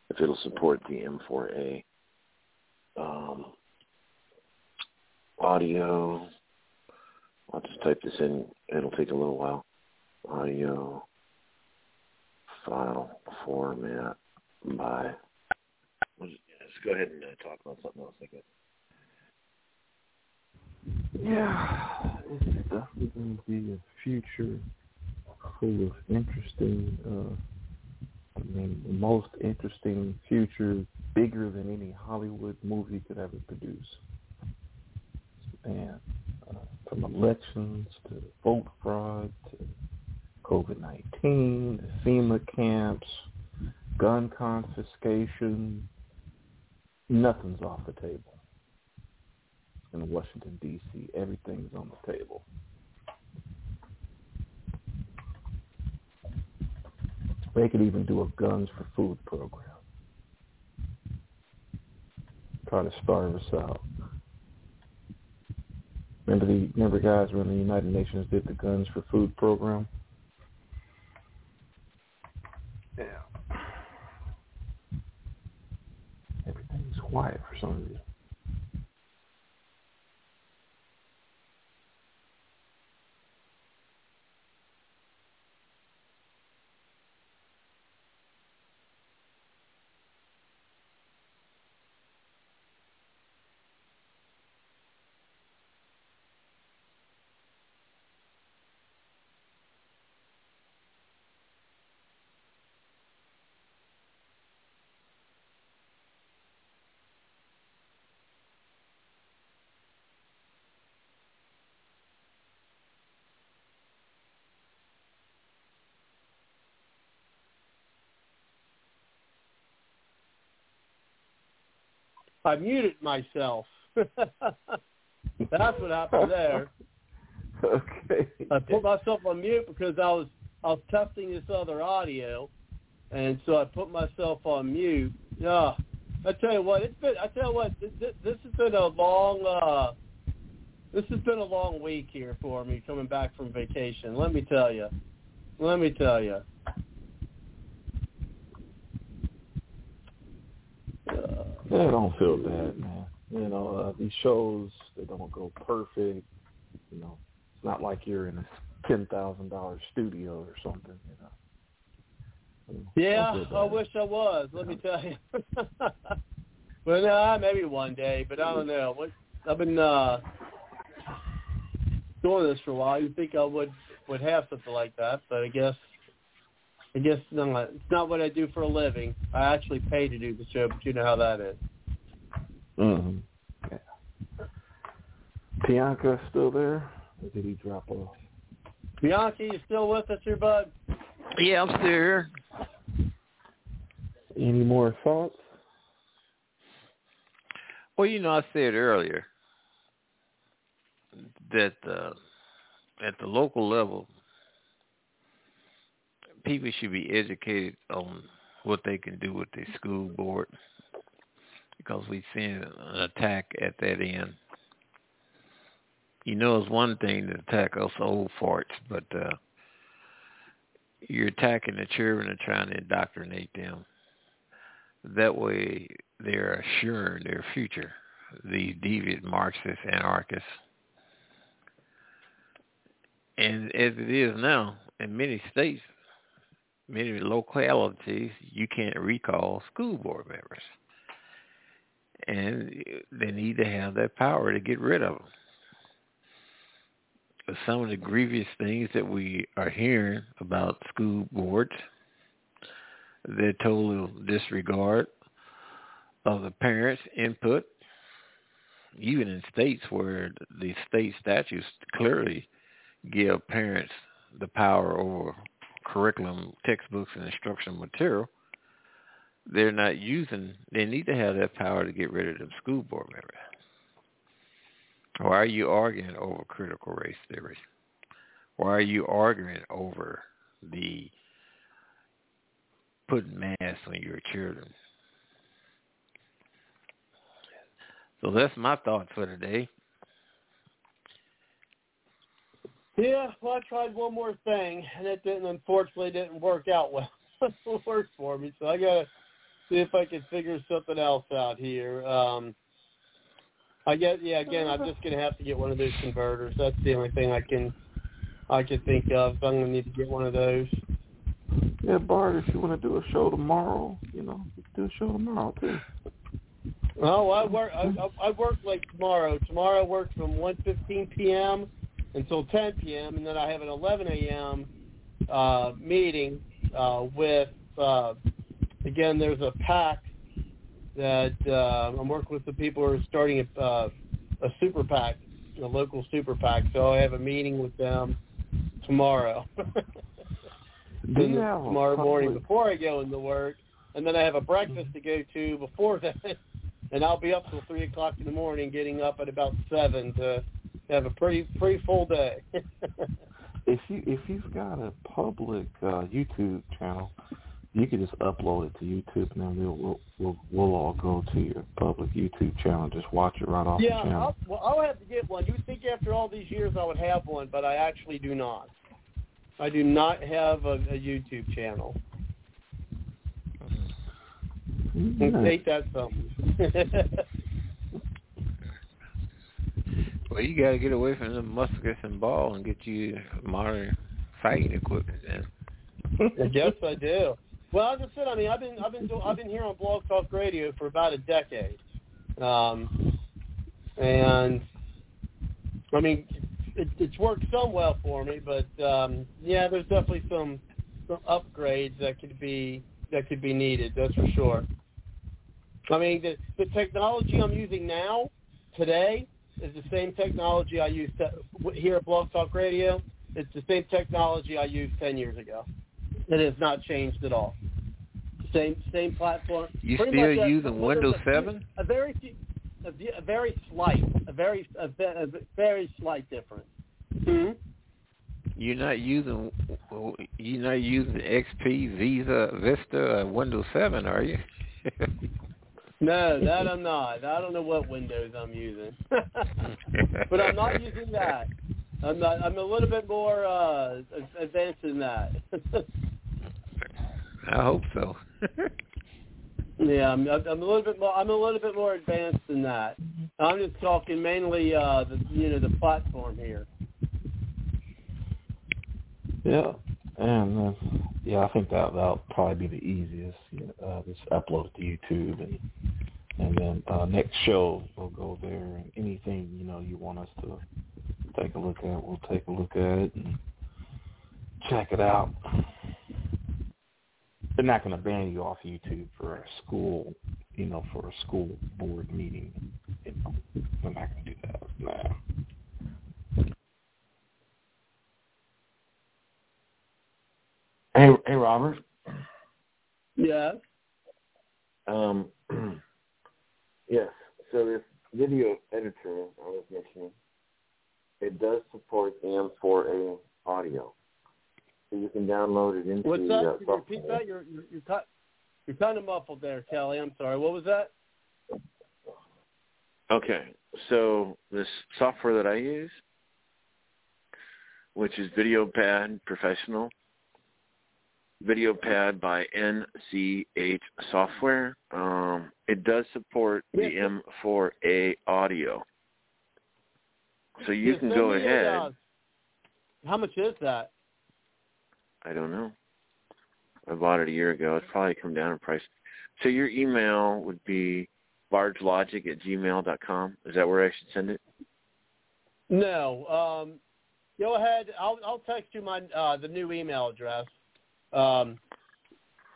if it'll support the M4A. Um, audio. I'll just type this in. It'll take a little while. Audio file format by. Let's go ahead and uh, talk about something else. I guess. Yeah, it's definitely going to be a future full of interesting, uh, I mean, the most interesting future, bigger than any Hollywood movie could ever produce. Man, uh, from elections to vote fraud to COVID-19, to FEMA camps, gun confiscation, nothing's off the table in Washington D.C. Everything's on the table. They could even do a Guns for Food program. Try to starve us out. Remember the remember guys when the United Nations did the Guns for Food program? Yeah. Everything's quiet for some reason. I muted myself. That's what happened there. Okay. I put myself on mute because I was I was testing this other audio, and so I put myself on mute. Yeah, I tell you what, it's been. I tell you what, this, this has been a long. uh This has been a long week here for me coming back from vacation. Let me tell you. Let me tell you. Yeah, don't feel bad, man. You know, uh, these shows they don't go perfect. You know, it's not like you're in a ten thousand dollar studio or something. You know. Yeah, I wish I was. Let me tell you. well, no, maybe one day, but I don't know. What I've been uh doing this for a while. You think I would would have something like that, but I guess I guess no, it's not what I do for a living. I actually pay to do the show, but you know how that is. Mm-hmm. Yeah. Bianca still there? Or did he drop off? Bianchi, you still with us here, bud? Yeah, I'm still here. Any more thoughts? Well, you know, I said earlier that uh, at the local level, people should be educated on what they can do with the school board because we've seen an attack at that end. You know, it's one thing to attack us old farts, but uh, you're attacking the children and trying to indoctrinate them. That way, they're assuring their future. These deviant Marxist anarchists. And as it is now, in many states, many localities, you can't recall school board members. And they need to have that power to get rid of them. Some of the grievous things that we are hearing about school boards, their total disregard of the parents' input, even in states where the state statutes clearly give parents the power over curriculum, textbooks, and instructional material, they're not using, they need to have that power to get rid of them school board members. Why are you arguing over critical race theory? Why are you arguing over the putting masks on your children? So that's my thoughts for today. Yeah, well, I tried one more thing, and it didn't. Unfortunately, didn't work out well. it worked for me, so I gotta see if I can figure something else out here. Um, I get, yeah. Again, I'm just gonna have to get one of those converters. That's the only thing I can, I can think of. So I'm gonna need to get one of those. Yeah, Bart, if you want to do a show tomorrow, you know, you can do a show tomorrow too. Oh, I work. I, I I work like tomorrow. Tomorrow I work from 1:15 p.m. until 10 p.m. and then I have an 11 a.m. Uh, meeting uh, with. Uh, again, there's a pack that uh, I'm working with the people who are starting a, uh, a super pack, a local super pack. So I have a meeting with them tomorrow. Do you have tomorrow morning before I go into work, and then I have a breakfast to go to before that, and I'll be up till three o'clock in the morning, getting up at about seven to have a pretty pretty full day. if you if you've got a public uh, YouTube channel, you can just upload it to YouTube, and then we'll we'll we'll, we'll all go to your public YouTube channel and just watch it right off yeah, the channel. I'll, well, I'll have to get one. You think after all these years I would have one, but I actually do not. I do not have a, a YouTube channel. Yeah. Take that something. Well, you got to get away from the muskets and ball and get you modern fighting equipment. Then. yes, I do. Well, as I said, I mean, I've been I've been do- I've been here on Blog Talk Radio for about a decade, um, and I mean, it, it's worked some well for me, but um, yeah, there's definitely some some upgrades that could be that could be needed. That's for sure. I mean, the the technology I'm using now today is the same technology I used to, here at Blog Talk Radio. It's the same technology I used ten years ago. It has not changed at all. Same same platform. You Pretty still much a- using Windows a 7? A very few, a, a very slight, a very a, a very slight difference. hmm You're not using you're not using XP, Visa, Vista, uh, Windows 7, are you? No, that I'm not. I don't know what Windows I'm using, but I'm not using that. I'm not. I'm a little bit more uh, advanced than that. I hope so. yeah, I'm, I'm a little bit more. I'm a little bit more advanced than that. I'm just talking mainly, uh, the you know, the platform here. Yeah, and uh, yeah, I think that that'll probably be the easiest. You know, uh, just upload it to YouTube, and and then uh, next show we'll go there, and anything you know you want us to take a look at, we'll take a look at it and check it out. They're not going to ban you off YouTube for a school, you know, for a school board meeting. You know, they're not going to do that. No. Hey, hey, Robert. Yeah. Um, yes. So this video editor I was mentioning, it does support the M4A audio. So you can download it into What's the that? uh, Can you repeat software. that? You're you're you're, cut, you're kind of muffled there, Kelly. I'm sorry. What was that? Okay. So this software that I use, which is VideoPad Professional, VideoPad by NCH Software, um, it does support the M4A audio. So you can go a, ahead. uh, how much is that? I don't know. I bought it a year ago. It's probably come down in price. So your email would be bargelogic at gmail dot com. Is that where I should send it? No. Um, go ahead. I'll I'll text you my uh, the new email address. Um,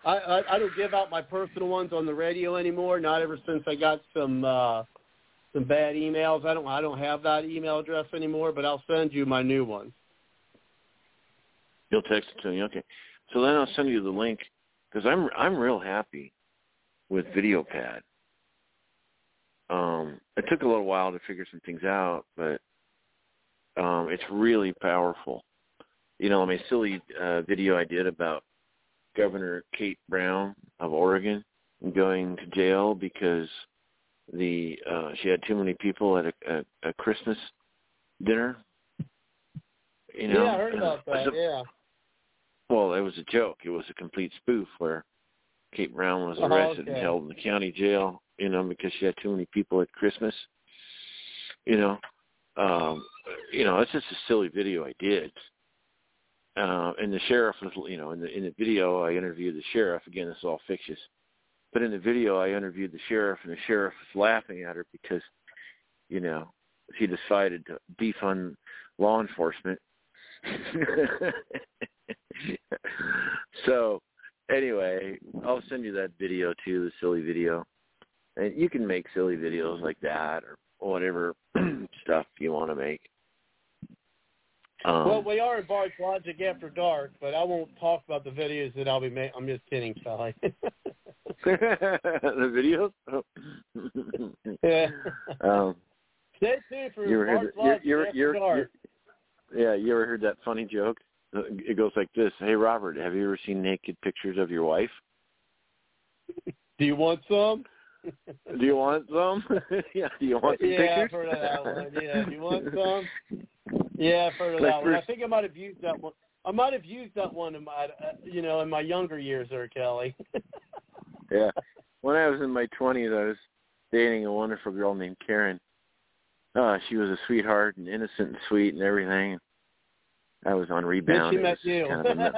I, I I don't give out my personal ones on the radio anymore. Not ever since I got some uh, some bad emails. I don't I don't have that email address anymore. But I'll send you my new one. You'll text it to me. Okay. So then I'll send you the link because I'm I'm real happy with VideoPad. Um, it took a little while to figure some things out, but um, it's really powerful. You know, I mean, silly uh, video I did about Governor Kate Brown of Oregon going to jail because the uh, she had too many people at a, a, a Christmas dinner. You know, yeah, I heard about that. said- Yeah. well, it was a joke. It was a complete spoof where Kate Brown was Oh, arrested and held in the county jail, you know, because she had too many people at Christmas. You know, um, you know, it's just a silly video I did. Uh, and the sheriff was, you know, in the in the video I interviewed the sheriff. Again, this is all fictitious, but in the video I interviewed the sheriff, and the sheriff was laughing at her because, you know, she decided to defund law enforcement. so anyway, I'll send you that video too, the silly video. And you can make silly videos like that or whatever stuff you want to make. Um, well, we are in Bards Logic after dark, but I won't talk about the videos that I'll be making. I'm just kidding, Sally. the videos? Oh. yeah. um, Stay tuned for you heard that, Logic you, you, after dark. yeah, you ever heard that funny joke? It goes like this: Hey, Robert, have you ever seen naked pictures of your wife? Do you want some? Do you want some? yeah. Do you want some yeah, pictures? I've heard of that one. Yeah. Do you want some? Yeah, I've heard of Like that one. I think I might have used that one. I might have used that one in my, uh, you know, in my younger years, there, Kelly. Yeah. When I was in my twenties, I was dating a wonderful girl named Karen. Uh, she was a sweetheart and innocent and sweet and everything. I was on rebound. then she met you. Kind of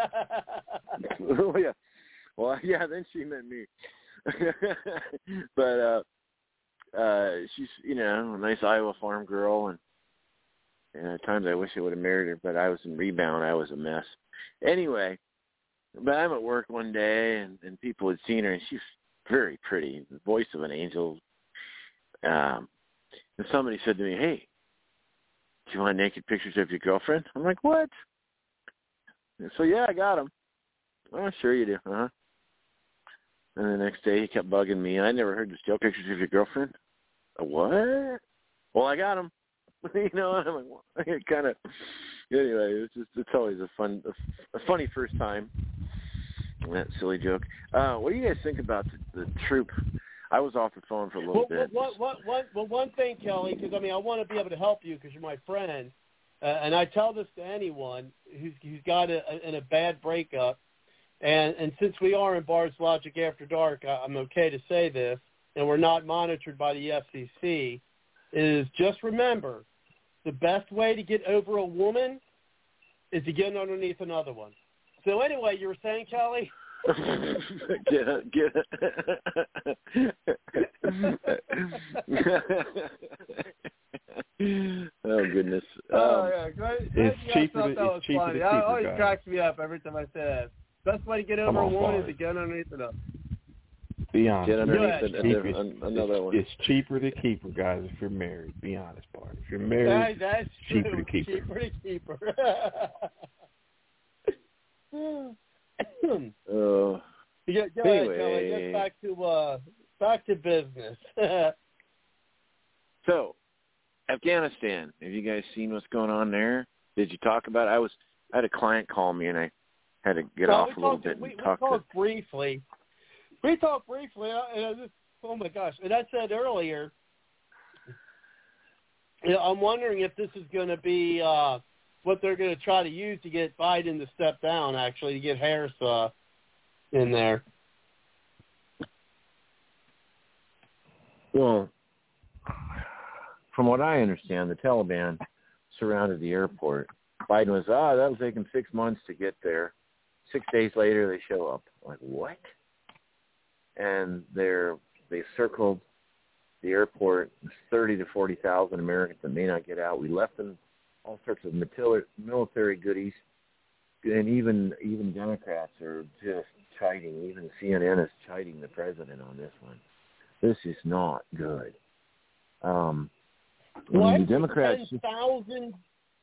oh yeah. Well, yeah. Then she met me. but uh, uh, she's you know a nice Iowa farm girl, and, and at times I wish I would have married her, but I was in rebound. I was a mess. Anyway, but I'm at work one day, and, and people had seen her, and she's very pretty, the voice of an angel. Um, and somebody said to me, "Hey, do you want naked pictures of your girlfriend?" I'm like, "What?" And so yeah, I got them. Oh, sure you do, huh? And the next day he kept bugging me. I never heard you steal pictures of your girlfriend. A what? Well, I got them. you know, I'm like, well, it kind of. Anyway, it's just it's always a fun, a, a funny first time. That silly joke. Uh, what do you guys think about the, the troop? I was off the phone for a little well, bit. Well, one, one, well, one thing, Kelly, because I mean, I want to be able to help you because you're my friend, uh, and I tell this to anyone who's who's got a, a, in a bad breakup, and and since we are in Bards Logic After Dark, I, I'm okay to say this, and we're not monitored by the FCC. Is just remember, the best way to get over a woman is to get underneath another one. So anyway, you were saying, Kelly. get it, get it. oh goodness. Oh Um, yeah, great. it's I cheaper to- that it's was cheaper to keep it, always guys. cracks me up every time I say that. Best way to get Come over a woman is to get underneath it. Be honest. get Go underneath ahead. it, It's another, an- another it's, one. it's cheaper to keep her, guys, if you're married. Be honest, Bart. If you're That, married, that's cheaper true. to keep her. cheaper to keep her. Oh, Yeah, go ahead, Kelly. Anyway. Get back to uh, back to business. so Afghanistan. Have you guys seen what's going on there? Did you talk about? It? I was. I had a client call me, and I had to get Well, off a little talked, bit and we, we talk to. talked briefly. We talked briefly, and I just, oh my gosh! And I said earlier, you know, I'm wondering if this is going to be uh, what they're going to try to use to get Biden to step down. Actually, to get Harris uh, in there. Well, from what I understand, the Taliban surrounded the airport. Biden was, ah, that'll take him six months to get there. Six days later, they show up. Like what? And they're they circled the airport. There's Thirty to forty thousand Americans that may not get out. We left them all sorts of military military goodies, and even even Democrats are just chiding. Even CNN is chiding the president on this one. This is not good. Um, What? the Democrats. Ten thousand.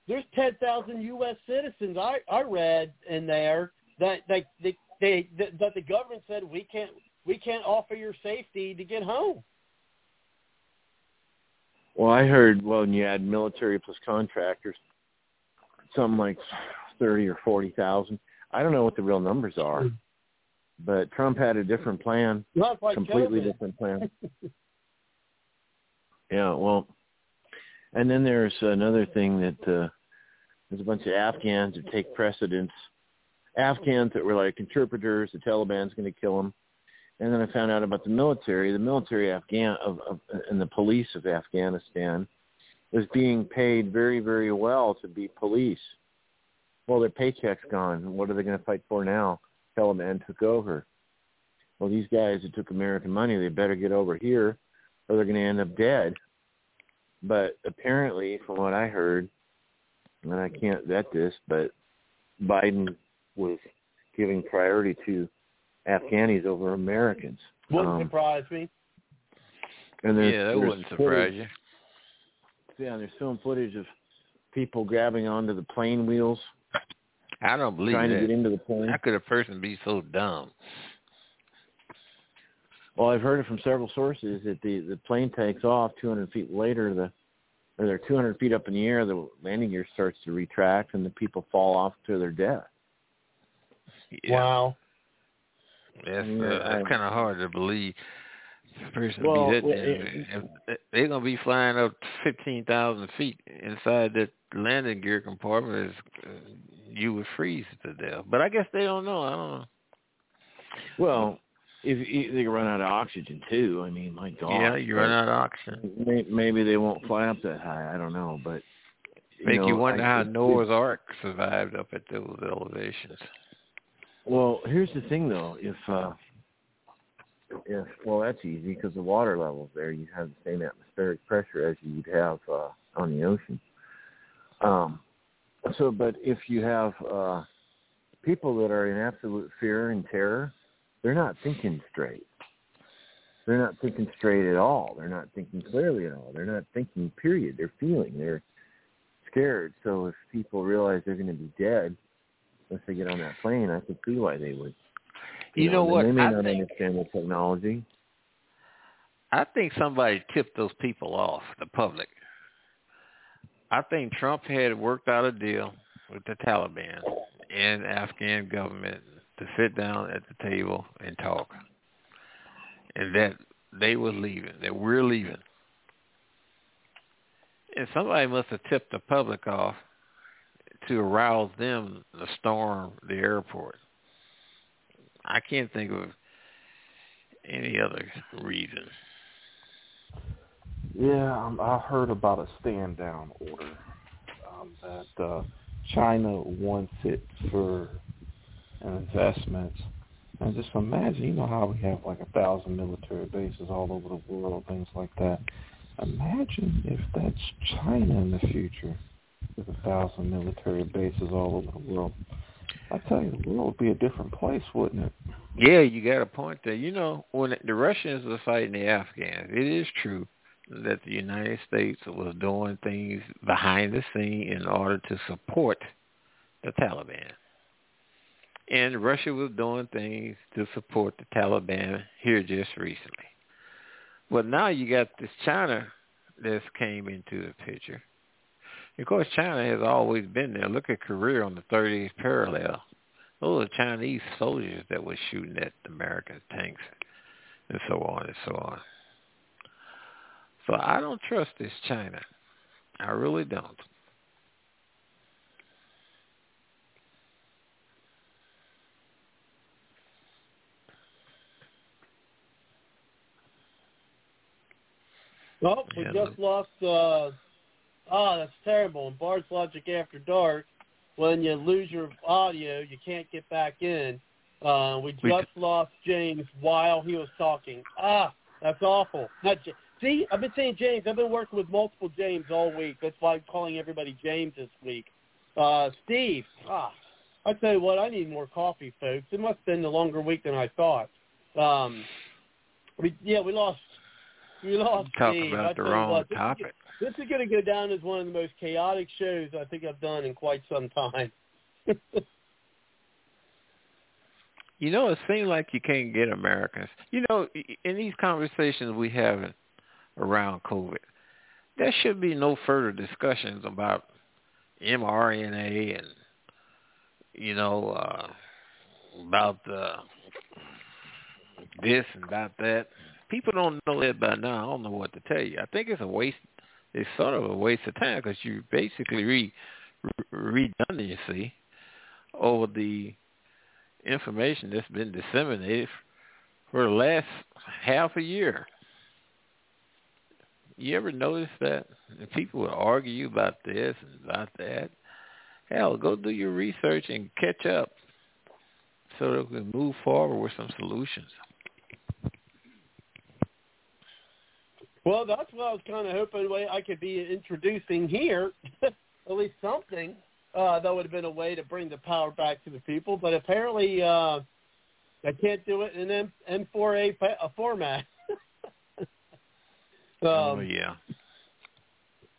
There's ten thousand U.S. citizens. I I read in there that that they, they that, that the government said we can't we can't offer your safety to get home. Well, I heard well, when you add military plus contractors, something like thirty or forty thousand. I don't know what the real numbers are, but Trump had a different plan, like completely COVID. different plan. Yeah, well, and then there's another thing that uh, there's a bunch of Afghans that take precedence. Afghans that were like interpreters, the Taliban's going to kill them. And then I found out about the military. The military Afghan of, of and the police of Afghanistan is being paid very, very well to be police. Well, their paycheck's gone. What are they going to fight for now? Taliban took over. Well, these guys that took American money, they better get over here, or they're going to end up dead. But apparently, from what I heard, and I can't vet this, but Biden was giving priority to Afghanis over Americans. Wouldn't Um, surprise me. and there's, yeah, that there's wouldn't surprise you. Yeah, there's film footage of people grabbing onto the plane wheels, I don't believe it. trying that. to get into the plane. How could a person be so dumb? Well, I've heard it from several sources that the the plane takes off 200 feet later, the or they're 200 feet up in the air, the landing gear starts to retract, and the people fall off to their death. Yeah. Wow. That's Yeah, uh, that's kind of hard to believe. Person Well, be that well, damn- if- they're gonna be flying up fifteen thousand feet inside that landing gear compartment. Is uh, you would freeze to death. But I guess they don't know. I don't know. Well, if, if they run out of oxygen too, I mean, my God. yeah, you run out of oxygen. May- Maybe they won't fly up that high. I don't know, but Make you wonder I- how Noah's Ark survived up at those elevations. Well, here's the thing though. If uh if well, that's easy because the water levels there, you have the same atmospheric pressure as you'd have uh, on the ocean. Um, so, but if you have uh, people that are in absolute fear and terror, they're not thinking straight. They're not thinking straight at all. They're not thinking clearly at all. They're not thinking. Period. They're feeling. They're scared. So if people realize they're going to be dead once they get on that plane, I can see why they would. You know and what? They may I not think understand the technology. I think somebody tipped those people off, the public. I think Trump had worked out a deal with the Taliban and Afghan government to sit down at the table and talk. And that they were leaving, that we're leaving. And somebody must have tipped the public off to arouse them to storm the airport. I can't think of any other reason. Yeah, I heard about a stand down order um, that uh, China wants it for investments. And just imagine, you know how we have like a thousand military bases all over the world, things like that. Imagine if that's China in the future with a thousand military bases all over the world. I tell you, the world would be a different place, wouldn't it? Yeah, you got a point there. You know, when the Russians were fighting the Afghans, it is true that the United States was doing things behind the scene in order to support the Taliban. And Russia was doing things to support the Taliban here just recently. But now you got this China that's came into the picture. Of course, China has always been there. Look at Korea on the 30th parallel. Those are Chinese soldiers that were shooting at American tanks and so on and so on. So I don't trust this China. I really don't. Well, we just lost. uh Oh, that's terrible. In Bard's Logic After Dark, when you lose your audio, you can't get back in. Uh, we We just lost James while he was talking. Ah, that's awful. Not J- See, I've been saying James. I've been working with multiple James all week. That's why I'm calling everybody James this week. Uh, Steve, ah, I tell you what, I need more coffee, folks. It must have been a longer week than I thought. Um, we, yeah, we lost. We lost Talk Steve. About the wrong what, topic. This is going to go down as one of the most chaotic shows I think I've done in quite some time. You know, it seems like you can't get Americans. You know, in these conversations we have around COVID, there should be no further discussions about mRNA and you know uh, about uh, this and about that. People don't know that by now. I don't know what to tell you. I think it's a waste. It's sort of a waste of time because you basically re, re redundancy over the information that's been disseminated for the last half a year. You ever notice that? And people will argue about this and about that. Hell, go do your research and catch up so that we can move forward with some solutions. Well, that's what I was kind of hoping way I could be introducing here, at least something. Uh, that would have been a way to bring the power back to the people, but apparently uh, I can't do it in M- M4A fa- uh, format. um, oh yeah.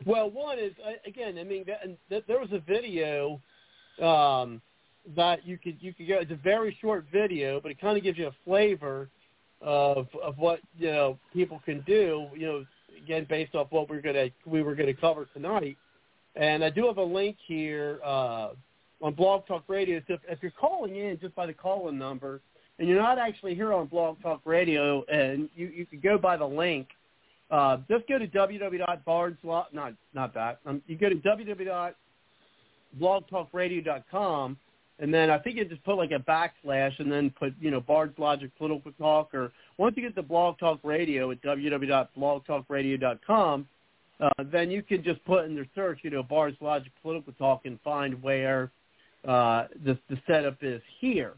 Well, one is uh, again. I mean, that, and th- there was a video um, that you could you could go. It's a very short video, but it kind of gives you a flavor of of what you know people can do. You know, again based off what we're gonna we were gonna cover tonight. And I do have a link here uh, on Blog Talk Radio. So if, if you're calling in just by the call-in number, and you're not actually here on Blog Talk Radio, and you you could go by the link. Uh, just go to www.bards not not that. Um, you go to www.blogtalkradio.com, and then I think you just put like a backslash, and then put you know Bards Logic Political Talk, or once you get the Blog Talk Radio at www.blogtalkradio.com, uh, then you can just put in the search, you know, Bards Logic Political Talk, and find where uh, the the setup is here.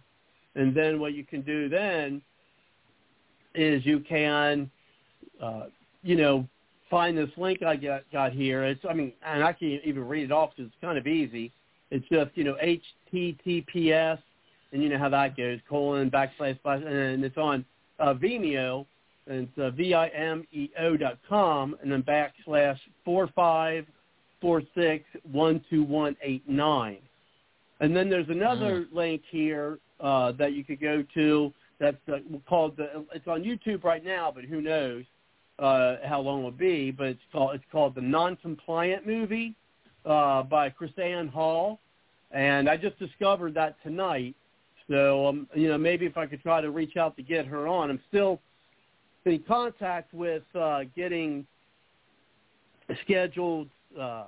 And then what you can do then is you can, uh, you know, find this link I got got here. It's I mean, and I can't even read it off because it's kind of easy. It's just you know HTTPS, and you know how that goes colon backslash slash, and it's on uh, Vimeo, and it's uh, V-I-M-E-O dot com, and then backslash four five four six one two one eight nine. And then there's another mm. link here uh, that you could go to that's uh, called the. It's on YouTube right now, but who knows uh, how long it'll be? But it's called it's called the Non-Compliant Movie uh, by Ann Hall, and I just discovered that tonight. So um, you know, maybe if I could try to reach out to get her on, I'm still in contact with uh, getting scheduled. Uh,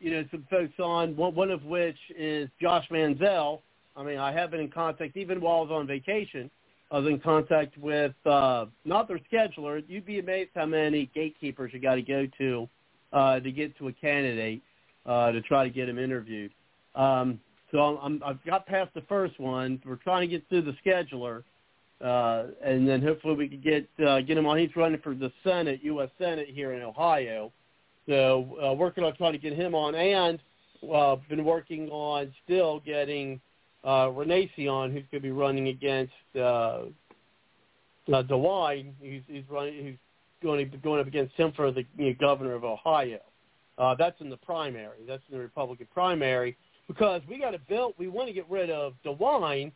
you know, some folks on, one, of which is Josh Mandel. I mean, I have been in contact, even while I was on vacation, I was in contact with, uh, not their scheduler. You'd be amazed how many gatekeepers you got to go to uh, to get to a candidate uh, to try to get him interviewed. Um, so I'm, I've got past the first one. We're trying to get through the scheduler, uh, and then hopefully we can get uh, get him on. He's running for the Senate, U.S. Senate here in Ohio. So uh, working on trying to get him on, and uh, been working on still getting uh, Renacci on, who's going to be running against uh, uh, DeWine. He's, he's running. He's going to going up against him for the you know, governor of Ohio. Uh, that's in the primary. That's in the Republican primary because we got a bill. We want to get rid of DeWine,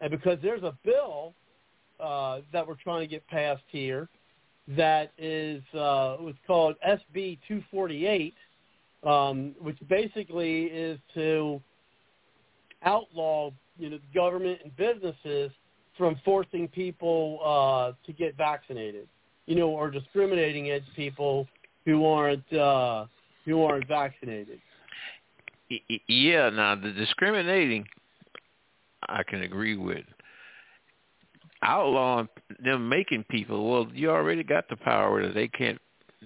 and because there's a bill uh, that we're trying to get passed here that is uh, was called SB 248, um, which basically is to outlaw you know government and businesses from forcing people uh, to get vaccinated, you know, or discriminating against people who aren't uh, who aren't vaccinated. Yeah, now the discriminating, I can agree with outlawing them making people, well, you already got the power that they can't,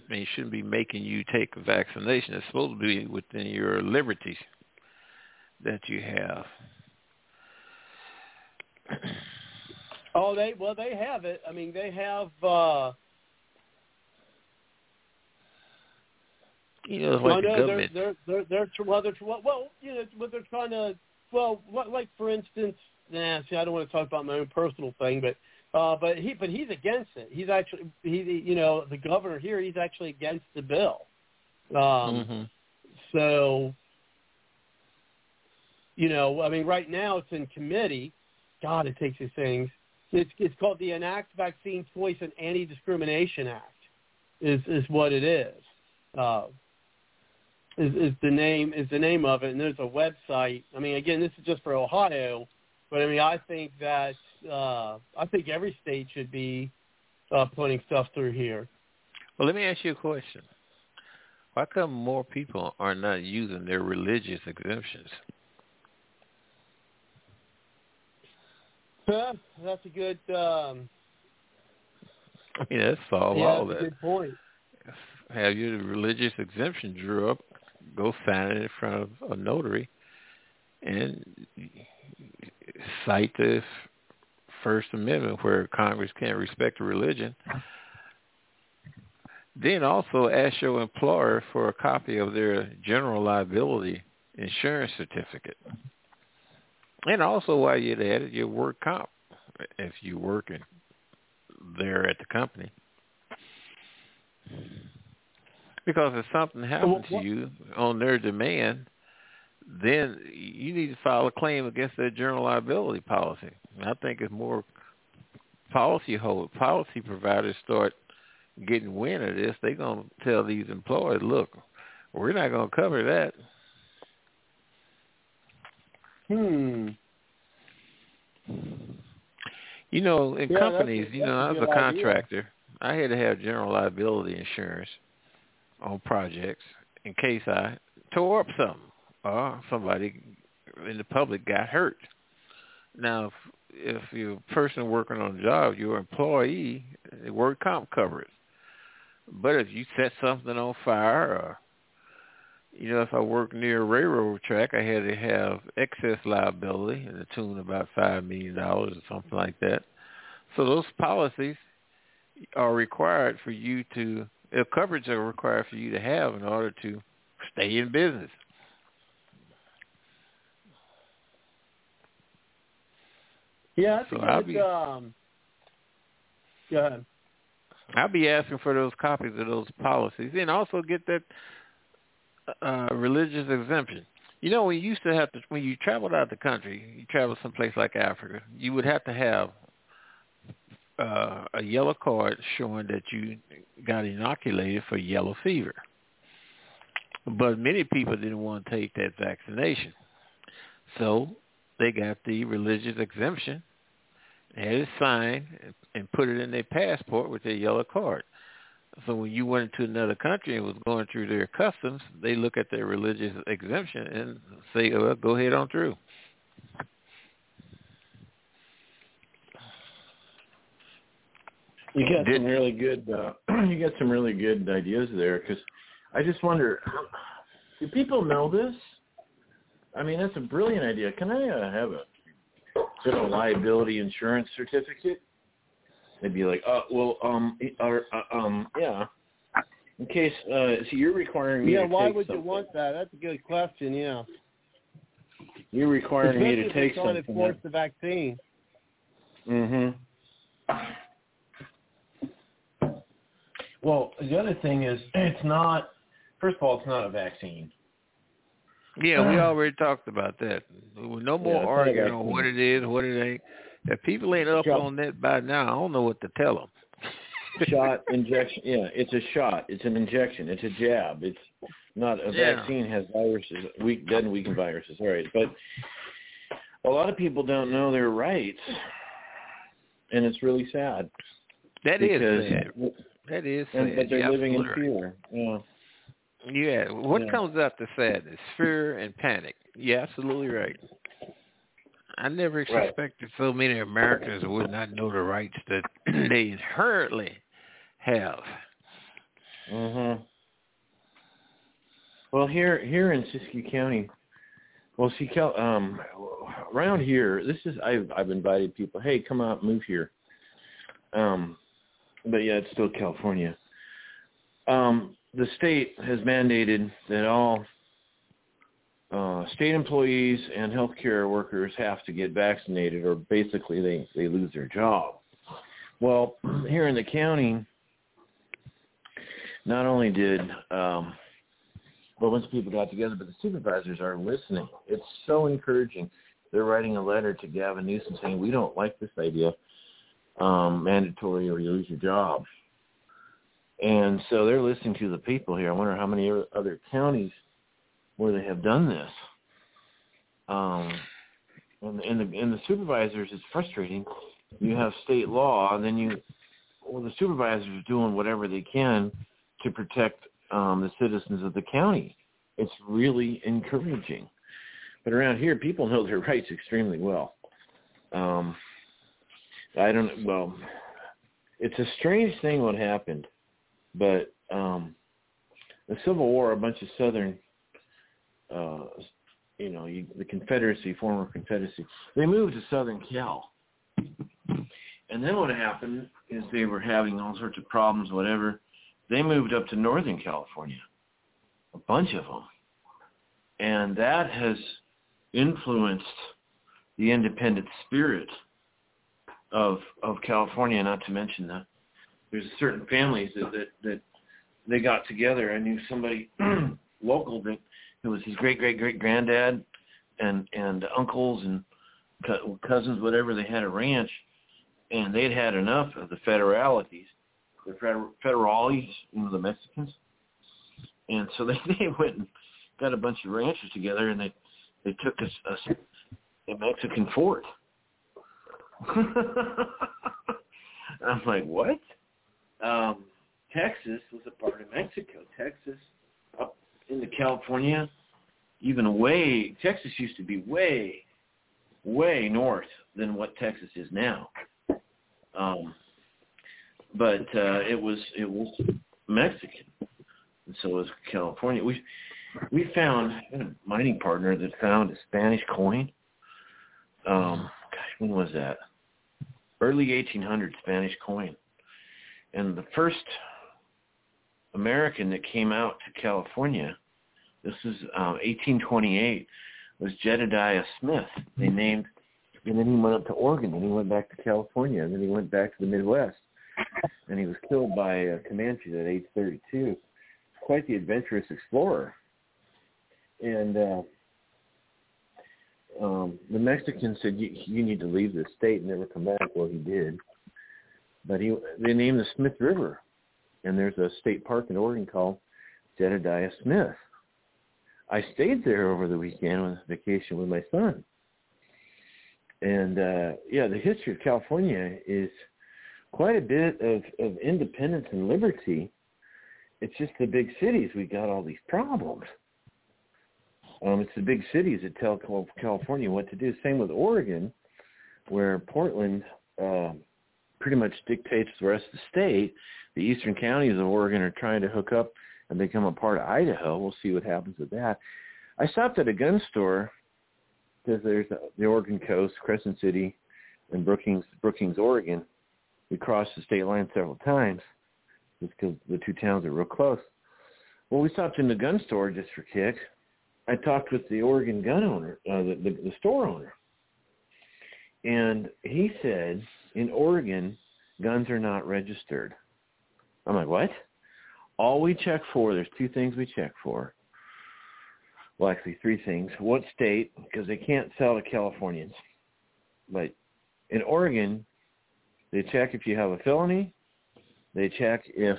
they shouldn't be making you take a vaccination. It's supposed to be within your liberties that you have. Oh, they well, they have it. I mean, they have. uh You know, like well, the government. They're, they're, they're, they're, well, they're, well, you know, what they're trying to, well, like for instance, nah, see, I don't want to talk about my own personal thing, but uh, but he but he's against it. He's actually he you know the governor here he's actually against the bill. Um, mm-hmm. So you know I mean right now it's in committee. God, it takes these things. It's it's called the Enact Vaccine Choice and Anti Discrimination Act. Is is what it is. Uh, is, is the name is the name of it, and there's a website. I mean, again, this is just for Ohio, but I mean, I think that uh, I think every state should be uh, putting stuff through here. Well, let me ask you a question. Why come more people are not using their religious exemptions? That's a good. Um, I mean, that's solve yeah, all that's that. A good point. Have your religious exemption drew up. Go sign it in front of a notary, and cite the First Amendment where Congress can't respect a religion. Then also ask your employer for a copy of their general liability insurance certificate. And also while you're at it, your work comp if you're working there at the company. Because if something happens to you on their demand, then you need to file a claim against their general liability policy. I think if more policy hold policy providers start getting wind of this, they're gonna tell these employers, look, we're not gonna cover that. Hmm. You know, in Yeah, companies, you know, I a was a good idea. contractor. I had to have general liability insurance on projects in case I tore up something or somebody in the public got hurt. Now, if, if you're a person working on a job, your employee, the work comp covers. But if you set something on fire or you know, if I worked near a railroad track, I had to have excess liability in the tune of about five million dollars or something like that. So those policies are required for you to, uh, coverage are required for you to have in order to stay in business. Yeah, that's So a I'll be- Um, go ahead. I'll be asking for those copies of those policies and also get that uh, religious exemption. You know, you used to have to, when you traveled out of the country, you traveled someplace like Africa, you would have to have uh, a yellow card showing that you got inoculated for yellow fever. But many people didn't want to take that vaccination. So they got the religious exemption, had it signed, and- put it in their passport with their yellow card. So when you went into another country and was going through their customs, they look at their religious exemption and say, "Oh, well, go ahead on through." You got Did- some really good. Uh, you got some really good ideas there because I just wonder, do people know this? I mean, that's a brilliant idea. Can I uh, have a general liability insurance certificate? They'd be like, uh, well, um, or, uh, um, yeah. In case, uh, so you're requiring me Yeah, to why take would something. you want that? That's a good question. Yeah. You're requiring me Especially to if take to something. force the vaccine. Mm-hmm. Well, the other thing is, it's not. First of all, it's not a vaccine. Yeah, we uh, already talked about that. No more Yeah, it's not a arguing on what it is, what it ain't. If people ain't up Shot. on that by now, I don't know what to tell them. shot injection. Yeah, it's a shot. It's an injection. It's a jab. It's not a Yeah. vaccine. Has viruses. Weak, dead and weakened viruses. All right, but a lot of people don't know their rights, and it's really sad. That is sad. That is sad. And, but they're You're living in absolutely right. fear. Yeah. Yeah, what Yeah. comes after sadness? Fear and panic. You're absolutely right. I never Right. so many Americans would not know the rights that they inherently have. Mhm. Well, here here in Siskiyou County, well, see, Cal, um, around here, this is I've I've invited people. Hey, come out, move here. Um, but yeah, it's still California. Um, the state has mandated that all uh, state employees and healthcare workers have to get vaccinated, or basically they they lose their job. Well, here in the county, not only did um, bunch of people got together, but the supervisors are listening. It's so encouraging. They're writing a letter to Gavin Newsom saying, we don't like this idea, um, mandatory or you lose your job. And so they're listening to the people here. I wonder how many other counties where they have done this. Um, and, and, the, and the supervisors, it's frustrating. You have state law, and then you, well, the supervisors are doing whatever they can to protect um, the citizens of the county. It's really encouraging. But around here, people know their rights extremely well. Um, I don't. Well, it's a strange thing what happened, but um, the Civil War, a bunch of Southern, uh, you know, you, the Confederacy, former Confederacy, they moved to Southern Cal. And then what happened is they were having all sorts of problems, whatever they moved up to Northern California, a bunch of them. And that has influenced the independent spirit of of California, not to mention that there's certain families that, that, that they got together. I knew somebody local that it was his great great great granddad and and uncles and co- cousins, whatever. They had a ranch, and they'd had enough of the federalities the feder- federales, you know, the Mexicans. And so they, they went and got a bunch of ranchers together and they, they took a, a, a Mexican fort. I'm like, what? Um, Texas was a part of Mexico. Texas up into California, even way Texas used to be way, way north than what Texas is now. Um, but uh, it was it was Mexican, and so was California. We we found a mining partner that found a Spanish coin. Um, gosh, when was that? Early 1800 Spanish coin, and the first American that came out to California, this is um, 1828, was Jedediah Smith. They named, and then he went up to Oregon, and he went back to California, and then he went back to the Midwest, and he was killed by a Comanche at age 32. Quite the adventurous explorer. And uh, um, the Mexican said, you, you need to leave the state and never come back. Well, he did. But he, they named the Smith River and there's a state park in Oregon called Jedediah Smith. I stayed there over the weekend on vacation with my son. And uh yeah, the history of California is quite a bit of, of independence and liberty. It's just the big cities we got all these problems. Um, it's the big cities that tell California what to do. Same with Oregon, where Portland uh, pretty much dictates the rest of the state, the eastern counties of Oregon are trying to hook up and become a part of Idaho. We'll see what happens with that. I stopped at a gun store because there's the Oregon coast, Crescent City, and Brookings, Brookings, Oregon. We crossed the state line several times just because the two towns are real close. Well, we stopped in the gun store just for kicks. I talked with the Oregon gun owner, uh, the, the, the store owner, and he said in Oregon, guns are not registered. I'm like, what? All we check for, there's two things we check for. Well, actually, three things. What state? Because they can't sell to Californians. But in Oregon, they check if you have a felony. They check if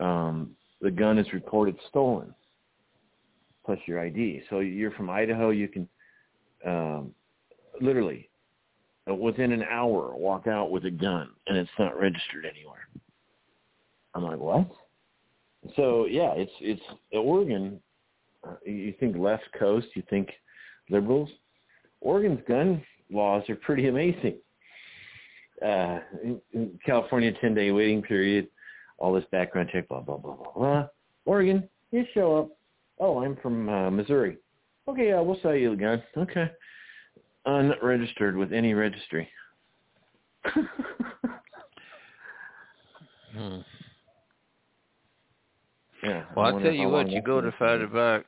um, the gun is reported stolen, plus your ID. So you're from Idaho, you can um, literally uh, within an hour walk out with a gun and it's not registered anywhere. I'm like, what? So yeah, it's it's Oregon. Uh, you think left coast, you think liberals. Oregon's gun laws are pretty amazing. Uh, California, ten day waiting period, all this background check, blah blah blah blah blah. Oregon, you show up. Oh, I'm from uh, Missouri. Okay, yeah, we'll sell you the gun. Okay, unregistered with any registry. hmm. Yeah. Well, I tell you what, you go to try to buy,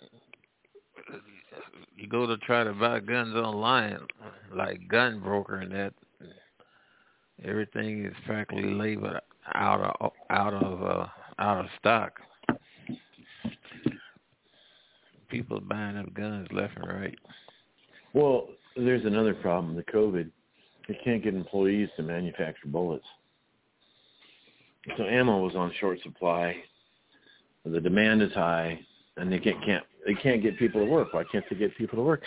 you go to try to buy guns online, like Gun Broker and that. Everything is practically labeled out of out of uh, out of stock. People buying up guns left and right. Well, there's another problem. The COVID, they can't get employees to manufacture bullets. So ammo was on short supply the demand is high, and they can't, can't they can't get people to work. Why can't they get people to work?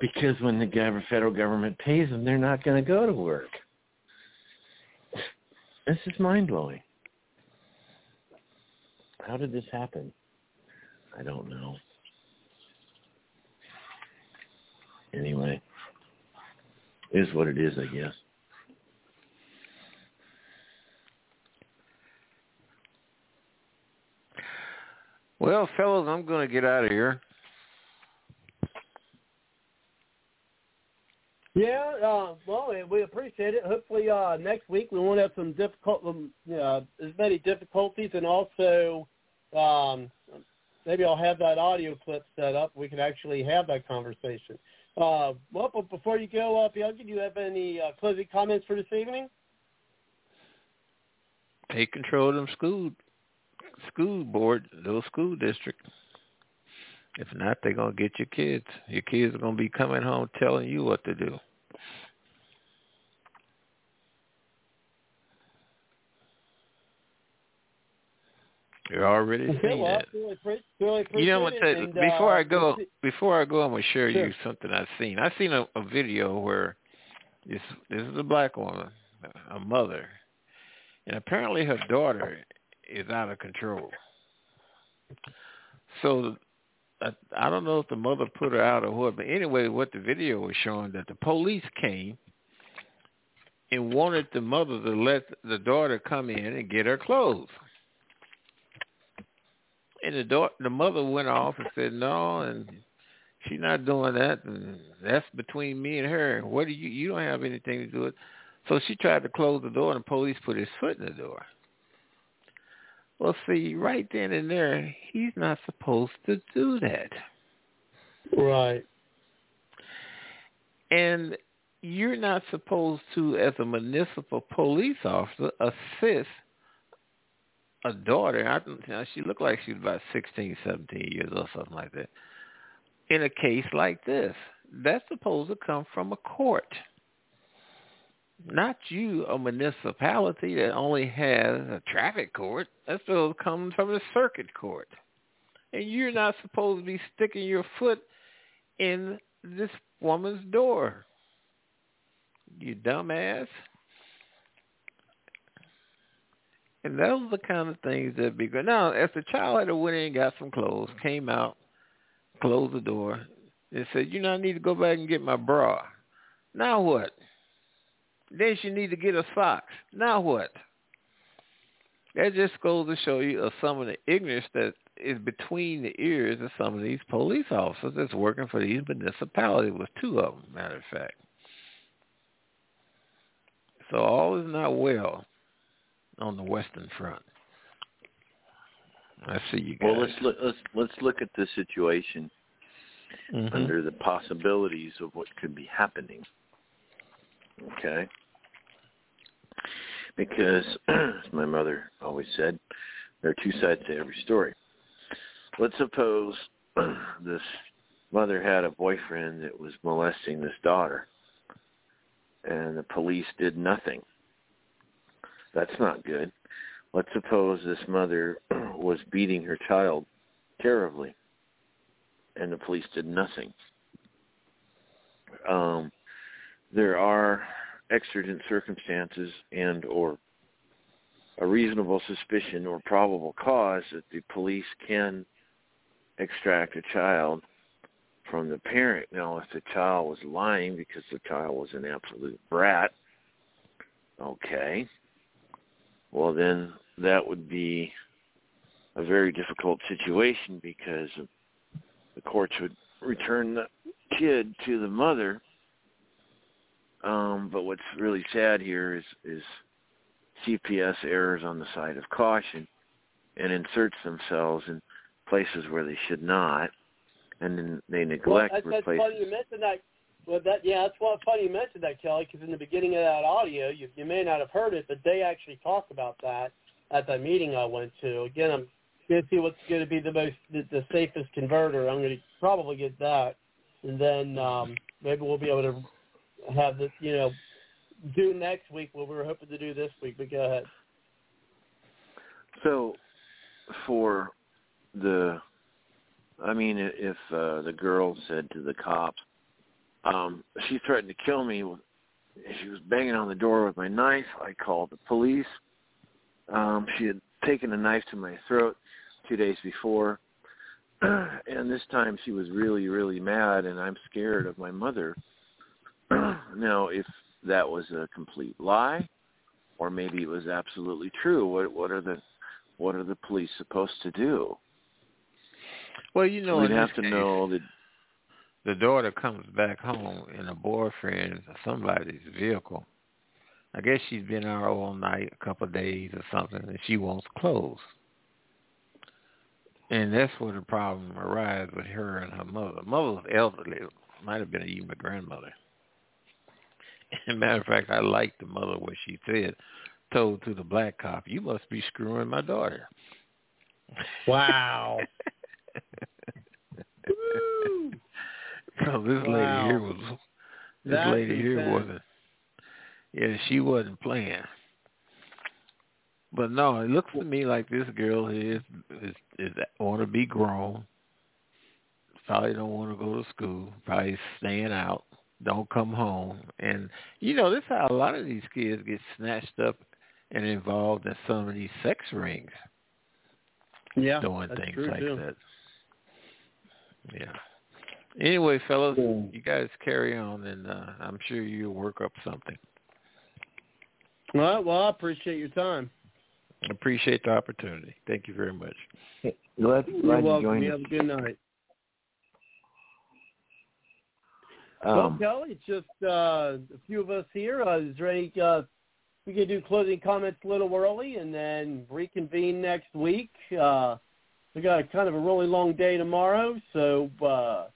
Because when the federal government pays them, they're not going to go to work. This is mind blowing. How did this happen? I don't know. Anyway, is what it is, I guess. Well, fellas, I'm going to get out of here. Yeah, uh, well, we appreciate it. Hopefully, uh, next week we won't have some difficult, um, uh, as many difficulties, and also um, maybe I'll have that audio clip set up. We can actually have that conversation. Uh, well, but before you go, uh, Bianca, do you have any uh, closing comments for this evening? Take control of them school school board, those school districts. If not, they're gonna get your kids. Your kids are gonna be coming home telling you what to do. You're already seeing well, that. Really pre- really you know what? And, before uh, I go, before I go, I'm gonna share sure. you something I've seen. I've seen a, a video where This this is a black woman, a mother, and apparently her daughter is out of control. So I, I don't know if the mother put her out or what, but anyway, what the video was showing that the police came and wanted the mother to let the daughter come in and get her clothes. And the daughter, the mother went off and said no, and she's not doing that, and that's between me and her. What do you? You don't have anything to do with. So she tried to close the door, and the police put his foot in the door. Well, see, right then and there, he's not supposed to do that. Right. And you're not supposed to, as a municipal police officer, assist a daughter. I don't know, she looked like she was about 16, 17 years or something like that. In a case like this, that's supposed to come from a court. Not you, a municipality that only has a traffic court. That's supposed to come from the circuit court. And you're not supposed to be sticking your foot in this woman's door. You dumbass. And those are the kind of things that be good. Now, if the child had went in and got some clothes, came out, closed the door, and said, you know, I need to go back and get my bra. Now what? Then she need to get her socks. Now what? That just goes to show you of some of the ignorance that is between the ears of some of these police officers that's working for these municipalities. With two of them, matter of fact. So all is not well on the Western Front. I see you guys. Well, let's look, let's let's look at the situation mm-hmm. under the possibilities of what could be happening. Okay, because as my mother always said, there are two sides to every story. Let's suppose this mother had a boyfriend that was molesting this daughter, and the police did nothing that's not good. Let's suppose this mother was beating her child terribly and the police did nothing. Um, there are exigent circumstances and or a reasonable suspicion or probable cause that the police can extract a child from the parent. Now, if the child was lying because the child was an absolute brat, okay, well then that would be a very difficult situation because the courts would return the kid to the mother. Um, but what's really sad here is, is CPS errors on the side of caution and inserts themselves in places where they should not, and then they neglect well, that's. That's funny you mentioned that. Well, that yeah, that's why funny you mentioned that, Kelly, because in the beginning of that audio, you you may not have heard it, but they actually talked about that at that meeting I went to. Again, I'm going to see what's going to be the most the, the safest converter. I'm going to probably get that, and then um, maybe we'll be able to have this, you know, do next week what we were hoping to do this week. But go ahead. So, for the, I mean, if uh, the girl said to the cops um, she threatened to kill me. She was banging on the door with my knife. I called the police. Um, she had taken a knife to my throat two days before. and this time she was really, really mad, and I'm scared of my mother. now, if that was a complete lie, or maybe it was absolutely true, what what are the what are the police supposed to do? Well, you know, we'd have case, to know that the daughter comes back home in a boyfriend's or somebody's vehicle. I guess she's been out all night, a couple of days or something, and she wants clothes. And that's where the problem arises with her and her mother. Mother was elderly, might have been even a grandmother. As a matter of fact, I liked the mother what she said, told to the black cop, "You must be screwing my daughter." Wow. So this wow. lady here was this That's lady here insane. wasn't yeah, she wasn't playing. But no, it looks to me like this girl is is is want to be grown. Probably don't want to go to school. Probably staying out, don't come home. And you know, this is how a lot of these kids get snatched up and involved in some of these sex rings. Yeah, doing that's things true like too. that. Yeah. Anyway, fellas, Cool. you guys carry on, and uh, I'm sure you'll work up something. All right. Well, I appreciate your time. Appreciate the opportunity. Thank you very much. Glad, You're welcome. You have a good night. Um, well, Kelly, it's just uh, a few of us here. Uh, is there any? Uh, we can do closing comments a little early and then reconvene next week. Uh, we got a kind of a really long day tomorrow, so uh,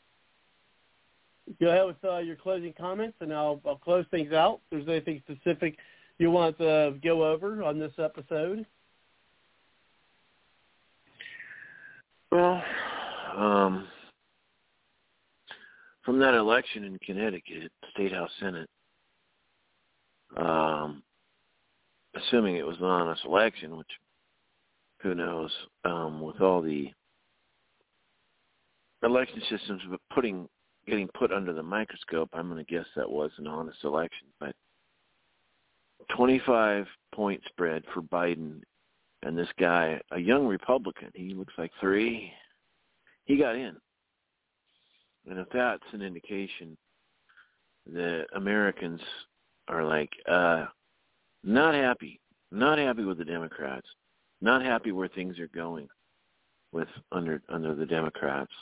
go ahead with uh, your closing comments, and I'll, I'll close things out. If there's anything specific you want to go over on this episode. Well, um, from that election in Connecticut, State House Senate, um, assuming it was an honest election, which who knows, um, with all the election systems but putting getting put under the microscope, I'm going to guess that was an honest election. But 25 point spread for Biden and this guy, a young Republican, he looks like three, he got in. And if that's an indication that Americans are like uh not happy, not happy with the Democrats, not happy where things are going with under under the Democrats.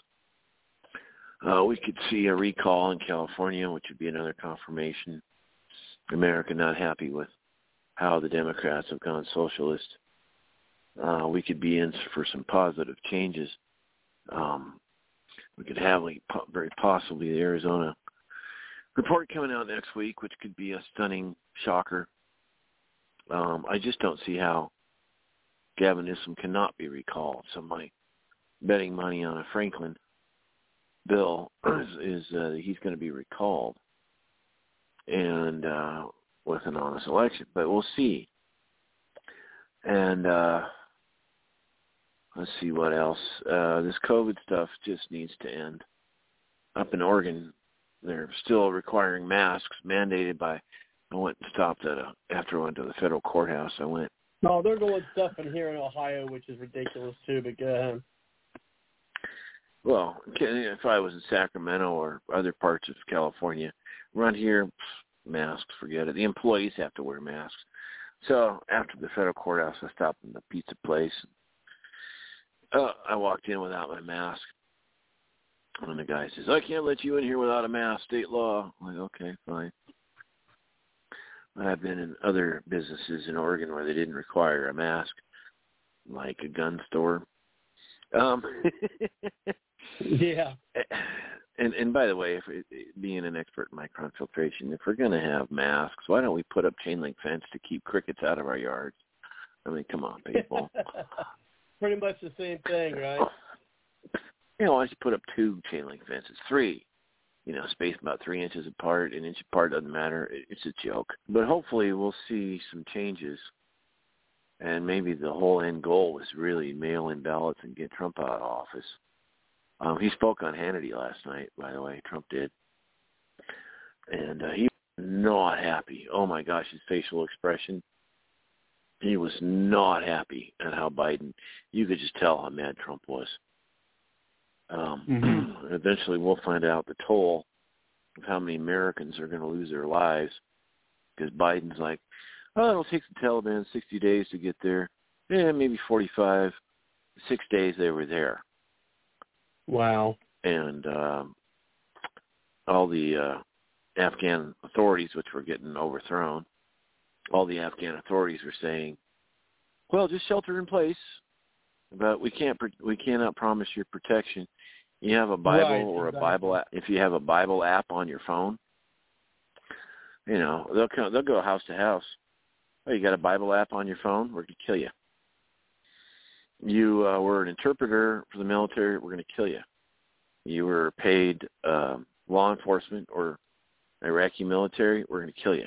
Uh, we could see a recall in California, which would be another confirmation. America not happy with how the Democrats have gone socialist. Uh, we could be in for some positive changes. Um, we could have like, very possibly the Arizona report coming out next week, which could be a stunning shocker. Um, I just don't see how Gavin Newsom cannot be recalled. So my betting money on a Franklin bill is, is uh, he's going to be recalled and uh, with an honest election. But we'll see. And uh, let's see what else. Uh, this COVID stuff just needs to end. Up in Oregon, they're still requiring masks mandated by. I went and stopped at a after I went to the federal courthouse. I went No, they're doing stuff in here in Ohio, which is ridiculous too. But go ahead. Well, if I was in Sacramento or other parts of California, around here, masks, forget it. The employees have to wear masks. So after the federal courthouse, I stopped in the pizza place. Uh, I walked in without my mask. And the guy says, I can't let you in here without a mask, state law. I'm like, okay, fine. I've been in other businesses in Oregon where they didn't require a mask, like a gun store. Um, Yeah. Eh, and and by the way, if it, being an expert in micron filtration, if we're going to have masks, why don't we put up chain link fence to keep crickets out of our yards? I mean, come on, people. Pretty much the same thing, right? you know, don't you put up two chain link fences, three? You know, spaced about three inches apart, an inch apart doesn't matter. It's a joke. But hopefully, we'll see some changes, and maybe the whole end goal was really mail in ballots and get Trump out of office. Um, he spoke on Hannity last night, by the way. Trump did, and uh, he was not happy. Oh my gosh, his facial expression. He was not happy at how Biden. You could just tell how mad Trump was. Um, Mhm. Eventually, we'll find out the toll of how many Americans are going to lose their lives because Biden's like, oh, it'll take the Taliban 60 days to get there. Yeah, maybe 45. Six days they were there Wow. and um, all the uh, Afghan authorities, which were getting overthrown, all the Afghan authorities were saying, "Well, just shelter in place, but we can't we cannot promise your protection. You have a Bible Right, or exactly. a Bible app. If you have a Bible app on your phone, you know they'll come, they'll go house to house. Oh, you got a Bible app on your phone? We're gonna kill you. You uh, were an interpreter for the military. We're gonna kill you you were paid um, law enforcement or Iraqi military, we're going to kill you.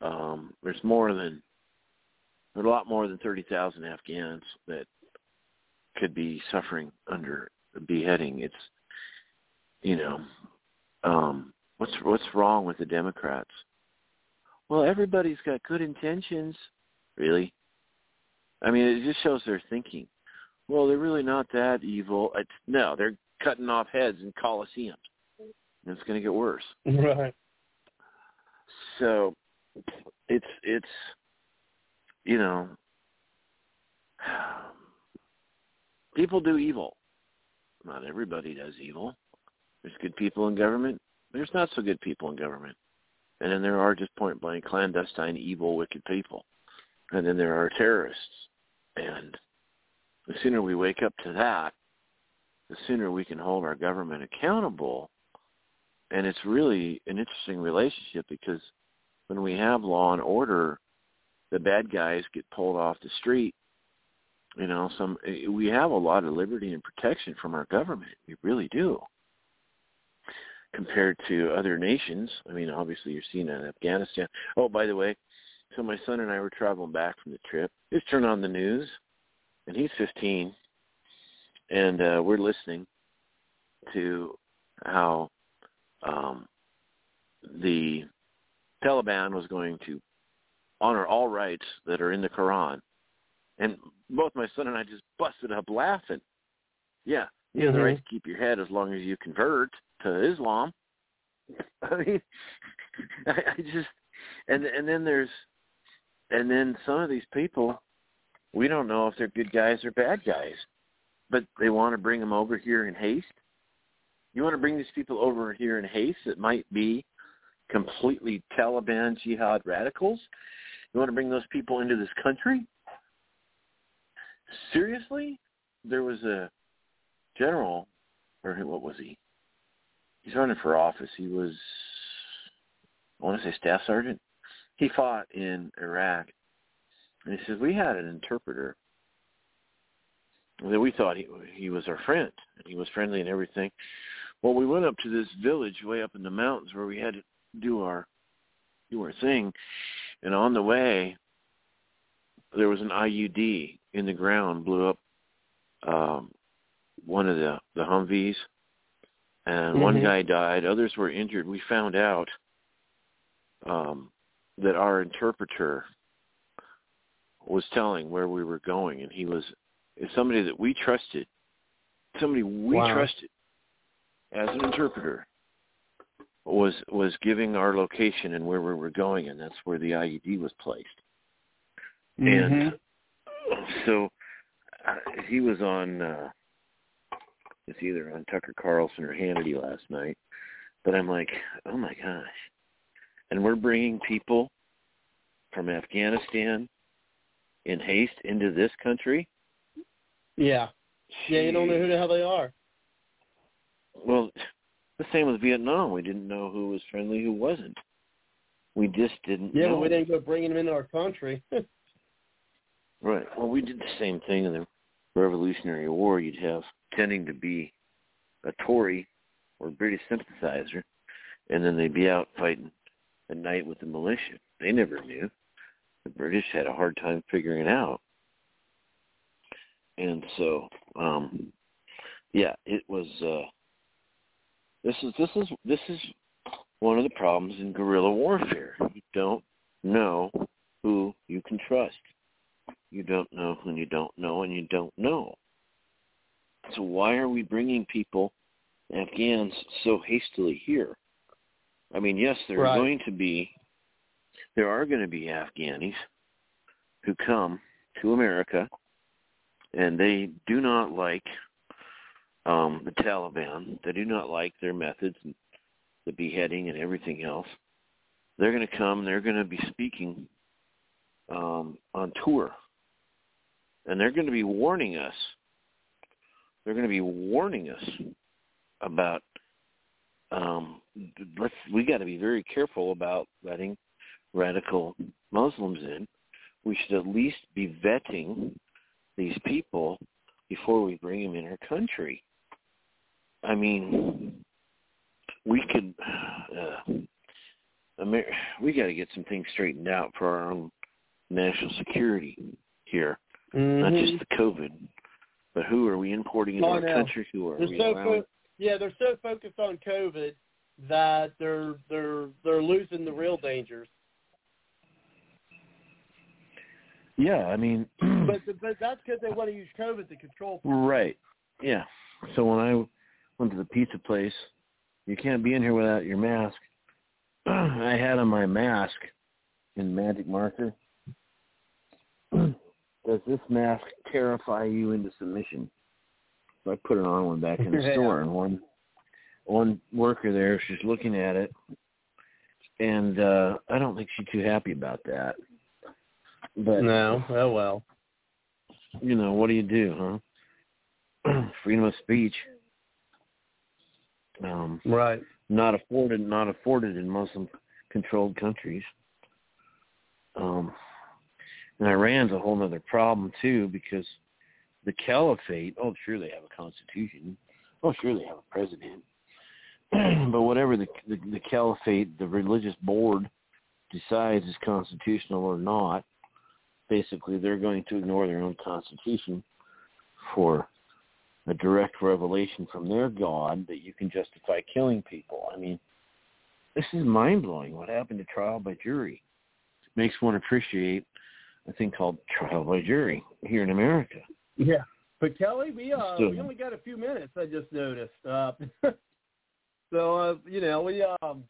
Um, there's more than there's a lot more than thirty thousand Afghans that could be suffering under beheading. It's you know, um, What's what's wrong with the Democrats? Well, everybody's got good intentions. Really? I mean, it just shows their thinking. Well, they're really not that evil. It's, no, they're cutting off heads in coliseums. And it's going to get worse. Right. So it's it's you know people do evil. Not everybody does evil. There's good people in government. There's not so good people in government. And then there are just point blank clandestine, evil, wicked people. And then there are terrorists. And the sooner we wake up to that, the sooner we can hold our government accountable. And it's really an interesting relationship because when we have law and order, the bad guys get pulled off the street. You know, some we have a lot of liberty and protection from our government. We really do. Compared to other nations, I mean, obviously you're seeing that in Afghanistan. Oh, by the way, so my son and I were traveling back from the trip. Just turn on the news, and he's 15, and uh, we're listening to how um, the Taliban was going to honor all rights that are in the Quran. And both my son and I just busted up laughing. Yeah, you have mm-hmm. the right to keep your head as long as you convert to Islam. I mean, I, I just and and then there's and then some of these people, we don't know if they're good guys or bad guys, but they want to bring them over here in haste. You want to bring these people over here in haste that might be completely Taliban jihad radicals? You want to bring those people into this country? Seriously? There was a general, or what was he? He's running for office. He was, I want to say staff sergeant. He fought in Iraq. And he says, we had an interpreter that we thought he, he was our friend. And he was friendly and everything. Well, we went up to this village way up in the mountains where we had to do our do our thing, and on the way there was an IED in the ground, blew up um, one of the the Humvees, and mm-hmm. one guy died. Others were injured. We found out um, that our interpreter was telling where we were going, and he was somebody that we trusted, somebody we wow. trusted as an interpreter was was giving our location and where we were going, and that's where the IED was placed. Mm-hmm. And so uh, he was on. uh It's either on Tucker Carlson or Hannity last night, but I'm like, oh my gosh! And we're bringing people from Afghanistan in haste into this country. Yeah, yeah, you don't know who the hell they are. Well, the same with Vietnam. We didn't know who was friendly, who wasn't. We just didn't. Yeah, know. but we didn't go bringing them into our country. right. Well, we did the same thing in the Revolutionary War. You'd have tending to be a Tory or British sympathizer, and then they'd be out fighting at night with the militia. They never knew. The British had a hard time figuring it out. And so, um, yeah, it was. uh this is this is this is one of the problems in guerrilla warfare. You don't know who you can trust. You don't know who you don't know, and you don't know. So why are we bringing people, Afghans, so hastily here? I mean, yes, there right. are going to be, there are going to be Afghanis who come to America, and they do not like um, the Taliban. They do not like their methods and the beheading and everything else. They're going to come. They're going to be speaking um, on tour, and they're going to be warning us. They're going to be warning us about. Um, let's. We got to be very careful about letting radical Muslims in. We should at least be vetting these people before we bring them in our country. I mean, we could. Uh, Amer- we got to get some things straightened out for our own national security here, mm-hmm. not just the COVID, but who are we importing into oh, our no. country? Who are they're we so allowing? Fo- yeah, they're so focused on COVID that they're they're they're losing the real dangers. Yeah, I mean, but but that's because they want to use COVID to control. Right. Yeah. So when I went to the pizza place, you can't be in here without your mask. I had on my mask in magic marker. Does this mask terrify you into submission? So I put it on one back in the store, and one one worker there, she's looking at it, and uh I don't think she's too happy about that. But No, oh well. you know, what do you do, huh? Freedom of speech. Um, right. Not afforded, not afforded in Muslim-controlled countries. Um, and Iran's a whole other problem too, because the caliphate. Oh, sure, they have a constitution. Oh, sure, they have a president. but whatever the, the the caliphate, the religious board decides is constitutional or not, basically they're going to ignore their own constitution for a direct revelation from their God that you can justify killing people. I mean, this is mind blowing. What happened to trial by jury makes one appreciate a thing called trial by jury here in America. Yeah. But Kelly, we uh we only got a few minutes. I just noticed. Uh, so uh, you know we um.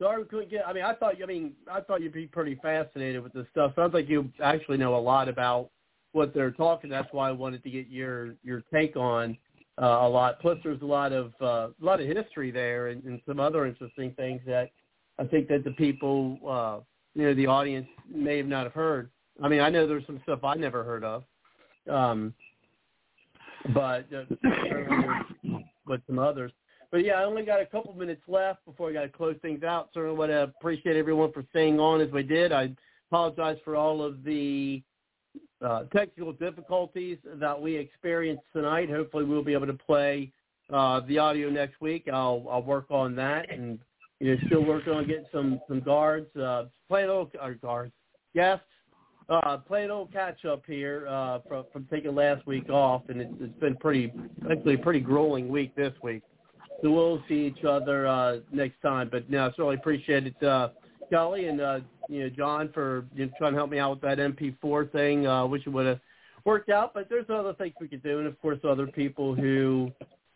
Sorry we couldn't get. I mean, I thought. I mean, I thought you'd be pretty fascinated with this stuff. Sounds like you actually know a lot about what they're talking. That's why I wanted to get your your take on uh, a lot. Plus, there's a lot of uh, a lot of history there and, and some other interesting things that I think that the people, uh, you know, the audience may have not have heard. I mean, I know there's some stuff I never heard of. Um, but uh, with some others. But yeah, I only got a couple minutes left before I got to close things out. Certainly want to appreciate everyone for staying on as we did. I apologize for all of the uh, technical difficulties that we experienced tonight. Hopefully, we'll be able to play uh, the audio next week. I'll I'll work on that, and you know, still working on getting some some guards, uh, a little or guards, guests uh, a little catch up here uh, from from taking last week off, and it's, it's been pretty actually a pretty grueling week this week. So we'll see each other uh, next time. But no, certainly appreciate it, uh, Kelly and uh, you know John for you know, trying to help me out with that MP4 thing. Uh, wish it would have worked out, but there's other things we could do, and of course other people who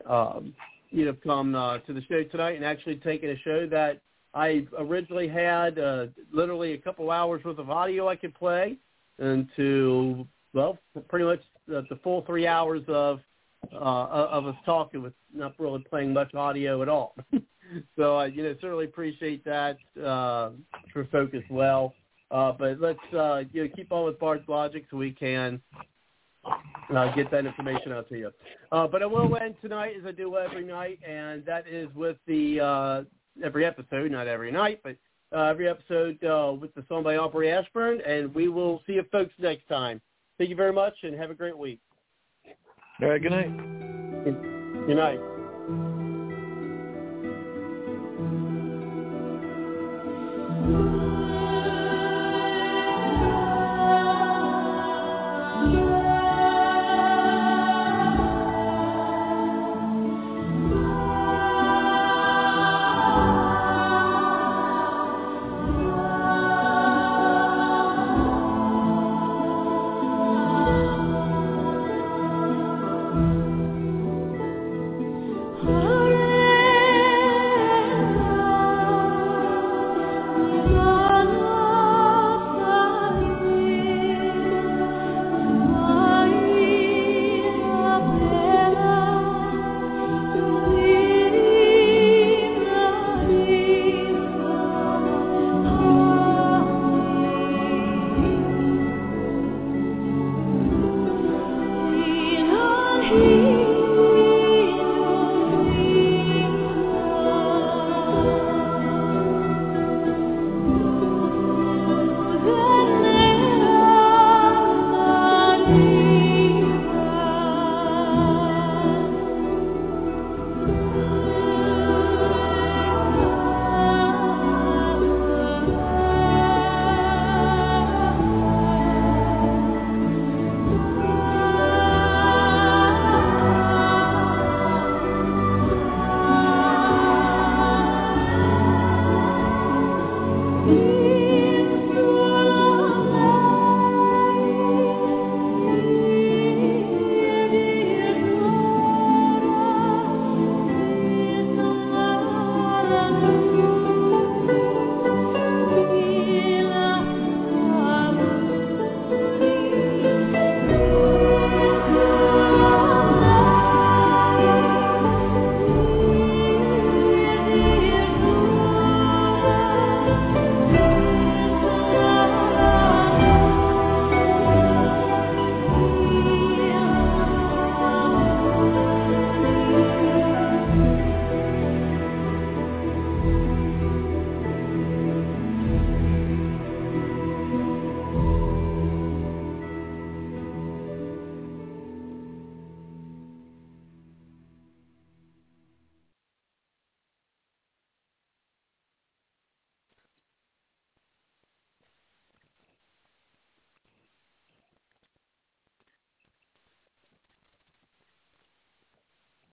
um, you know come uh, to the show tonight and actually taking a show that I originally had uh, literally a couple hours worth of audio I could play, and to well, pretty much the, the full three hours of uh, of us talking with not really playing much audio at all. so I, you know, certainly appreciate that uh, for folk as well. Uh, but let's uh, you know keep on with Bards Logic so we can uh, get that information out to you. Uh, but I will end tonight as I do every night, and that is with the uh, every episode, not every night, but uh, every episode uh, with the song by Aubrey Ashburn, and we will see you folks next time. Thank you very much, and have a great week. All right, good night. Good night.